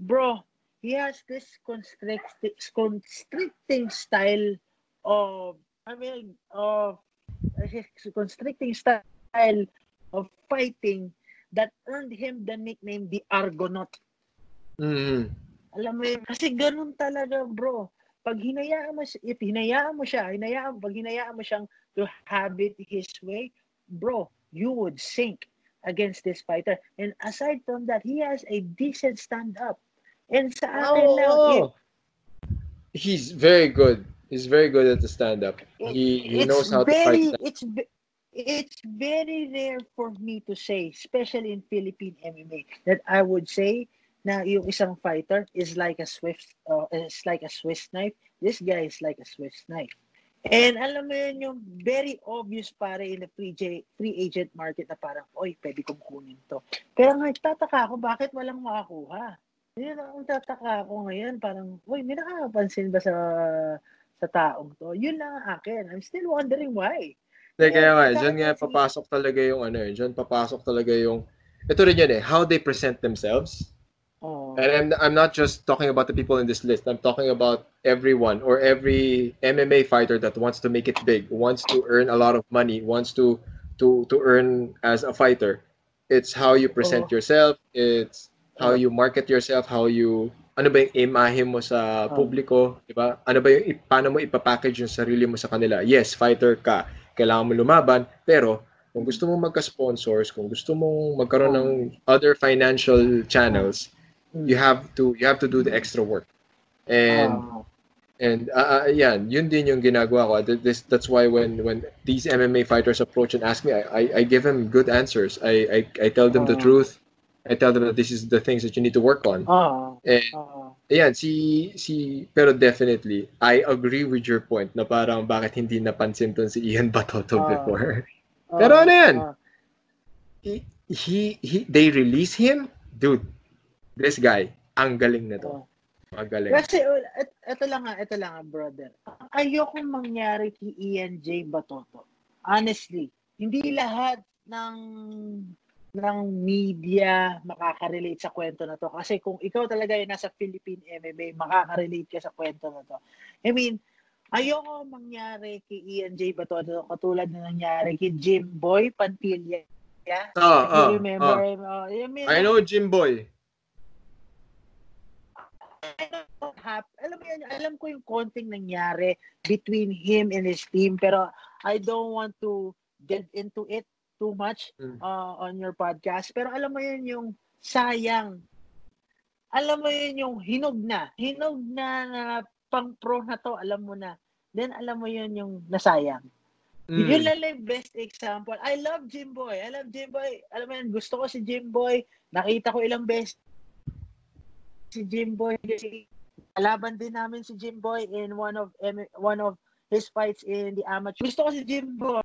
Bro, he has this constricting, constricting style of, I mean, of constricting style of fighting that earned him the nickname the Argonaut. Mm. Alam mo yun, kasi ganun talaga, bro. Pag hinayaan mo, si- if hinayaan mo siya, hinayaan, pag hinayaan mo siyang to have it his way, bro, you would sink against this fighter. And aside from that, he has a decent stand-up. And sa akin lang, Oh, He's very good. He's very good at the stand-up. it- He he it's knows how to fight. It's ve- it's very rare for me to say, especially in Philippine MMA, that I would say na yung isang fighter is like a Swiss, uh, is like a Swiss knife. This guy is like a Swiss knife. And alam mo yun, yung very obvious pare in the free, J, free agent market na parang, oy, pwede kong kunin to. Kaya nga, tataka ako, bakit walang makakuha? Yun ang tataka ako ngayon, parang, uy, may nakakapansin ba sa sa taong to? Yun lang ang akin. I'm still wondering why. Hindi, kaya nga, dyan nga papasok talaga yung ano eh, dyan papasok talaga yung, ito rin yun eh, how they present themselves. Oh. And I'm, I'm not just talking about the people in this list. I'm talking about everyone or every MMA fighter that wants to make it big, wants to earn a lot of money, wants to to to earn as a fighter. It's how you present Oo. yourself. It's how you market yourself. How you ano ba yung imahe mo sa publiko, di ba? Ano ba yung paano mo ipapackage yung sarili mo sa kanila? Yes, fighter ka. Kailangan mo lumaban, pero kung gusto mo magka-sponsors, kung gusto mong magkaroon Oo. ng other financial channels, you have to you have to do the extra work and Ah. and uh, yan yun din yung ginagawa ko Th- this that's why when when these MMA fighters approach and ask me I I, I give them good answers I, I I tell them the Ah. truth I tell them that this is the things that you need to work on Ah. and. Ayan, si, si, pero definitely, I agree with your point na parang bakit hindi napansin ton si Ian Batoto Ah. before. Ah. Pero ano yan? Ah. He, he, he, they release him? Dude, this guy, ang galing na to. Ah. Ang galing. Kasi, uh, et, eto lang nga, eto lang nga, brother. Ayoko mangyari kay Ian J. Batoto. Honestly, hindi lahat ng ng media makaka-relate sa kwento na to. Kasi kung ikaw talaga yung nasa Philippine MMA, makaka-relate ka sa kwento na to. I mean, ayoko mangyari kay Ian J. Batoto katulad na nangyari kay Jim Boy Pantilla. Oh, If you oh, remember oh. him, uh, I mean, I know Jim Boy. hap alam mo alam ko yung konting nangyari between him and his team pero I don't want to get into it too much Mm. uh, on your podcast pero alam mo yun yung sayang alam mo yun yung hinog na hinog na, na pang pro na to alam mo na then alam mo yun yung nasayang Mm. yun lang yung best example. I love Jim Boy. I love Jim Boy. Alam mo yan, gusto ko si Jim Boy. Nakita ko ilang beses si Jim Boy. Laban din namin si Jim Boy in one of one of his fights in the amateur. Gusto ko si Jim Boy.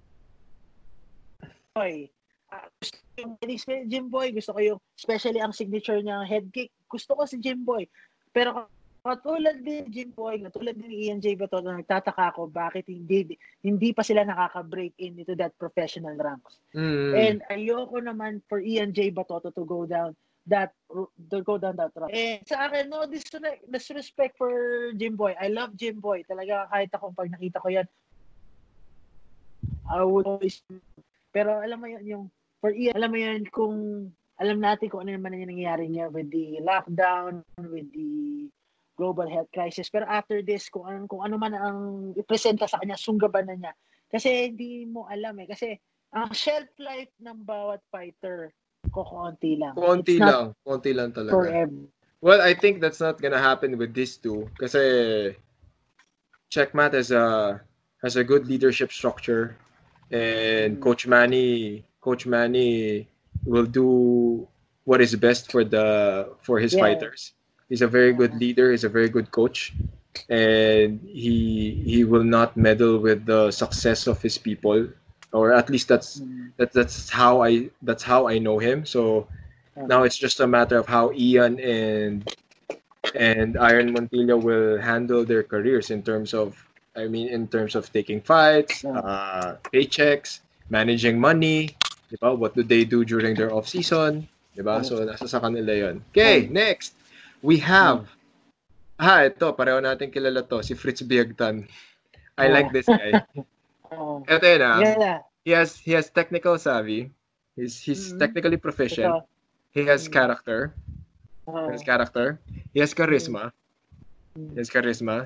Ah, gusto ko yung Jim Boy. Gusto ko yung, especially ang signature niya head kick. Gusto ko si Jim Boy. Pero katulad din ni Jim Boy, katulad din ni Ian J. Batoto, nagtataka ako bakit hindi hindi pa sila nakaka-break in into that professional ranks. Mm. And ayoko naman for Ian J. Batoto to go down that to go down that route. And sa akin, no disrespect, disrespect for Jim Boy. I love Jim Boy. Talaga kahit ako pag nakita ko yan, I would always pero alam mo yun, yung for Ian, alam mo yun kung alam natin kung ano naman yung nangyayari niya with the lockdown, with the global health crisis. Pero after this, kung ano, kung ano man ang ipresenta sa kanya, sunggaban na niya. Kasi hindi mo alam eh. Kasi ang shelf life ng bawat fighter, kukunti lang. Not lang. Konti lang talaga. forever. Well, I think that's not gonna happen with these two. Kasi Checkmat has a has a good leadership structure, and Mm. Coach Manny Coach Manny will do what is best for the for his Yeah. fighters. He's a very good leader. He's a very good coach, and he he will not meddle with the success of his people, or at least that's Mm. that that's how I that's how I know him. So now it's just a matter of how Ian and and Iron Montilla will handle their careers in terms of I mean in terms of taking fights, uh, paychecks, managing money, di ba? What do they do during their off season? Di ba? So nasa sa kanila 'yon. Okay, next. We have Ah, ito, pareho natin kilala to, si Fritz Biagtan. I like this guy. Oo. Ito yun ah. He has he has technical savvy. He's he's Mhm. technically proficient. He has Mhm. character. He has character. He has charisma. Mm. He has charisma.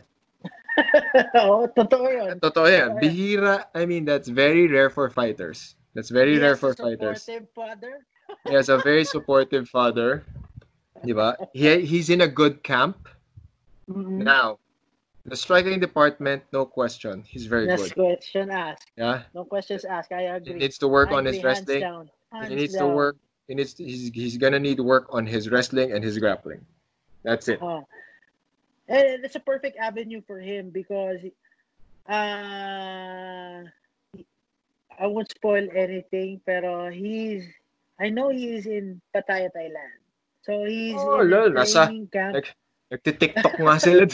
Oo, totoo yun. Totoo yan. Totoo yan. Bihira, I mean, that's very rare for fighters. That's very He rare for fighters. supportive father. He has a very supportive father. Diba? He, he's in a good camp. Mhm. Now, the striking department, no question. He's very Next good. question asked. Yeah. No questions asked. I agree. He needs to work I on his agree, hands wrestling. down. Hands He needs to work. He needs. To, he's he's gonna need work on his wrestling and his grappling. That's it. Oh. And it's a perfect avenue for him because uh, I won't spoil anything, pero he's, I know he's in Pattaya, Thailand. So he's Oh, in lol, nasa- camp. Nag- Nagti-TikTok nga sila.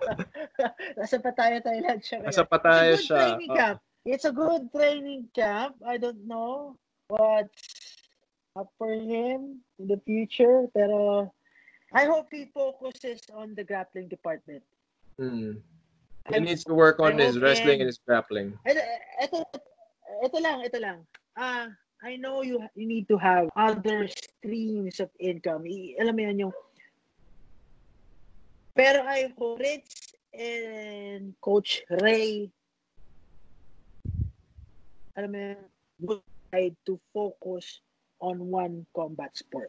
Nasa Pattaya, Thailand siya. Nasa. Pattaya siya. training Oh. camp. It's a good training camp. I don't know what's up for him in the future, pero I hope he focuses on the grappling department. Hmm. He I'm- needs to work on I his wrestling and- and his grappling. Ito, ito, ito lang, ito lang. Ah, I know you you need to have other streams of income. I, alam mo yan yung pero I hope Rich and Coach Ray alam mo yan, would try to focus on one combat sport.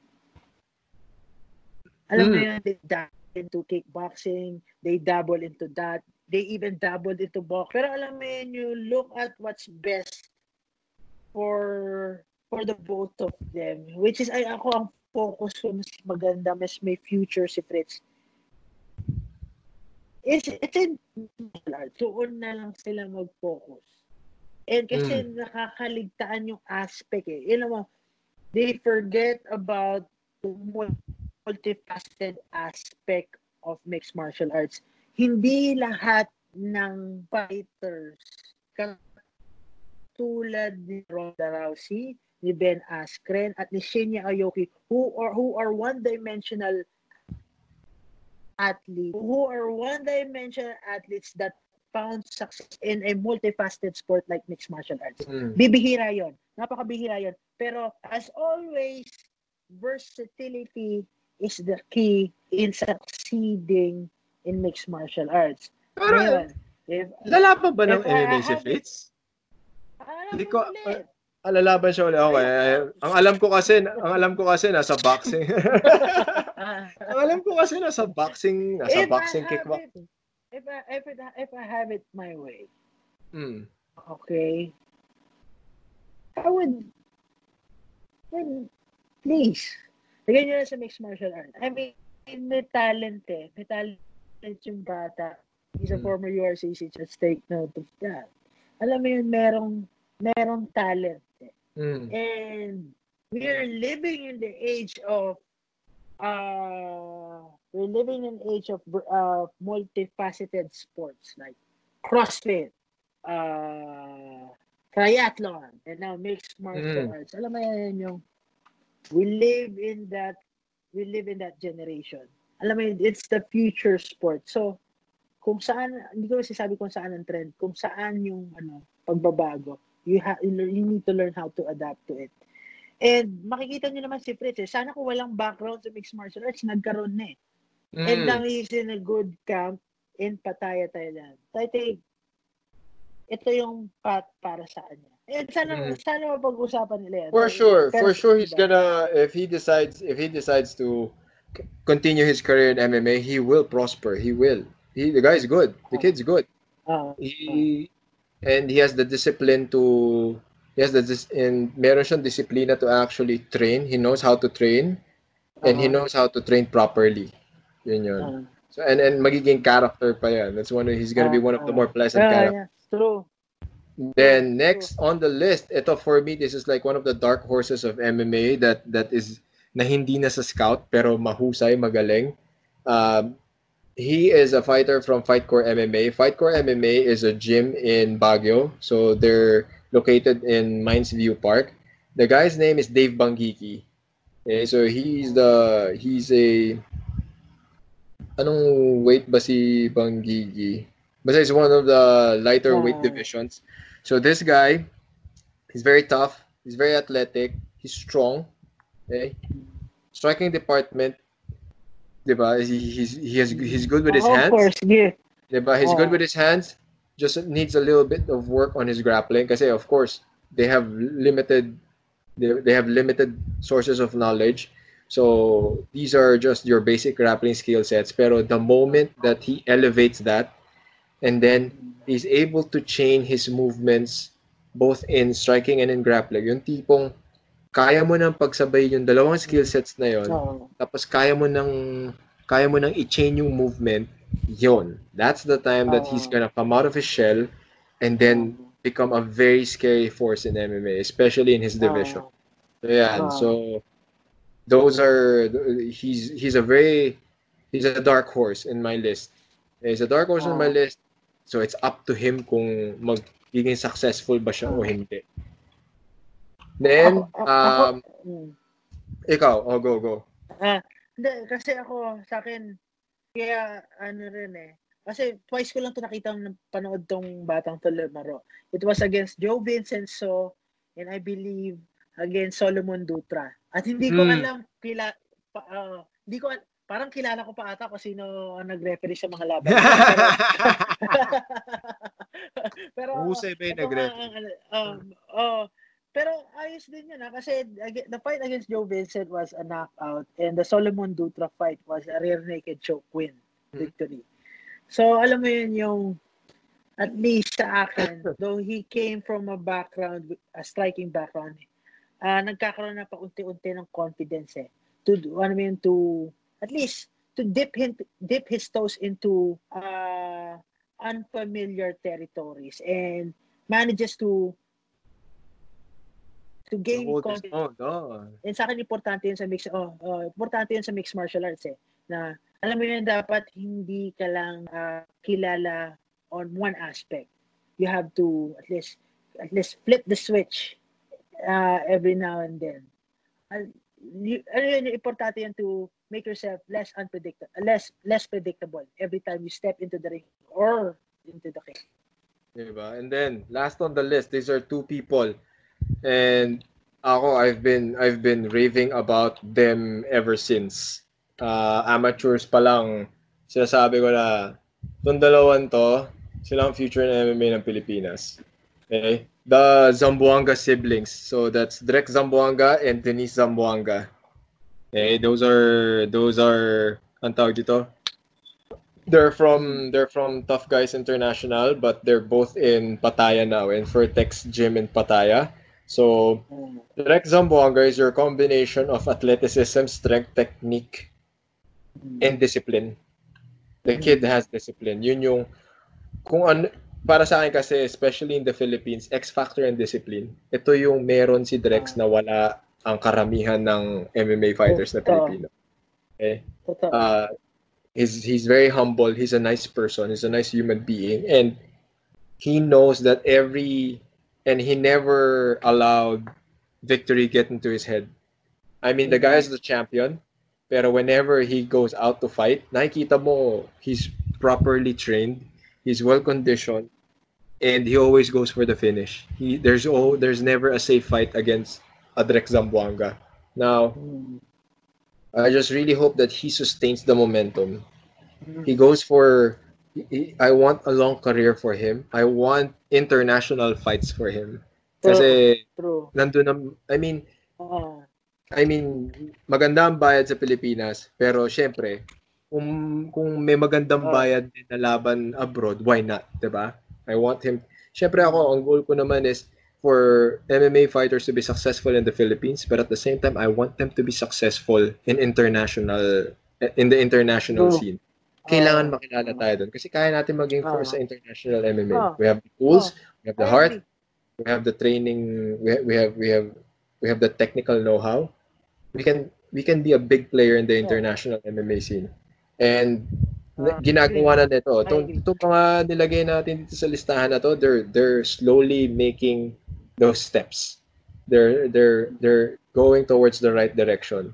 Alam mo Mm. yan, they dabble into kickboxing, they dabble into that, they even dabbled into box. Pero alam mo yan, you look at what's best for for the both of them. Which is, ay, ako ang focus ko, mas maganda, mas may future si Fritz. It's, it's in martial arts. Doon na lang sila mag-focus. And kasi nakakaligtaan yung aspect eh. You know, they forget about the multifaceted aspect of mixed martial arts. Hindi lahat ng fighters katulad ni Ronda Rousey, ni Ben Askren, at ni Shinya Aoki who are who are one-dimensional athletes, who are one-dimensional athletes that found success in a multifaceted sport like mixed martial arts. Hmm. Bibihira yon. Napakabihira yon. Pero as always, versatility is the key in succeeding in mixed martial arts. Pero, Ngayon, if, lalaban ba ng MMA si Fritz? ah, Hindi ko- ulit. Ah, lalaban siya ulit. Okay. Ang alam ko kasi, ang alam ko kasi nasa boxing. Ah, ang alam ko kasi nasa boxing, nasa if boxing kickboxing. If I, if, it, if I have it my way, Hmm. okay, I would, then, please, lagyan nyo na sa mixed martial art. I mean, may talent eh. May talent yung bata. He's a Hmm. former URCC, just take note of that. Alam mo yun, merong, merong talent eh. Hmm. And we are living in the age of uh we're living in age of uh multifaceted sports like CrossFit, uh triathlon, and now mixed martial Mm. arts. Alam mo yan yung we live in that we live in that generation. Alam mo it's the future sport. So kung saan hindi ko sabi kung saan ang trend, kung saan yung ano pagbabago, you have you need to learn how to adapt to it. And makikita niyo naman si Fritz, eh, sana kung walang background sa mixed martial arts, nagkaroon na eh. And Hmm. now he's in a good camp in Pattaya, Thailand. So I think, ito yung path para sa kanya. And sana, Mm. sana mapag-usapan nila yan. For sure, Pero for sure he's diba? gonna if he decides if he decides to continue his career in MMA, he will prosper. He will. He the guy's good. The kid's good. Ah, He and he has the discipline to he has the dis, and meron siyang disiplina to actually train. He knows how to train and he Uh-huh. knows how to train properly. Yun yun. ah. So and and magiging character pa yan. That's one he's gonna be one of the more pleasant Ah, characters. yeah, true. Then next on the list, ito for me, this is like one of the dark horses of MMA that that is na hindi na sa scout pero mahusay, magaling. Um, he is a fighter from Fightcore MMA. Fightcore MMA is a gym in Baguio, so they're located in Mines View Park. The guy's name is Dave Bangiki. Okay, so he's the he's a anong weight ba si Bangiki? but it's one of the lighter weight divisions. So this guy, he's very tough. He's very athletic. He's strong. Okay, striking department. Diba? He, he's he has he's good with his of hands. Of course, yeah. Diba? He's Oh. good with his hands. Just needs a little bit of work on his grappling. Kasi of course they have limited they, they have limited sources of knowledge. So these are just your basic grappling skill sets. Pero the moment that he elevates that, and then he's able to chain his movements both in striking and in grappling, yung tipong kaya mo nang pagsabay yung dalawang skill sets na yon tapos kaya mo nang kaya mo nang i-chain yung movement yon that's the time that he's gonna come out of his shell and then become a very scary force in MMA especially in his division. So yeah so those are he's he's a very he's a dark horse in my list. He's a dark horse in my list so it's up to him kung magiging successful ba siya o Oo. hindi then Ako- ako- um Mm. ikaw oh go go Hindi, kasi ako, sa akin, kaya ano rin eh. Kasi twice ko lang to nakita ng panood tong batang to lumaro. It was against Joe Vincenzo and I believe against Solomon Dutra. At hindi ko Hmm. alam kila pa, ah, hindi ko parang kilala ko pa ata kung sino ang nag-referee sa mga laban. pero Husay ba yung ito nga nag-ref? ang ano, um, oh, pero ayos din yun ha, kasi ag- the fight against Joe Vincent was a knockout and the Solomon Dutra fight was a rear naked choke win Hmm. victory. So alam mo yun yung at least sa akin, though he came from a background, a striking background, ah nagkakaroon na paunti-unti ng confidence eh. To, ano mo yun, to, at least, to dip, him, dip his toes into uh, unfamiliar territories and manages to to gain confidence. oh. And sa akin, importante yun sa mix, oh, oh, importante yun sa mixed martial arts eh, na alam mo yun, dapat hindi ka lang ah, kilala on one aspect. You have to at least at least flip the switch uh, every now and then. Al- you- ano yun, importante yun to make yourself less unpredictable, less less predictable every time you step into the ring or into the ring. Diba? And then last on the list, these are two people. And ako I've been I've been raving about them ever since. Uh, amateurs pa lang sinasabi ko na itong dalawan to, sila ang future ng MMA ng Pilipinas. Okay? The Zamboanga siblings. So that's Drek Zamboanga and Denise Zamboanga. Okay, those are those are ang dito? They're from they're from Tough Guys International, but they're both in Pattaya now, in Vertex Gym in Pattaya. So Direct Zamboanga is your combination of athleticism, strength, technique, and discipline. The kid has discipline. Yun yung kung ano para sa akin kasi especially in the Philippines, X factor and discipline. Ito yung meron si Drex na wala ang karamihan ng MMA fighters na Totoo. Pilipino. Okay? Totoo. uh, he's he's very humble. He's a nice person. He's a nice human being, and he knows that every and he never allowed victory get into his head. I mean, the guy is the champion, pero whenever he goes out to fight, nakikita mo he's properly trained, he's well conditioned, and he always goes for the finish. He there's oh there's never a safe fight against Adrek Zamboanga. Now. I just really hope that he sustains the momentum. He goes for. he- I want a long career for him. I want international fights for him. Kasi True. nandun na, I mean, Ah. I mean, maganda ang bayad sa Pilipinas, pero syempre, kung, kung may magandang Oh. bayad din na laban abroad, why not, 'di ba? I want him. Syempre ako, ang goal ko naman is for MMA fighters to be successful in the Philippines, but at the same time, I want them to be successful in international in the international True. scene. Kailangan Oh. makilala tayo doon kasi kaya natin maging Oh. force sa international MMA. Oh. We have the tools, Oh. we have the heart, we have the training we have, we have we have we have the technical know-how we can we can be a big player in the international MMA scene and ginagawa na nito. Itong, itong mga nilagay natin dito sa listahan na to they're they're slowly making those steps. They're they're they're going towards the right direction.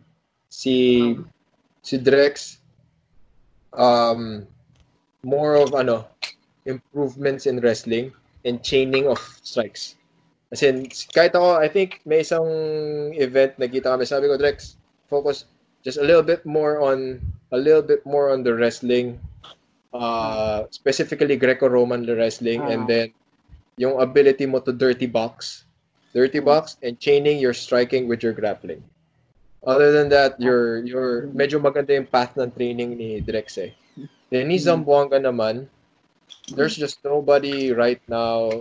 Si Um, si Drex um more of ano improvements in wrestling and chaining of strikes. As in, kahit ako, I think may isang event na kita kami, sabi ko, Drex, focus just a little bit more on, a little bit more on the wrestling, uh, specifically Greco-Roman wrestling, uh-huh. and ah. then yung ability mo to dirty box, dirty box, and chaining your striking with your grappling. Other than that, your your medyo maganda yung path ng training ni Drex eh. Denise Zamboanga naman, there's just nobody right now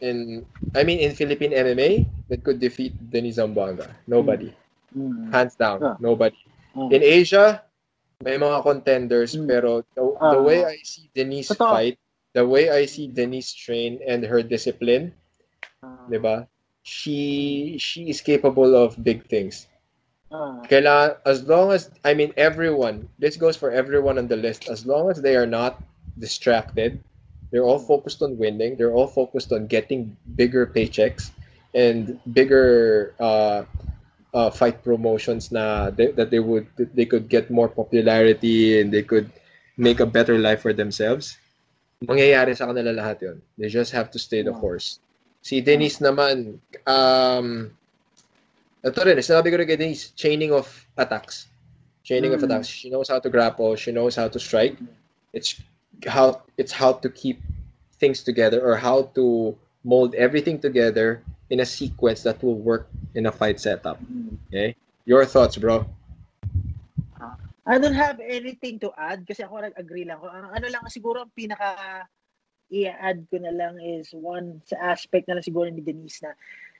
in I mean in Philippine MMA that could defeat Denis Zamboanga. Nobody. Mm. Hands down, yeah. nobody. Mm. In Asia, may mga contenders mm. pero the, the uh, way I see Denise Totoo. fight, the way I see Denise train and her discipline, uh, 'di ba? She she is capable of big things. Uh, Kailangan, as long as I mean everyone, this goes for everyone on the list as long as they are not distracted They're all focused on winning. They're all focused on getting bigger paychecks and bigger uh, uh, fight promotions na they, that they would they could get more popularity and they could make a better life for themselves. Mangyayari sa kanila lahat 'yon. They just have to stay the course. Si Denise naman um ito rin, sinabi ko rin kay Denise, chaining of attacks. Chaining mm. of attacks. She knows how to grapple. She knows how to strike. It's how it's how to keep things together or how to mold everything together in a sequence that will work in a fight setup. Okay? Your thoughts, bro? I don't have anything to add kasi ako nag-agree lang. Ano, ano lang siguro ang pinaka i-add ko na lang is one sa aspect na lang siguro ni Denise na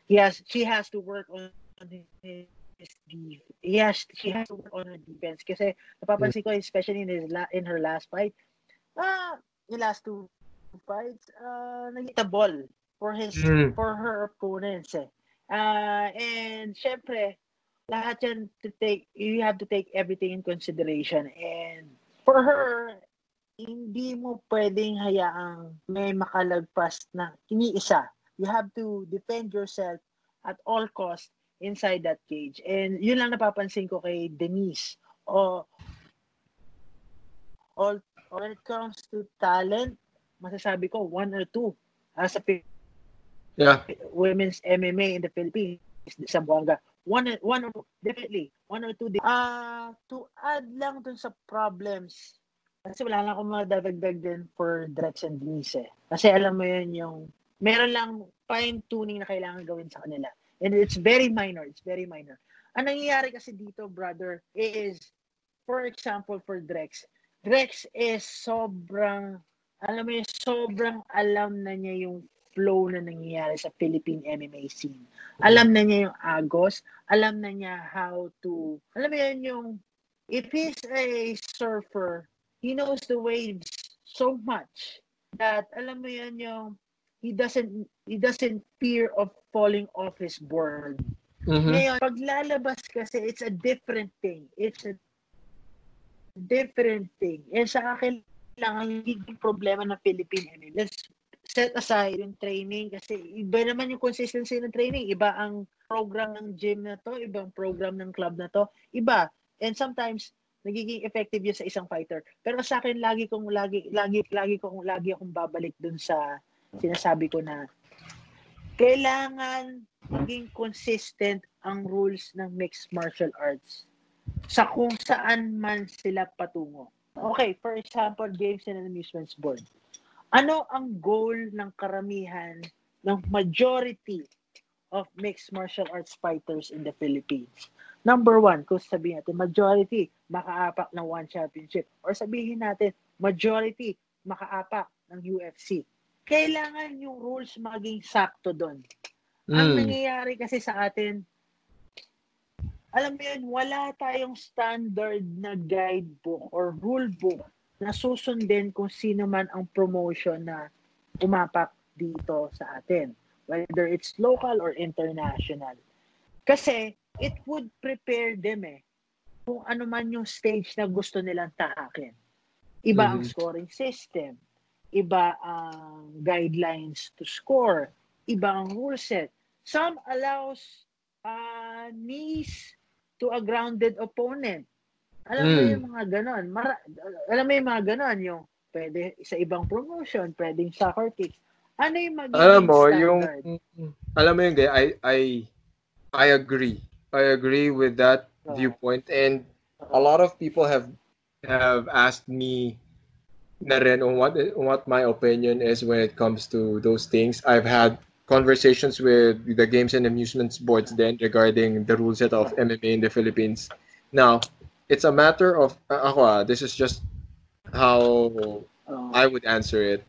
he has she has to work on his defense. Has, she has to work on her defense kasi napapansin ko especially in his la, in her last fight ah, the last two fights, uh, naging ball for his mm. for her opponents eh. Uh, and syempre, lahat yan to take, you have to take everything in consideration. And for her, hindi mo pwedeng hayaang may makalagpas na kiniisa. You have to defend yourself at all costs inside that cage. And yun lang napapansin ko kay Denise. O, all when it comes to talent, masasabi ko one or two as a yeah. women's MMA in the Philippines, Zamboanga. One, one definitely, one or two. Ah, uh, to add lang dun sa problems, kasi wala lang akong madadagdag din for Drex and Denise eh. Kasi alam mo yun yung, meron lang fine-tuning na kailangan gawin sa kanila. And it's very minor, it's very minor. Ang nangyayari kasi dito, brother, is, for example, for Drex, Rex is sobrang, alam mo yung sobrang alam na niya yung flow na nangyayari sa Philippine MMA scene. Alam na niya yung agos, alam na niya how to, alam mo yun yung, if he's a surfer, he knows the waves so much that, alam mo yun yung, he doesn't, he doesn't fear of falling off his board. Mm-hmm. Ngayon, paglalabas kasi, it's a different thing. It's a different thing. Eh, sa akin lang, ang problema ng Philippine MMA. Let's set aside yung training kasi iba naman yung consistency ng training. Iba ang program ng gym na to, ibang program ng club na to. Iba. And sometimes, nagiging effective yun sa isang fighter. Pero sa akin, lagi kong, lagi, lagi, lagi kong, lagi akong babalik dun sa sinasabi ko na kailangan maging consistent ang rules ng mixed martial arts sa kung saan man sila patungo. Okay, for example, games and amusements board. Ano ang goal ng karamihan ng majority of mixed martial arts fighters in the Philippines? Number one, kung sabihin natin, majority, makaapak ng one championship. Or sabihin natin, majority, makaapak ng UFC. Kailangan yung rules maging sakto doon. Mm. Ang hmm. nangyayari kasi sa atin, alam mo yun, wala tayong standard na guidebook or rule book na susundin kung sino man ang promotion na umapak dito sa atin. Whether it's local or international. Kasi, it would prepare them eh kung ano man yung stage na gusto nilang tahakin. Iba mm-hmm. ang scoring system. Iba ang guidelines to score. Iba ang rule set. Some allows uh, knees to a grounded opponent. Alam mm. mo yung mga ganon. Mara, alam mo yung mga ganon, yung pwede sa ibang promotion, pwedeng soccer kicks. Ano yung magiging Alam mo, standard? yung alam mo yung gay, I I I agree. I agree with that Ah. viewpoint and a lot of people have have asked me na rin on what what my opinion is when it comes to those things. I've had conversations with the games and amusements boards then regarding the rule set of MMA in the Philippines. Now, it's a matter of uh, ako ah, this is just how Oh. I would answer it.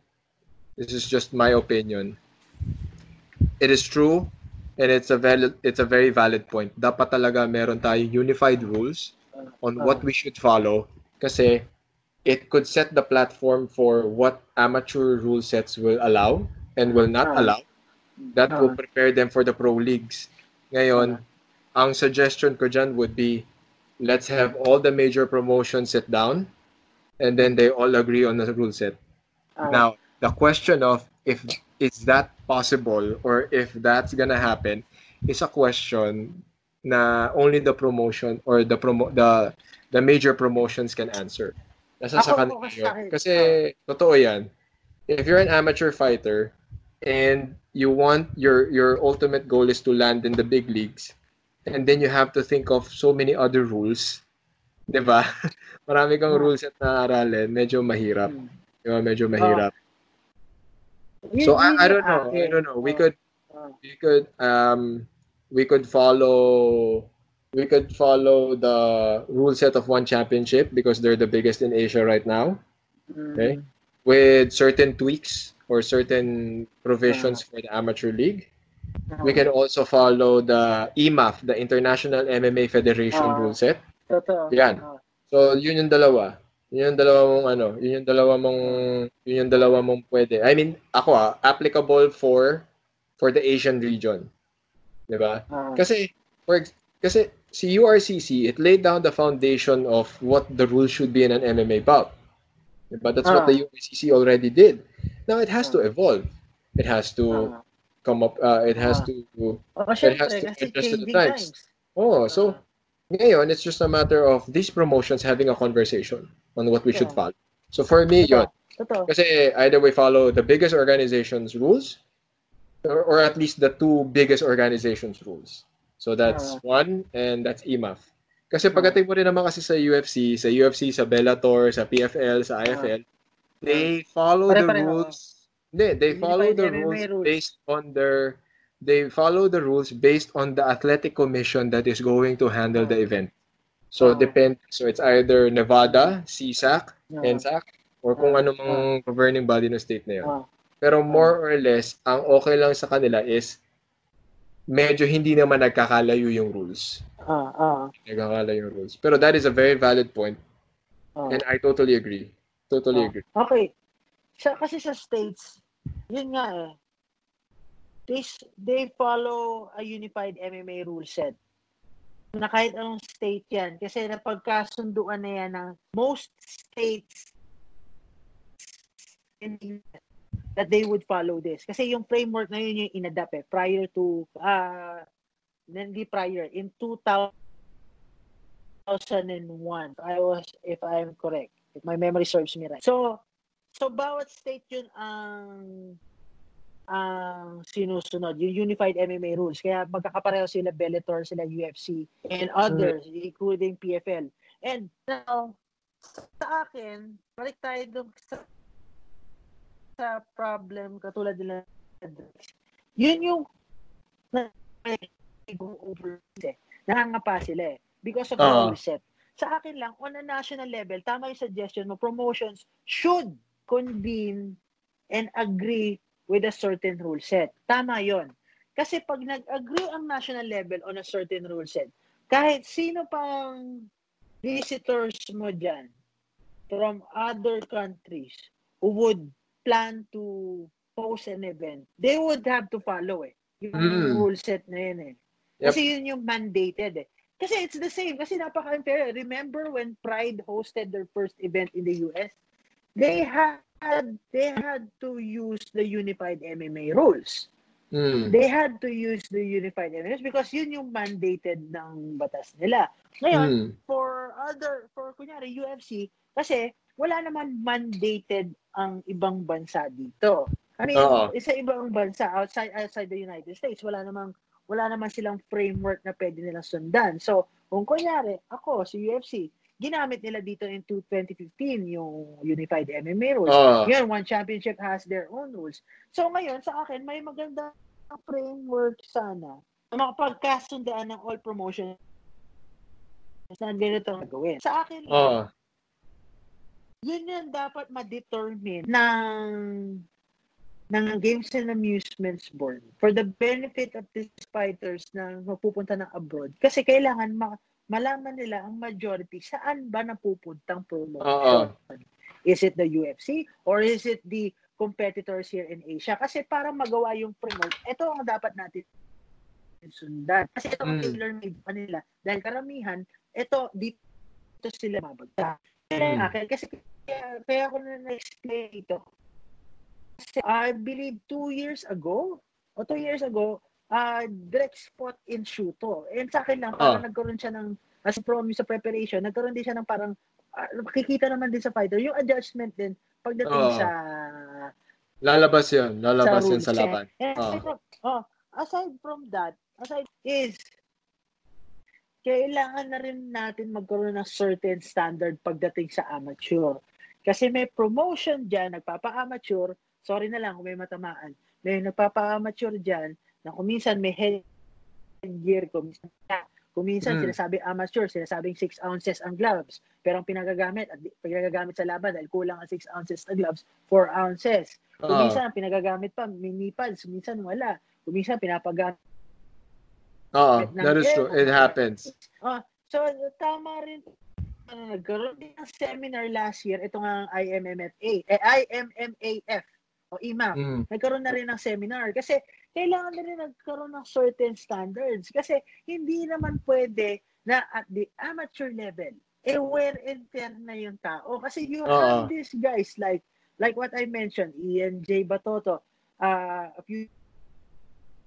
This is just my opinion. It is true and it's a valid it's a very valid point. Dapat talaga meron tayo unified rules on what we should follow kasi it could set the platform for what amateur rule sets will allow and will not Ah. allow. That will Ah. prepare them for the pro leagues. Ngayon, ang suggestion ko dyan would be let's have all the major promotions sit down and then they all agree on the rule set. Ah. Now, the question of if is that possible or if that's gonna happen is a question na only the promotion or the promo the the major promotions can answer. Nasa sa kanila yun. Kasi totoo yan. If you're an amateur fighter and you want your your ultimate goal is to land in the big leagues and then you have to think of so many other rules, 'di ba? Marami kang Hmm. rule set na aralin, medyo mahirap. Hmm. Di ba? Medyo mahirap. Yun- so I, I don't know. I don't know. We Oh. could Ah. we could um we could follow we could follow the rule set of one championship because they're the biggest in Asia right now Mm. Okay. with certain tweaks or certain provisions for the amateur league. We can also follow the IMAF, the International MMA Federation Ah. rule set. Totoo. Yan. Ah. So, yun yung dalawa. Yun yung dalawa mong ano, yun yung dalawa mong yun yung dalawa mong pwede. I mean, ako ah, applicable for for the Asian region. 'Di ba? Ah. Kasi for kasi si URCC, it laid down the foundation of what the rules should be in an MMA bout. But that's what Ah. the URCC already did. Now it has to evolve. It has to. Come up uh, it has Ah. to Oh, syempre, has to adjust to the times. times. Oh, so Ah. ngayon it's just a matter of these promotions having a conversation on what we should Yeah. follow. So for me, yun. Totoo. Kasi either we follow the biggest organization's rules or, or at least the two biggest organizations' rules. So that's Ah. one and that's IMAF. Kasi pagdating mo rin naman kasi sa UFC, sa UFC, sa Bellator, sa PFL, sa IFL, they follow the Pare-pareho. rules. They Unified follow the rules rules. based on their they follow the rules based on the athletic commission that is going to handle the Ah. event. So Ah. depend so it's either Nevada, CSAC, Ah. NSAC, or kung ano mang governing body ng state na yun. Ah. Pero more or less, ang okay lang sa kanila is medyo hindi naman nagkakalayo yung rules. Ah, ah, Nagkakalayo yung rules. Pero that is a very valid point ah. and I totally agree. Totally Ah. agree. Okay. Sa, kasi sa states, yun nga eh. They, s- they follow a unified MMA rule set. Na kahit anong state yan. Kasi napagkasunduan na yan ng most states in the US that they would follow this. Kasi yung framework na yun yung inadapt eh. Prior to, ah, hindi prior, in 2001, I was, if I'm correct, if my memory serves me right. So, so bawat state yun ang ang sinusunod, yung unified MMA rules. Kaya magkakapareho sila Bellator, sila UFC, and others, including PFL. And now, sa akin, balik tayo sa, sa problem katulad nila yun yung na- go over eh. Nangangapa sila eh. Because of the Oo. rule set. Sa akin lang, on a national level, tama yung suggestion mo, promotions should convene and agree with a certain rule set. Tama yon. Kasi pag nag-agree ang national level on a certain rule set, kahit sino pang visitors mo dyan from other countries who would plan to host an event, they would have to follow eh. Yung Mm. rule set na yun eh. Yep. Kasi yun yung mandated eh. Kasi it's the same. Kasi napaka-unfair. Remember when Pride hosted their first event in the US? They had they had to use the unified MMA rules. Mm. They had to use the unified MMA rules because yun yung mandated ng batas nila. Ngayon, Mm. for other, for kunyari UFC, kasi wala naman mandated ang ibang bansa dito. I mean, Oo. isa ibang bansa outside outside the United States, wala namang wala naman silang framework na pwede nilang sundan. So, kung kunyari, ako, si UFC, ginamit nila dito in 2015 yung Unified MMA rules. Oo. Yun, one championship has their own rules. So, ngayon, sa akin, may magandang framework sana na makapagkasundaan ng all promotion na ganito ang gawin. Sa akin, Oo. yun yung dapat ma-determine ng ng Games and Amusements Board for the benefit of these fighters na mapupunta ng abroad. Kasi kailangan ma- malaman nila ang majority saan ba napupuntang promotion. Is it the UFC or is it the competitors here in Asia? Kasi para magawa yung promote, ito ang dapat natin sundan. Kasi ito ang Mm. tailor-made pa nila. Dahil karamihan, ito, dito sila mabagta. Mm. akin, kasi kaya, kaya ako na na-explain ito. Kasi I believe two years ago, o two years ago, uh, direct spot in shoot to. And sa akin lang, parang Oh. nagkaroon siya ng, as promise sa preparation, nagkaroon din siya ng parang, uh, makikita naman din sa fighter, yung adjustment din, pagdating Oh. sa Lalabas yun. Lalabas yun rules. sa laban. And Oh. aside, from, oh, aside from that, aside is, kailangan na rin natin magkaroon ng certain standard pagdating sa amateur. Kasi may promotion dyan, nagpapa-amateur, sorry na lang kung may matamaan, may nagpapa-amateur dyan, na kuminsan may headgear, kuminsan Kuminsan Hmm. sinasabi amateur, sinasabing 6 ounces ang gloves. Pero ang pinagagamit, at pinagagamit sa laban dahil kulang ang 6 ounces na gloves, 4 ounces. Kuminsan, ang pinagagamit pa, mini pads, kuminsan wala. Kuminsan, pinapagamit Oo. ng That is true. It happens. Ah, so, tama rin. Uh, nagkaroon din ng seminar last year, ito nga ang IMMFA, eh, IMMAF, o IMAF. Mm. Nagkaroon na rin ng seminar. Kasi, kailangan na rin nagkaroon ng certain standards. Kasi, hindi naman pwede na at the amateur level, eh, wear and tear na yung tao. Kasi you Oo. have these guys like, like what I mentioned, Ian J. Batoto, uh, a few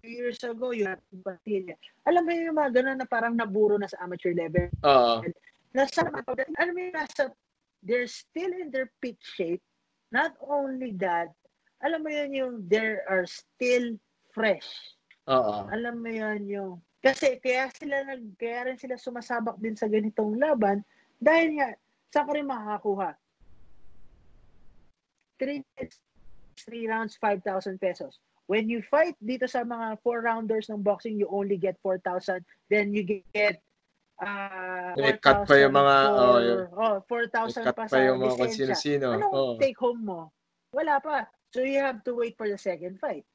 years ago, you have Batilla. Alam mo yung mga ganun na parang naburo na sa amateur level. Oo. Nasa, alam mo yung nasa, they're still in their peak shape. Not only that, alam mo yun yung they are still fresh. Oo. Alam mo yun yung, kasi kaya sila nag, kaya rin sila sumasabak din sa ganitong laban dahil nga, saan ka rin makakakuha? 3 3 rounds, 5,000 pesos. When you fight dito sa mga 4 rounders ng boxing, you only get 4,000. Then you get uh, Eh, cut pa yung mga, for, oh, oh, 4,000 Cut pa pa sa yung mga kung sino-sino. Anong Oo. take home mo? Wala pa. So you have to wait for the second fight.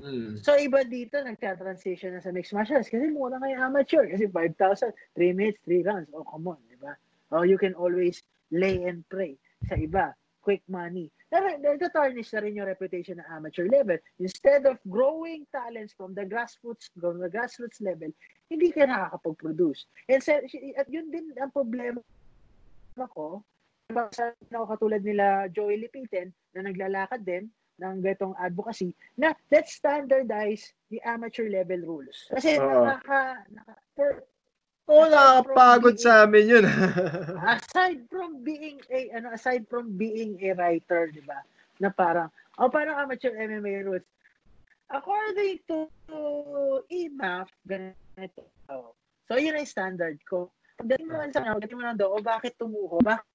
Mm. So, iba dito, nagka-transition na sa mixed martial arts kasi mura yung amateur. Kasi 5,000, 3 minutes, 3 rounds. Oh, come on, di ba? Oh, you can always lay and pray sa iba. Quick money. Nag-tarnish na rin yung reputation ng amateur level. Instead of growing talents from the grassroots, from the grassroots level, hindi ka nakakapag-produce. And sa, at yun din ang problema ko. Sa ako katulad nila Joey Lipitan na naglalakad din ng gatong advocacy na let's standardize the amateur level rules. Kasi Oo. nakaka, naka, for, Oo, nakakapagod sa amin yun. aside from being a ano aside from being a writer, 'di ba? Na parang oh parang amateur MMA rules. According to IMAF, ganito. So, yun ang standard ko. Pagdating mo lang sa ano, pagdating mo lang doon, o bakit tumuho? Bakit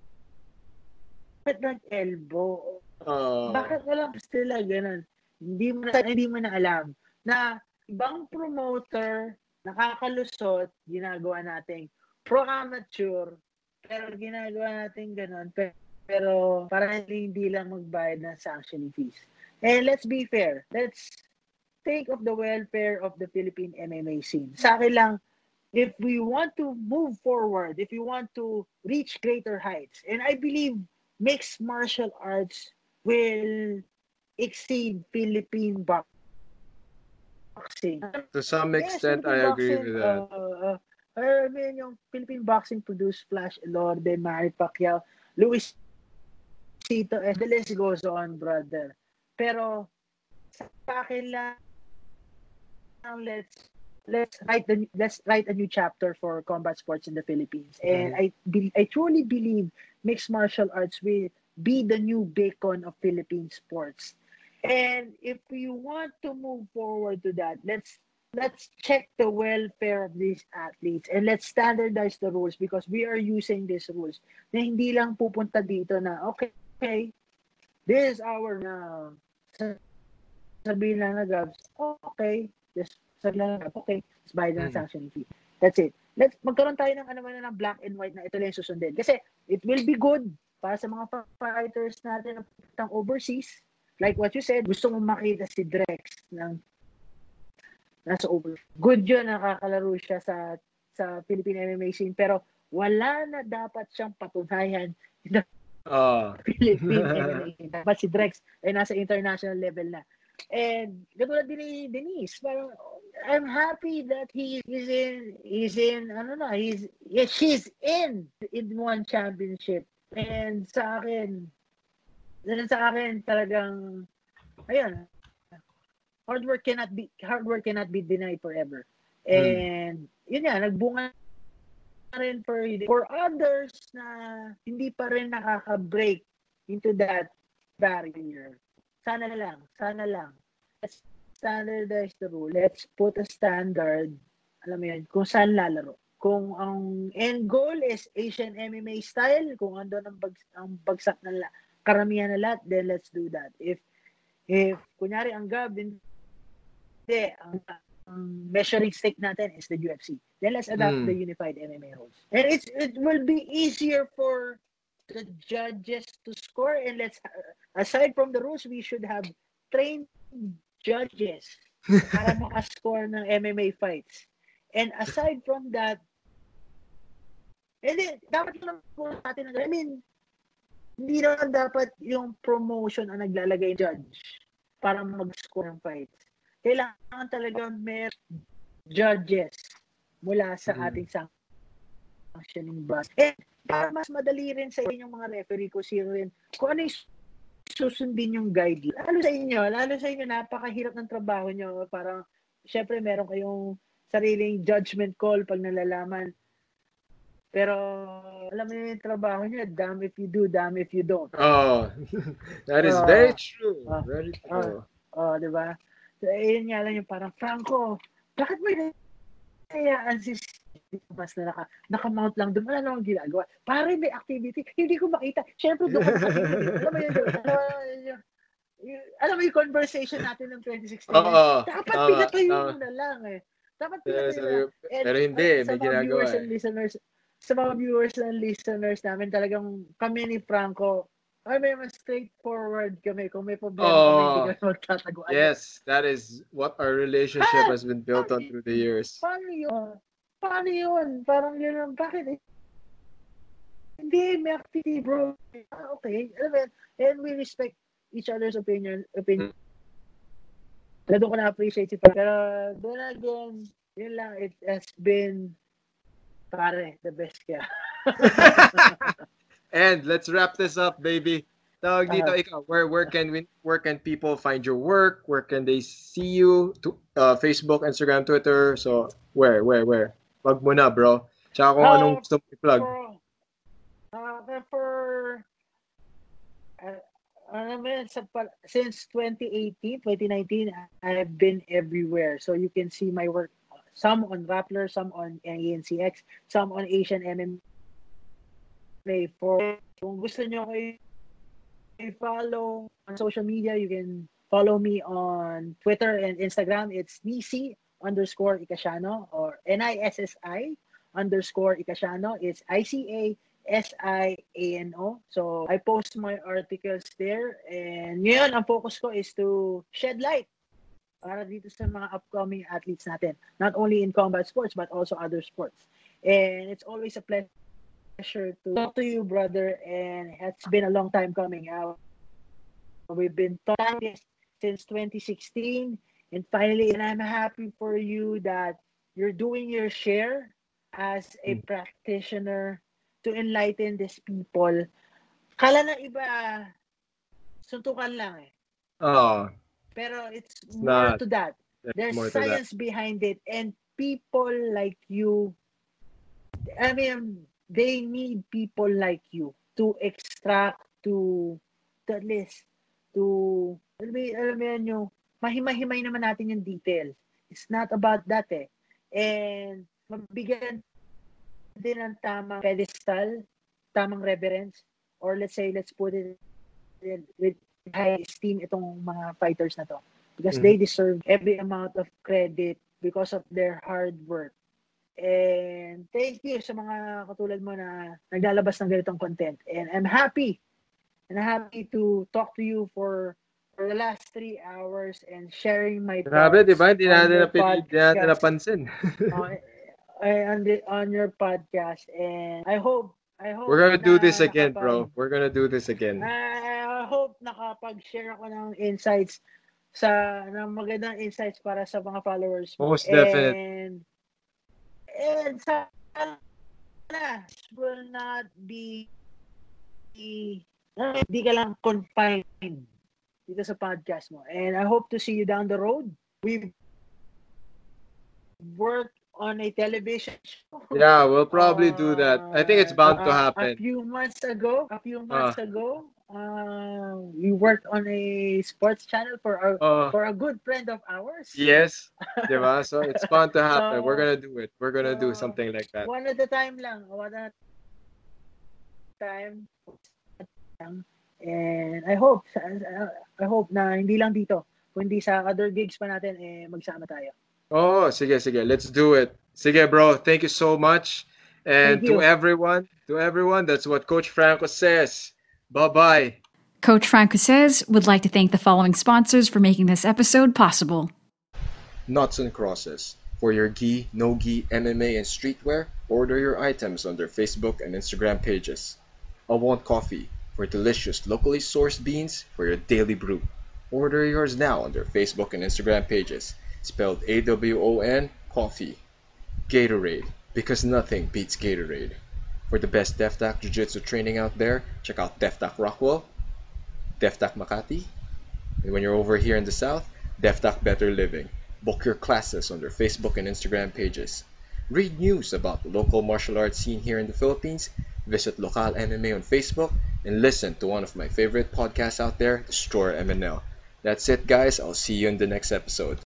nag-elbow? Oo. Bakit walang sila ganun? Hindi mo na, hindi mo na alam na ibang promoter nakakalusot, ginagawa nating pro-amateur, pero ginagawa natin ganun, pero, pero para hindi lang magbayad ng sanction fees. And let's be fair. Let's think of the welfare of the Philippine MMA scene. Sa akin lang, if we want to move forward, if we want to reach greater heights, and I believe mixed martial arts will exceed Philippine boxing. To some Yes, extent, Philippine I agree boxing, with that. Uh, uh, I mean, yung Philippine boxing produced Flash Elorde, Manny Pacquiao, Luis Tito, and the list goes on, brother. Pero, sa akin lang, let's let's write the let's write a new chapter for combat sports in the Philippines. And Mhm. I be, I truly believe mixed martial arts will be the new beacon of Philippine sports. And if we want to move forward to that, let's let's check the welfare of these athletes and let's standardize the rules because we are using these rules na hindi lang pupunta dito na okay, okay this is our uh, sabihin lang na Gabs, okay, just sabihin lang okay, just bayad na ng Mm. sanction fee. That's it. Let's magkaroon tayo ng ano man ng black and white na ito lang yung susundin. Kasi it will be good para sa mga fighters natin na pupuntang overseas. Like what you said, gusto mo makita si Drex ng nasa over. Good yun, nakakalaro siya sa sa Philippine MMA scene. Pero wala na dapat siyang patunayan in the Ah. Philippine MMA. Dapat si Drex ay nasa international level na. And katulad din ni Denise, parang I'm happy that he is in he's in ano na, he's yes, she's in in one championship. And sa akin, dahil sa akin talagang ayun, hard work cannot be hard work cannot be denied forever. And yun nga, nagbunga na rin for for others na hindi pa rin nakaka-break into that barrier. Sana na lang, sana lang. Let's standardize the rule. Let's put a standard, alam mo yun, kung saan lalaro. Kung ang end goal is Asian MMA style, kung ando ang, bag, ang bagsak na la, karamihan na lahat, then let's do that. If, if kunyari ang GAB, hindi, ang, ang measuring stick natin is the UFC. Then let's adapt Hmm. the unified MMA rules. And it's, it will be easier for the judges to score and let's aside from the rules we should have trained judges para makascore ng MMA fights. And aside from that, then, dapat lang po natin, I mean, hindi naman dapat yung promotion ang naglalagay judge para mag-score ng fights. Kailangan talaga may judges mula sa Mm. ating sanctioning bus. And para mas madali rin sa inyong mga referee kung sino rin, kung ano yung susundin yung guideline. Lalo sa inyo, lalo sa inyo, napakahirap ng trabaho nyo. Parang, syempre, meron kayong sariling judgment call pag nalalaman. Pero, alam mo yung trabaho nyo, damn if you do, damn if you don't. Oh, that is Ah. very true. Ah. Very true. Oh, di ba? So, ayun nga lang yung parang, Franco, bakit mo hinayaan si mas na naka, naka-mount lang doon. Wala namang ginagawa. Pare, may activity. Hindi ko makita. Siyempre, doon ko activity. Alam mo yun, doon. Alam mo yun, yung- alam mo yung conversation natin ng 2016? Oo. Dapat tama, pinatayo mo na lang eh. Dapat pinatayo sabi na And, pero hindi, uh, sa may mga ginagawa viewers eh. and listeners, sa mga viewers and listeners namin, talagang kami ni Franco, ay may mas straightforward kami. Kung may problema kami, Oh. hindi kami magtataguan. Yes, that is what our relationship Ah! has been built on through the years. Paano yun? Paano yun? Parang yun lang, bakit eh? Hindi, may activity, bro. Ah, okay. Alam mo? And we respect each other's opinion. opinion. Doon ko na-appreciate si. Pero, again, yun lang, it has been, pare, the best. And let's wrap this up, baby. Tawag dito, Ah. ikaw, where, where can we, where can people find your work? Where can they see you? To, uh, Facebook, Instagram, Twitter. So, where, where, where? Plug mo na, bro. Tsaka kung Ah, anong gusto mo i-plug. Uh, for, uh, alam mo yun, sa, since 2018, 2019, I've been everywhere. So you can see my work, some on Rappler, some on ANCX, some on Asian MMA. For, kung gusto nyo ko i-follow on social media, you can follow me on Twitter and Instagram. It's DC underscore Ikashano or N-I-S-S-I underscore Ikashano. It's I-C-A S-I-A-N-O. So, I post my articles there. And ngayon, ang focus ko is to shed light para dito sa mga upcoming athletes natin. Not only in combat sports, but also other sports. And it's always a pleasure to talk to you, brother. And it's been a long time coming out. We've been talking since 2016. And finally, and I'm happy for you that you're doing your share as a Mm. practitioner to enlighten these people. Kala ng iba, suntukan lang eh. Oh, Pero it's It's more not. to that. there's to that. science behind it. And people like you. I mean, they need people like you to extract, to, to at least, to, alam mo, alam mo yan yung, mahimay-himay naman natin yung details. It's not about that eh. And, mabigyan din ng tamang pedestal, tamang reverence, or let's say, let's put it with high esteem itong mga fighters na to. Because Mhm. they deserve every amount of credit because of their hard work. And thank you sa mga katulad mo na naglalabas ng ganitong content. And I'm happy. And I'm happy to talk to you for for the last three hours and sharing my Grabe, thoughts di ba? Hindi natin, na, hindi natin napansin. on, eh, on, the, on your podcast. And I hope, I hope We're gonna do na this again, nakapag- bro. We're gonna do this again. I hope nakapag-share ako ng insights sa ng magandang insights para sa mga followers mo. Most definite. And and sana will not be hindi ka lang confined dito sa podcast mo. And I hope to see you down the road. We've worked on a television show. Yeah, we'll probably do that. I think it's bound to happen. A few months ago, a few months Ah. ago, uh, we worked on a sports channel for our Uh, for a good friend of ours. yes, di ba? So it's bound to happen. We're gonna do it. We're gonna do uh, something like that. One at a time lang. One at a time. And I hope, I hope na hindi lang dito, kundi sa other gigs pa natin, eh, magsama tayo. Oh, sige, sige. Let's do it. Sige, bro. Thank you so much. And to everyone, to everyone, that's what Coach Franco says. Bye-bye. Coach Franco says would like to thank the following sponsors for making this episode possible. Knots and Crosses. For your gi, no gi, MMA, and streetwear, order your items on their Facebook and Instagram pages. I Want Coffee. For delicious, locally sourced beans for your daily brew. Order yours now on their Facebook and Instagram pages. Spelled A W O N Coffee. Gatorade. Because nothing beats Gatorade. For the best DefTac Jiu Jitsu training out there, check out DefTac Rockwell, DefTac Makati, and when you're over here in the South, DefTac Better Living. Book your classes on their Facebook and Instagram pages. Read news about the local martial arts scene here in the Philippines. Visit Local MMA on Facebook and listen to one of my favorite podcasts out there, Destroyer MNL. That's it, guys. I'll see you in the next episode.